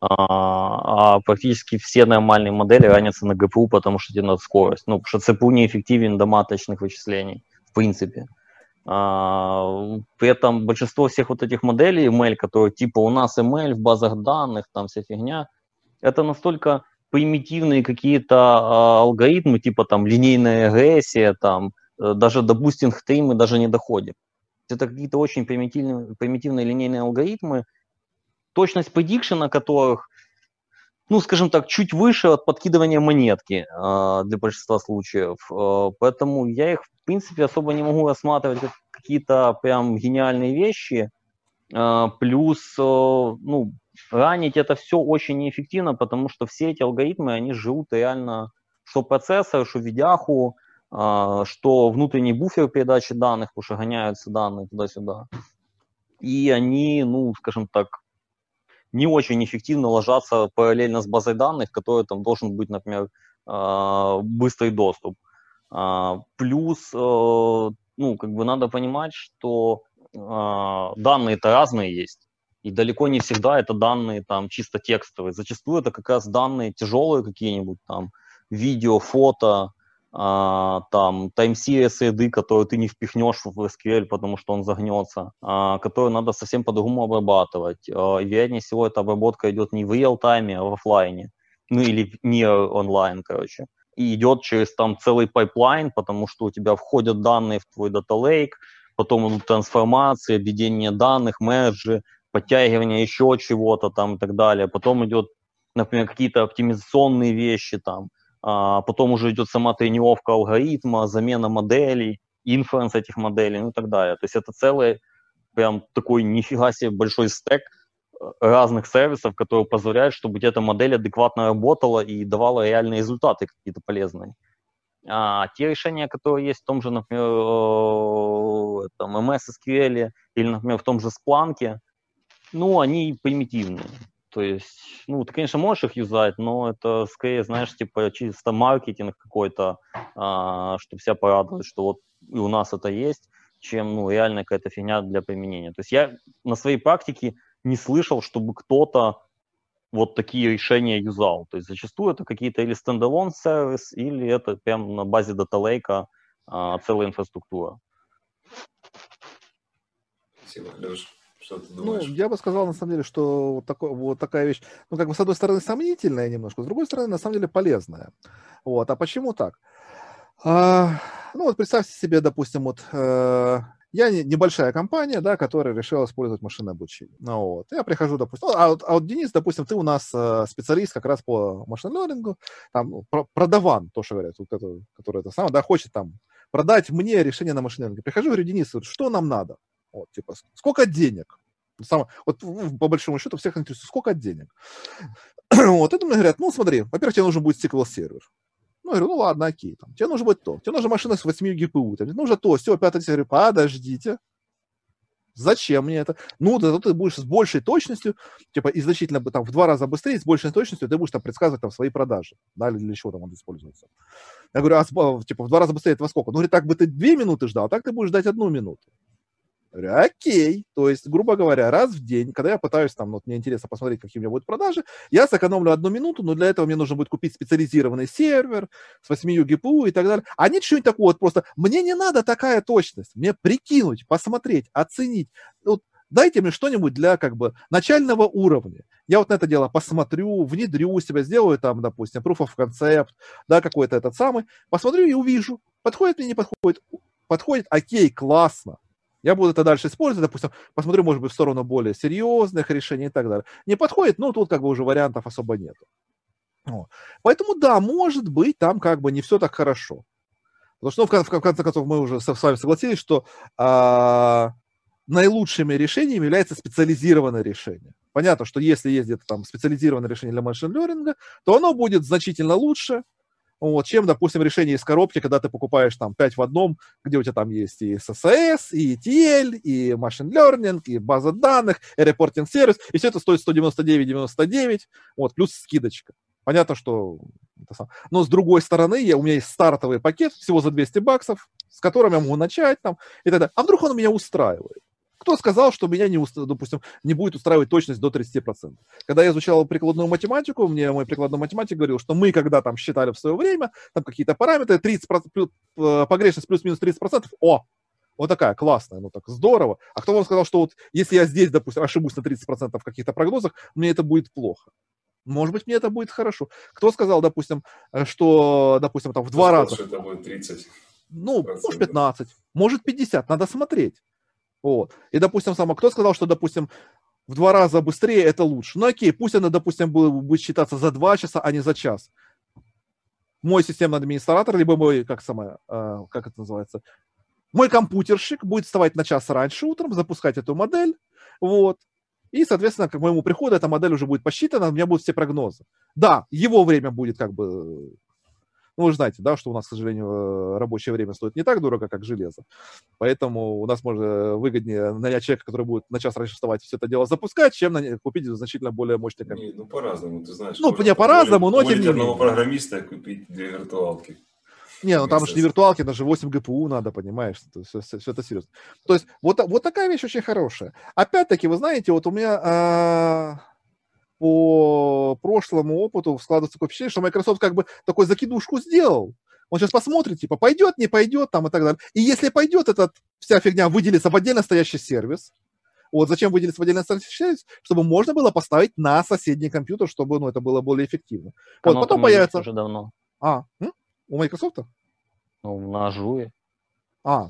а, а практически все нормальные модели ранятся на GPU, потому что тебе надо скорость. Ну, потому что CPU неэффективен до маточных вычислений, в принципе. А, при этом большинство всех вот этих моделей ML, которые типа у нас ML в базах данных, там вся фигня, это настолько примитивные какие-то а, алгоритмы, типа там линейная регрессия, там э, даже до boosting 3 мы даже не доходим. Это какие-то очень примитивные, примитивные линейные алгоритмы, точность предикшена которых, ну, скажем так, чуть выше от подкидывания монетки э, для большинства случаев. Э, поэтому я их, в принципе, особо не могу рассматривать как какие-то прям гениальные вещи. Э, плюс, э, ну, ранить это все очень неэффективно, потому что все эти алгоритмы, они живут реально что процессор, что видяху, э, что внутренний буфер передачи данных, потому что гоняются данные туда-сюда. И они, ну, скажем так, не очень эффективно ложатся параллельно с базой данных, которой там должен быть, например, а, быстрый доступ. А, плюс, э, ну, как бы надо понимать, что а, данные-то разные есть. И далеко не всегда это данные там чисто текстовые. Зачастую это как раз данные тяжелые какие-нибудь там, видео, фото, а, там time series ряды, которые ты не впихнешь в SQL, потому что он загнется, а, которые надо совсем по-другому обрабатывать. А, вероятнее всего эта обработка идет не в реал-тайме, а в офлайне, ну или не онлайн, короче. И идет через там целый pipeline, потому что у тебя входят данные в твой data lake, потом идут трансформации, объединение данных, мерджи, подтягивание еще чего-то там и так далее. Потом идет, например, какие-то оптимизационные вещи там, а потом уже идет сама тренировка алгоритма, замена моделей, inference этих моделей, ну и так далее. То есть это целый прям такой нифига себе большой стек э, разных сервисов, которые позволяют, чтобы эта модель адекватно работала и давала реальные результаты какие-то полезные. А те решения, которые есть в том же, например, там, MS SQL или, например, в том же Splunk, ну, они примитивные. То есть, ну, ты, конечно, можешь их юзать, но это скорее, знаешь, типа чисто маркетинг какой-то, а, чтобы себя порадовать, что вот и у нас это есть, чем, ну, реально какая-то фигня для применения. То есть я на своей практике не слышал, чтобы кто-то вот такие решения юзал. То есть зачастую это какие-то или стендалон сервис, или это прям на базе дата лейка а, целая инфраструктура. Спасибо, Леш. Что ты Ну, я бы сказал, на самом деле, что вот, такой, вот такая вещь, ну, как бы, с одной стороны, сомнительная немножко, с другой стороны, на самом деле, полезная. Вот, а почему так? А, ну, вот представьте себе, допустим, вот э, я не, небольшая компания, да, которая решила использовать машинное обучение. Ну, вот, я прихожу, допустим, а вот, а вот Денис, допустим, ты у нас э, специалист как раз по машин-лернингу, там, ну, про- продаван, то, что говорят, вот это, который это самое, да, хочет там продать мне решение на машин-лернинге. Прихожу, говорю, Денис, вот что нам надо? Вот, типа, сколько денег? Сам, вот по большому счету всех интересует, сколько денег. вот, это мне говорят, ну смотри, во-первых, тебе нужен будет SQL сервер. Ну, я говорю, ну ладно, окей, там, тебе нужно будет то, тебе нужна машина с 8 GPU, там, тебе нужно то, все, пятое, я говорю, подождите, зачем мне это? Ну, да, ты будешь с большей точностью, типа, и значительно, там, в два раза быстрее, с большей точностью ты будешь там предсказывать там свои продажи, да, или для чего там он используется. Я говорю, а, типа, в два раза быстрее это во сколько? Ну, говорит, так бы ты две минуты ждал, а так ты будешь ждать одну минуту. Говорю, окей. То есть, грубо говоря, раз в день, когда я пытаюсь, там, вот мне интересно посмотреть, какие у меня будут продажи, я сэкономлю одну минуту, но для этого мне нужно будет купить специализированный сервер с 8 GPU и так далее. А нет что-нибудь такого, вот просто, мне не надо такая точность, мне прикинуть, посмотреть, оценить. Вот дайте мне что-нибудь для, как бы, начального уровня. Я вот на это дело посмотрю, внедрю себя, сделаю там, допустим, proof of concept, да, какой-то этот самый, посмотрю и увижу, подходит мне, не подходит, подходит, окей, классно. Я буду это дальше использовать, допустим, посмотрю, может быть, в сторону более серьезных решений и так далее. Не подходит, ну, тут как бы уже вариантов особо нет. Поэтому, да, может быть, там как бы не все так хорошо. Потому что, ну, в, в конце концов, мы уже с вами согласились, что а, наилучшими решениями является специализированное решение. Понятно, что если есть где-то там специализированное решение для машин-лернинга, то оно будет значительно лучше, вот, чем, допустим, решение из коробки, когда ты покупаешь там 5 в одном, где у тебя там есть и SSS, и ETL, и Machine Learning, и база данных, и репортинг сервис, и все это стоит 199,99, вот, плюс скидочка. Понятно, что... Но с другой стороны, я, у меня есть стартовый пакет всего за 200 баксов, с которым я могу начать там и так далее. А вдруг он меня устраивает? Кто сказал, что меня, не, уст- допустим, не будет устраивать точность до 30%? Когда я изучал прикладную математику, мне мой прикладной математик говорил, что мы, когда там считали в свое время, там какие-то параметры, 30%, плюс- э, погрешность плюс-минус 30%, о, вот такая классная, ну так здорово. А кто вам сказал, что вот если я здесь, допустим, ошибусь на 30% в каких-то прогнозах, мне это будет плохо? Может быть, мне это будет хорошо. Кто сказал, допустим, э, что, допустим, там в два раза, это будет 30. ну, может 15, может 50, надо смотреть. Вот. И, допустим, сам, кто сказал, что, допустим, в два раза быстрее это лучше? Ну, окей, пусть она, допустим, будет считаться за два часа, а не за час. Мой системный администратор, либо мой, как самое, э, как это называется, мой компьютерщик будет вставать на час раньше утром, запускать эту модель, вот, и, соответственно, к моему приходу эта модель уже будет посчитана, у меня будут все прогнозы. Да, его время будет как бы ну, вы же знаете, да, что у нас, к сожалению, э, рабочее время стоит не так дорого, как железо. Поэтому у нас можно выгоднее нанять человека, который будет на час раньше вставать и все это дело запускать, чем наня- купить значительно более мощный компьютер. Не, ну, по-разному, ты знаешь. Ну, не по-разному, но тем не одного менее. программиста и купить две виртуалки. Не, ну там же не виртуалки, даже 8 ГПУ надо, понимаешь, все, это серьезно. То есть вот, вот такая вещь очень хорошая. Опять-таки, вы знаете, вот у меня а, по прошлому опыту складывается такое впечатление, что Microsoft как бы такой закидушку сделал. Он сейчас посмотрит, типа, пойдет, не пойдет, там и так далее. И если пойдет, эта вся фигня выделится в отдельно стоящий сервис. Вот зачем выделить в отдельно стоящий сервис? Чтобы можно было поставить на соседний компьютер, чтобы ну, это было более эффективно. Вот, Оно потом появится... уже давно. А, м? у Microsoft? Ну, на Azure. А.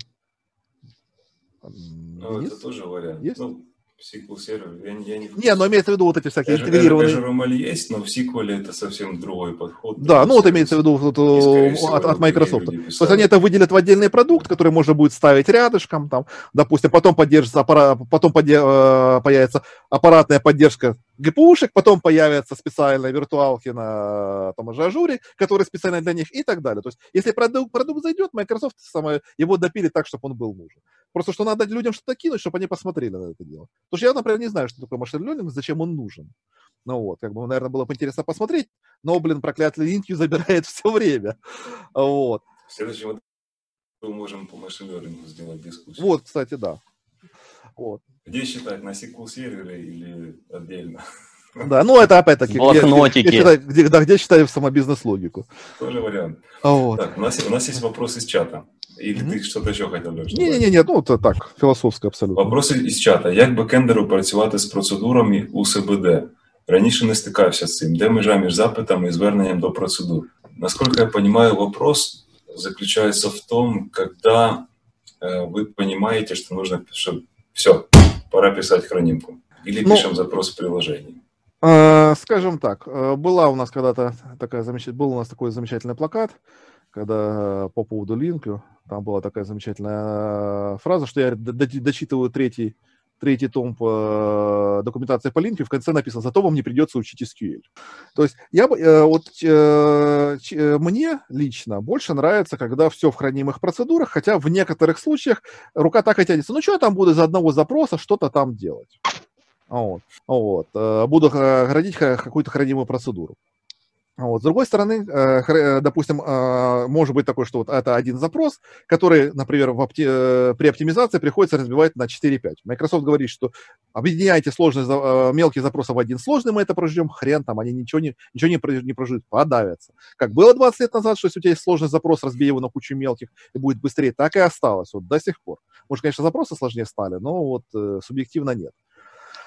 Ну, Есть? это тоже вариант. Есть? Ну, SQL Server, я, не- я не... Не, но имеется в виду вот эти всякие Azure- интегрированные... Azure ML есть, но в SQL это совсем другой подход. Да, ну вот имеется в виду вот, всего, от, от Microsoft. То есть они это выделят в отдельный продукт, который можно будет ставить рядышком, там, допустим, потом поддержится аппарат, потом поде- э, появится аппаратная поддержка ГПУшек, потом появятся специальные виртуалки на том же Azure, которые специально для них и так далее. То есть если продукт, продукт зайдет, Microsoft самое, его допилит так, чтобы он был нужен. Просто что надо людям что-то кинуть, чтобы они посмотрели на это дело. Потому что я, например, не знаю, что такое машин learning, зачем он нужен. Ну вот, как бы, наверное, было бы интересно посмотреть, но, блин, проклятый LinkU забирает все время. Вот. В следующем мы можем по машин сделать дискуссию. Вот, кстати, да. Вот. Где считать, на SQL сервере или отдельно? Да, ну это опять-таки, Блокнотики. где, где, где, да, где читаем самобизнес-логику. Тоже вариант. Вот. Так, у нас, у нас есть вопрос из чата. Или Мгм. ти що-то ще хотів Леш, Ні, ні, добавити? ні, ні, ну це так, філософсько абсолютно. Вопрос із чата. Як бекендеру працювати з процедурами у СБД? Раніше не стикався з цим. Де межа між запитами і зверненням до процедур? Насколько я понимаю, вопрос заключается в том, когда э, вы понимаете, что нужно, что все, пора писать хранимку. Или Ну, пишем запрос в приложении. Э, Скажем так, э, была у нас когда-то такая замечательная, был у нас такой замечательный плакат, когда э, по поводу линку, там была такая замечательная э, фраза, что я дочитываю третий, третий том по документации по линку, и в конце написано, зато вам не придется учить SQL. То есть я бы, вот мне лично больше нравится, когда все в хранимых процедурах, хотя в некоторых случаях рука так и тянется, ну что я там буду из одного запроса что-то там делать. Вот. Вот. э, Буду градить какую-то хранимую процедуру. Вот. С другой стороны, э, э, допустим, может быть такое, что вот это один запрос, который, например, в опти- при оптимизации приходится разбивать на 4-5. Microsoft говорит, что объединяйте сложные, мелкие запросы в один сложный, мы это прождем, хрен там, они ничего не, ничего не, не проживут, подавятся. Как было 20 лет назад, что если у тебя есть сложный запрос, разбей его на кучу мелких и будет быстрее, так и осталось вот до сих пор. Может, конечно, запросы сложнее стали, но вот субъективно нет.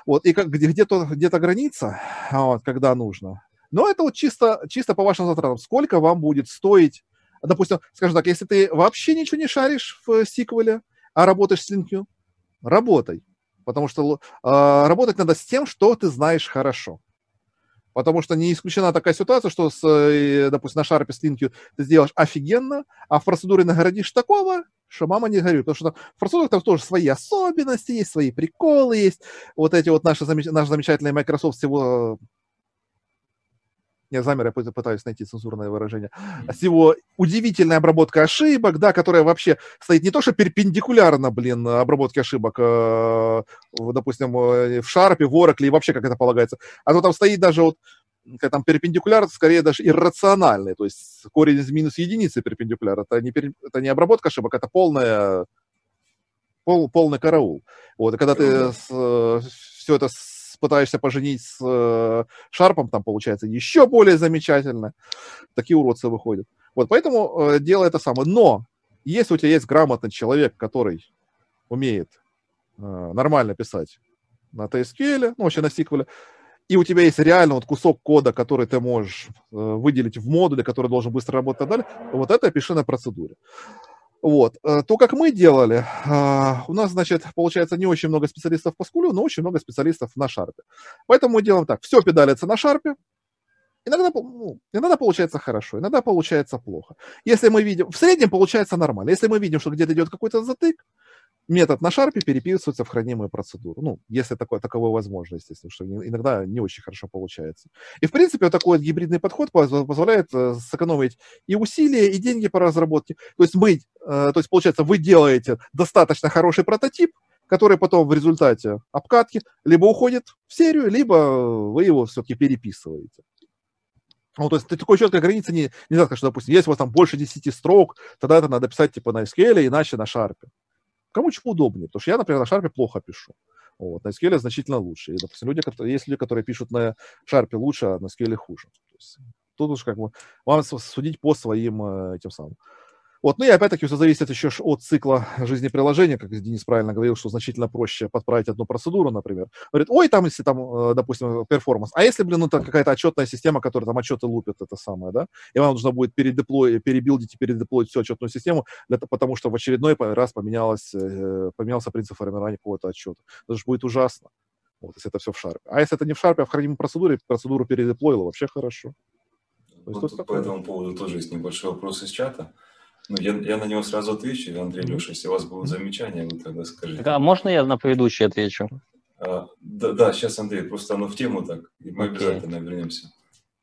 Вот, и как, где, где-то, где-то граница, а, вот, когда нужно. Но это вот чисто, чисто по вашим затратам. Сколько вам будет стоить, допустим, скажем так, если ты вообще ничего не шаришь в сиквеле, а работаешь с LinkU, работай. Потому что а, работать надо с тем, что ты знаешь хорошо. Потому что не исключена такая ситуация, что, с, э, допустим, на шарпе с LinkU ты сделаешь офигенно, а в процедуре наградишь такого, что мама не горюет. Потому что там в процедурах там тоже свои особенности есть, свои приколы есть. Вот эти вот наши, наш замечательный Microsoft всего... Я замер, я пы- пытаюсь найти цензурное выражение. С его удивительной обработкой ошибок, да, которая вообще стоит не то, что перпендикулярно, блин, обработке ошибок, э, допустим, э, в Sharp, в Oracle и вообще как это полагается, а то там стоит даже вот там перпендикуляр, скорее даже иррациональный, то есть корень из минус единицы перпендикуляр. Это не, пере- это не обработка ошибок, это полная, пол, полный караул. Вот, и когда ты все это с- пытаешься поженить с э, шарпом, там получается еще более замечательно. Такие уродцы выходят. Вот, поэтому э, делай это самое. Но если у тебя есть грамотный человек, который умеет э, нормально писать на TSQL, ну, вообще на SQL, и у тебя есть реально вот кусок кода, который ты можешь э, выделить в модуле, который должен быстро работать и так далее, вот это пиши на процедуре. Вот. Э, То, как мы делали, а, у нас, значит, получается не очень много специалистов по скулю, но очень много специалистов на шарпе. Поэтому мы делаем так. Все педалится на шарпе. Иногда, ну, иногда получается хорошо, иногда получается плохо. Если мы видим, в среднем получается нормально. Если мы видим, что где-то идет какой-то затык, метод на шарпе переписывается в хранимую процедуру. Ну, если такое, таковое возможно, естественно, что не- иногда не очень хорошо получается. И, в принципе, вот такой вот гибридный подход поз- позволяет э, сэкономить и усилия, и деньги по разработке. То есть мы, э, то есть, получается, вы делаете достаточно хороший прототип, который потом в результате обкатки либо уходит в серию, либо вы его все-таки переписываете. Ну, то есть такой четкой границы не, нельзя сказать, что, допустим, если у вас там больше 10 строк, тогда это надо писать типа на SQL, иначе на шарпе. Кому чего удобнее, потому что я, например, на шарпе плохо пишу. Вот, на SQL значительно лучше. И, допустим, люди, которые, есть люди, которые пишут на шарпе лучше, а на SQL хуже. То есть, тут уж как бы вам судить по своим э, этим самым. Вот, ну и опять-таки все зависит еще от цикла жизни приложения, как Денис правильно говорил, что значительно проще подправить одну процедуру, например. Говорит, ой, там, если там, э, допустим, перформанс, а если, блин, ну, там какая-то отчетная система, которая там отчеты лупит, это самое, да, и вам нужно будет передеплой, перебилдить и передеплоить всю отчетную систему, для, потому что в очередной раз поменялось, э, поменялся принцип формирования какого-то отчета. Это же будет ужасно, вот, если это все в шарпе. А если это не в шарпе, а в хранимой процедуре, процедуру передеплоила, вообще хорошо. Вот по этому поводу тоже есть небольшой вопрос из чата. Ну, я, я на него сразу отвечу. Андрей, Мгм. Леша, если у вас будут замечания, вы тогда скажите. Так, а можно я на предыдущий отвечу? А, да, да, сейчас, Андрей, просто оно в тему так, и мы Окей. обязательно вернемся.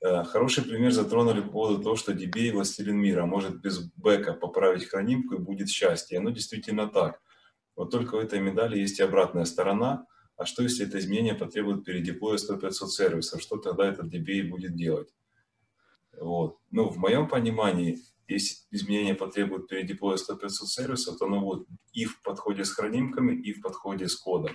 А, Хороший пример затронули по поводу того, что DBA – властелин мира, может без бэка поправить хранимку и будет счастье. Оно действительно так. Вот только у этой медали есть и обратная сторона. А что, если это изменение потребует передеплоя 100-500 сервисов? Что тогда этот DBA будет делать? Вот. Ну, в моем понимании, если изменение потребует передеплоя 100-500 сервисов, то оно будет и в подходе с хранимками, и в подходе с кодом.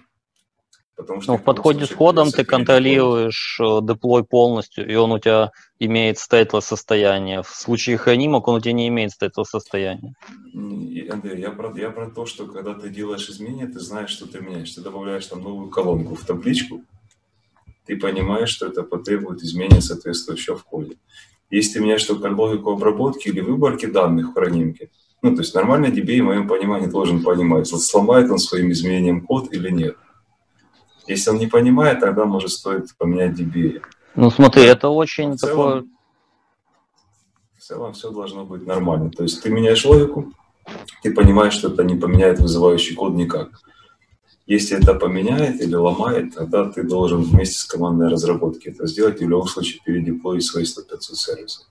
Потому что ну, в подходе с кодом ты контролируешь э, деплой полностью, и он у тебя имеет stateless состояние. В случае хранимок он у тебя не имеет stateless состояния. Андрей, я про, я про то, что когда ты делаешь изменения, ты знаешь, что ты меняешь. Ты добавляешь там новую колонку в табличку, ты понимаешь, что это потребует изменения соответствующего в коде. Если ты меняешь только логику обработки или выборки данных в хранимке, ну, то есть нормальный DBA, в моем понимании, должен понимать, сломает он своим изменением код или нет. Если он не понимает, тогда, может, стоит поменять DBA. Ну, смотри, это очень в целом, такое... В целом все должно быть нормально. То есть ты меняешь логику, ты понимаешь, что это не поменяет вызывающий код никак. Если это поменяет или ломает, тогда ты должен вместе с командной разработки это сделать и в любом случае передеплоить свои 100-500 сервисов.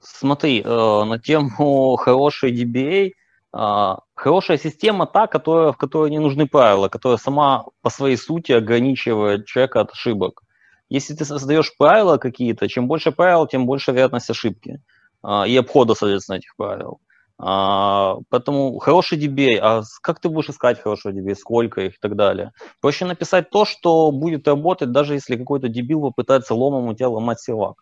Смотри, э, на тему хороший DBA, э, хорошая система та, которая, в которой не нужны правила, которая сама по своей сути ограничивает человека от ошибок. Если ты создаешь правила какие-то, чем больше правил, тем больше вероятность ошибки э, и обхода, соответственно, этих правил. А, поэтому хороший DBA, а как ты будешь искать хорошего DBA, сколько их и так далее. Проще написать то, что будет работать, даже если какой-то дебил попытается ломом у тебя ломать сервак.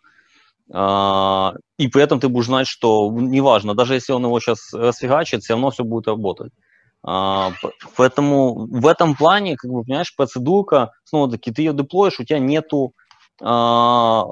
А, и при этом ты будешь знать, что неважно, даже если он его сейчас расфигачит, все равно все будет работать. А, поэтому в этом плане, как бы, понимаешь, процедурка, снова-таки, ты ее деплоишь, у тебя нету а,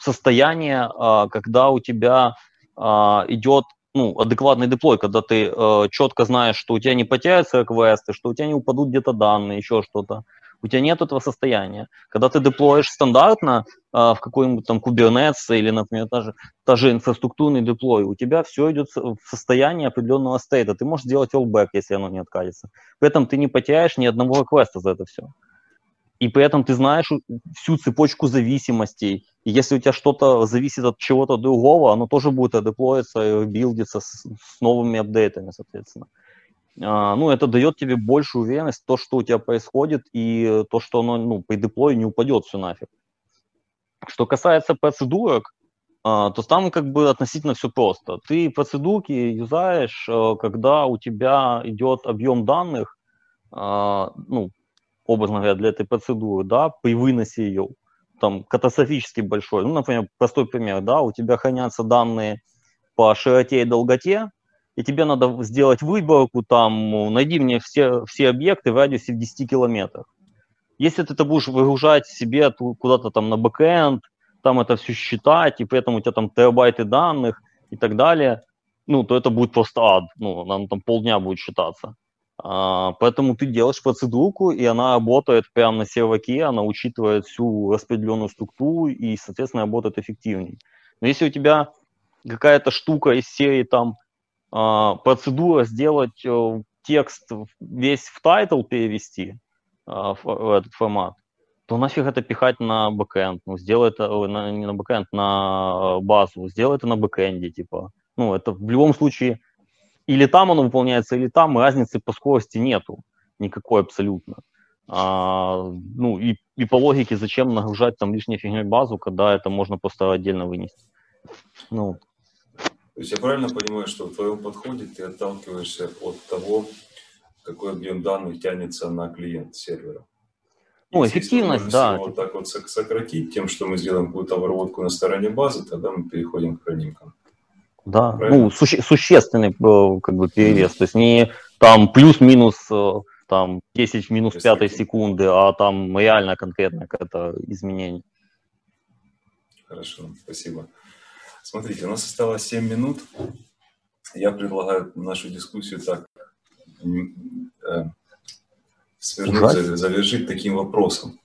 состояния, а, когда у тебя а, идет ну, адекватный деплой, когда ты э, четко знаешь, что у тебя не потеряются реквесты, что у тебя не упадут где-то данные, еще что-то. У тебя нет этого состояния. Когда ты деплоишь стандартно э, в какой-нибудь там Kubernetes или, например, та же, та же инфраструктурный деплой, у тебя все идет в состоянии определенного стейта. Ты можешь сделать allback, если оно не откатится. При этом ты не потеряешь ни одного реквеста за это все и при этом ты знаешь всю цепочку зависимостей. И если у тебя что-то зависит от чего-то другого, оно тоже будет деплоиться и билдиться с, с новыми апдейтами, соответственно. А, ну, это дает тебе больше уверенность в то, что у тебя происходит, и то, что оно ну, при деплое не упадет все нафиг. Что касается процедурок, а, то там как бы относительно все просто. Ты процедурки юзаешь, а, когда у тебя идет объем данных, а, ну, образно говоря, для этой процедуры, да, при выносе ее, там, катастрофически большой. Ну, например, простой пример, да, у тебя хранятся данные по широте и долготе, и тебе надо сделать выборку, там, найди мне все, все объекты в радиусе в 10 километрах. Если ты это будешь выгружать себе куда-то там на бэкэнд, там это все считать, и при этом у тебя там терабайты данных и так далее, ну, то это будет просто ад, ну, нам там полдня будет считаться. А, поэтому ты делаешь процедурку, и она работает прямо на серваке, она учитывает всю распределенную структуру и, соответственно, работает эффективнее. Но если у тебя какая-то штука из серии там а, процедура сделать э, текст весь в title перевести а, в этот формат, то нафиг это пихать на бэкэнд, ну, сделай это, на, не на бэкэнд, на базу, сделай это на бэкэнде, типа. Ну, это в любом случае или там оно выполняется, или там, разницы по скорости нету никакой абсолютно. А, ну и, и по логике, зачем нагружать там лишней фигней базу, когда это можно просто отдельно вынести. Ну. То есть я правильно понимаю, что в твоем подходе ты отталкиваешься от того, какой объем данных тянется на клиент сервера. Ну, эффективность, да. Вот так вот сократить тем, что мы сделаем какую-то обработку на стороне базы, тогда мы переходим к хранимкам. Да, Правильно? ну, суще, существенный э, как бы перевес. То есть не там плюс-минус э, там 10 минус 5 секунды, а там реально конкретно какое-то изменение. Хорошо, спасибо. Смотрите, у нас осталось 7 минут. Я предлагаю нашу дискуссию так э, свернуть, завершить таким вопросом.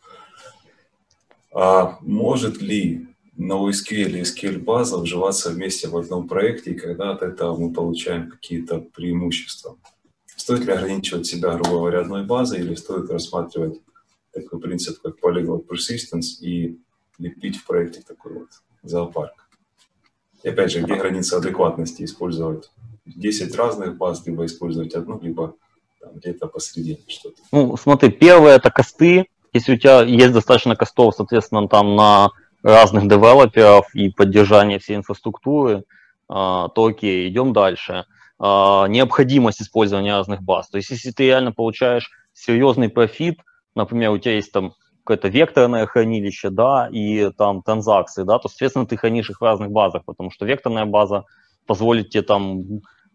А может ли NoSQL и SQL база вживаться вместе в одном проекте, и когда от этого мы получаем какие-то преимущества. Стоит ли ограничивать себя, грубо говоря, одной базой, или стоит рассматривать такой принцип, как Polyglot Persistence, и лепить в проекте такой вот зоопарк? И опять же, где граница адекватности использовать 10 разных баз, либо использовать одну, либо где-то посреди что-то. Ну, смотри, первое это косты. Если у тебя есть достаточно костов, соответственно, там на разных девелоперов и поддержание всей инфраструктуры, а, то окей, идем дальше. А, необходимость использования разных баз. То есть, если ты реально получаешь серьезный профит, например, у тебя есть там какое-то векторное хранилище, да, и там транзакции, да, то, соответственно, ты хранишь их в разных базах, потому что векторная база позволит тебе там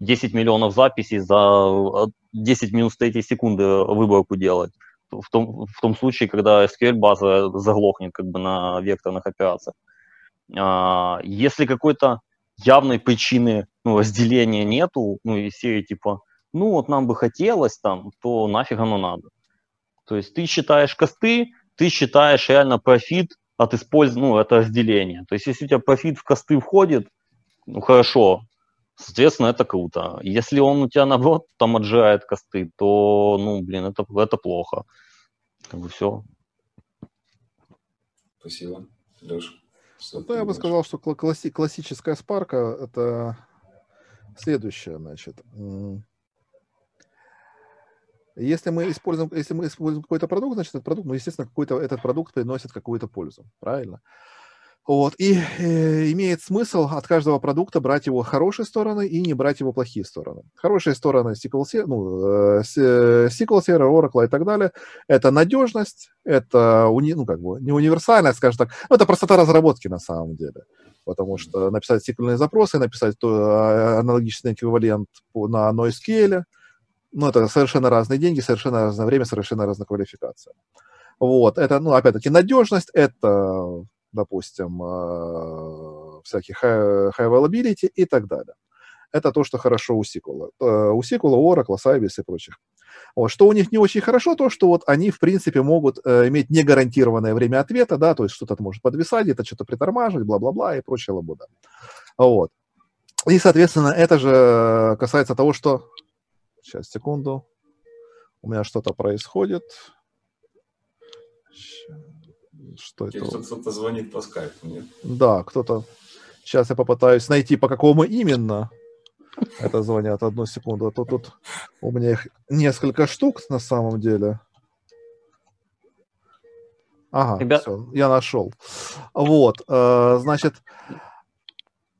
10 миллионов записей за 10 минут с третьей секунды выборку делать. В том, в том случае, когда SQL-база заглохнет как бы на векторных операциях. А, если какой-то явной причины ну, разделения нету, ну, и серии типа, ну, вот нам бы хотелось там, то нафиг оно надо. То есть ты считаешь косты, ты считаешь реально профит от использования, ну, это разделение. То есть если у тебя профит в косты входит, ну, хорошо, соответственно, это круто. Если он у тебя, наоборот, там отжирает косты, то, ну, блин, это, это плохо. Как бы все. Спасибо, Леша. Да, я бы сказал, что класси- классическая спарка – это следующее, значит. Если мы используем, если мы используем какой-то продукт, значит, этот продукт, ну, естественно, какой-то этот продукт приносит какую-то пользу, правильно? Вот. И э, имеет смысл от каждого продукта брать его хорошие стороны и не брать его плохие стороны. Хорошие стороны SQL, ну, э, SQL Server, Oracle и так далее – это надежность, это уни, ну, как бы, не универсальность, скажем так, ну, это простота разработки на самом деле. Потому что написать SQL запросы, написать то, а, аналогичный эквивалент на NoSQL, ну, это совершенно разные деньги, совершенно разное время, совершенно разная квалификация. Вот, это, ну, опять-таки, надежность, это допустим, э, всяких high availability и так далее. Это то, что хорошо у SQL. Э, у SQL, Oracle, Sybase и прочих. Вот. Что у них не очень хорошо, то, что вот они, в принципе, могут э, иметь негарантированное время ответа, да, то есть что-то может подвисать, где-то что-то притормаживать, бла-бла-бла и прочее лабуда. Вот. И, соответственно, это же касается того, что... Сейчас, секунду. У меня что-то происходит. Что это? Кто-то звонит по скайпу, нет? Да, кто-то. Сейчас я попытаюсь найти, по какому именно это звонят. Одну секунду. А то тут у меня их несколько штук на самом деле. Ага, Ребят... все, я нашел. Вот, э, значит,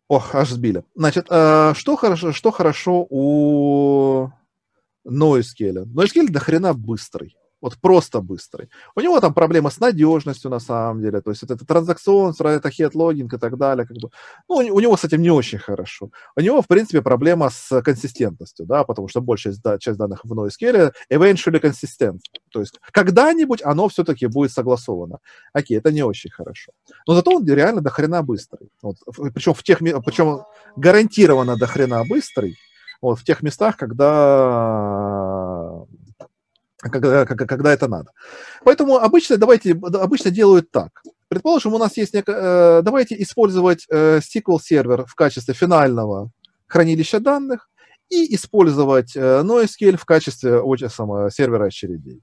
ох, аж сбили. Значит, э, что хорошо, что хорошо у NoSQL? NoSQL до хрена быстрый. Вот просто быстрый. У него там проблема с надежностью на самом деле. То есть это, это transaction, ahead logging и так далее. Как бы. ну, у, него с этим не очень хорошо. У него, в принципе, проблема с консистентностью, да, потому что большая часть данных в NoSQL eventually consistent. То есть когда-нибудь оно все-таки будет согласовано. Окей, это не очень хорошо. Но зато он реально до хрена быстрый. Вот, причем, в тех, причем гарантированно до хрена быстрый. Вот, в тех местах, когда когда, когда это надо. Поэтому обычно, давайте, обычно делают так. Предположим, у нас есть нек... Э, давайте использовать э, SQL сервер в качестве финального хранилища данных и использовать э, NoSQL в качестве самого сервера очередей,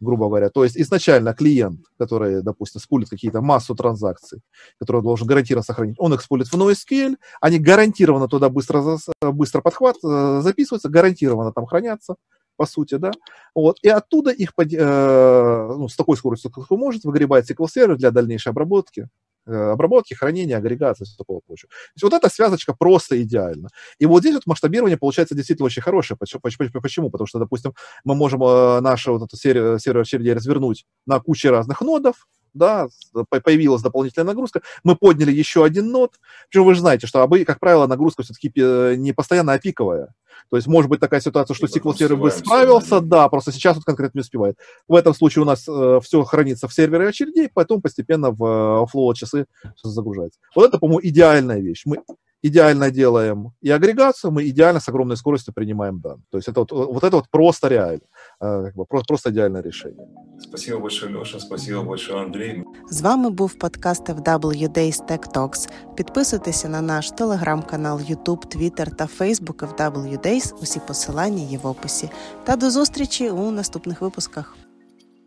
грубо говоря. То есть изначально клиент, который, допустим, спулит какие-то массу транзакций, которые он должен гарантированно сохранить, он их спулит в NoSQL, они гарантированно туда быстро, быстро подхват записываются, гарантированно там хранятся, по сути, да, вот, и оттуда их э, ну, с такой скоростью, как может, выгребает SQL сервер для дальнейшей обработки, э, обработки, хранения, агрегации, все такого прочего. То есть вот эта связочка просто идеальна. И вот здесь вот масштабирование получается действительно очень хорошее. Почему? Почему? Потому что, допустим, мы можем э, нашу вот эту серию, серию очередей развернуть на куче разных нодов, да, появилась дополнительная нагрузка, мы подняли еще один нод, причем вы же знаете, что, как правило, нагрузка все-таки не постоянно, а пиковая. То есть может быть такая ситуация, что SQL сервер бы справился, да, просто сейчас вот конкретно не успевает. В этом случае у нас э, все хранится в сервере очередей, потом постепенно в э, флоу часы загружается. Вот это, по-моему, идеальная вещь. Мы идеально делаем и агрегацию, мы идеально с огромной скоростью принимаем данные. То есть это вот, вот это вот просто реально, э, как бы, просто, просто идеальное решение. Спасибо большое, Леша, спасибо большое, Андрій. З вами був подкаст FW Days Tech Talks. Підписуйтеся на наш телеграм-канал, YouTube, Twitter та Facebook FW Days. Усі посилання є в описі. Та до зустрічі у наступних випусках.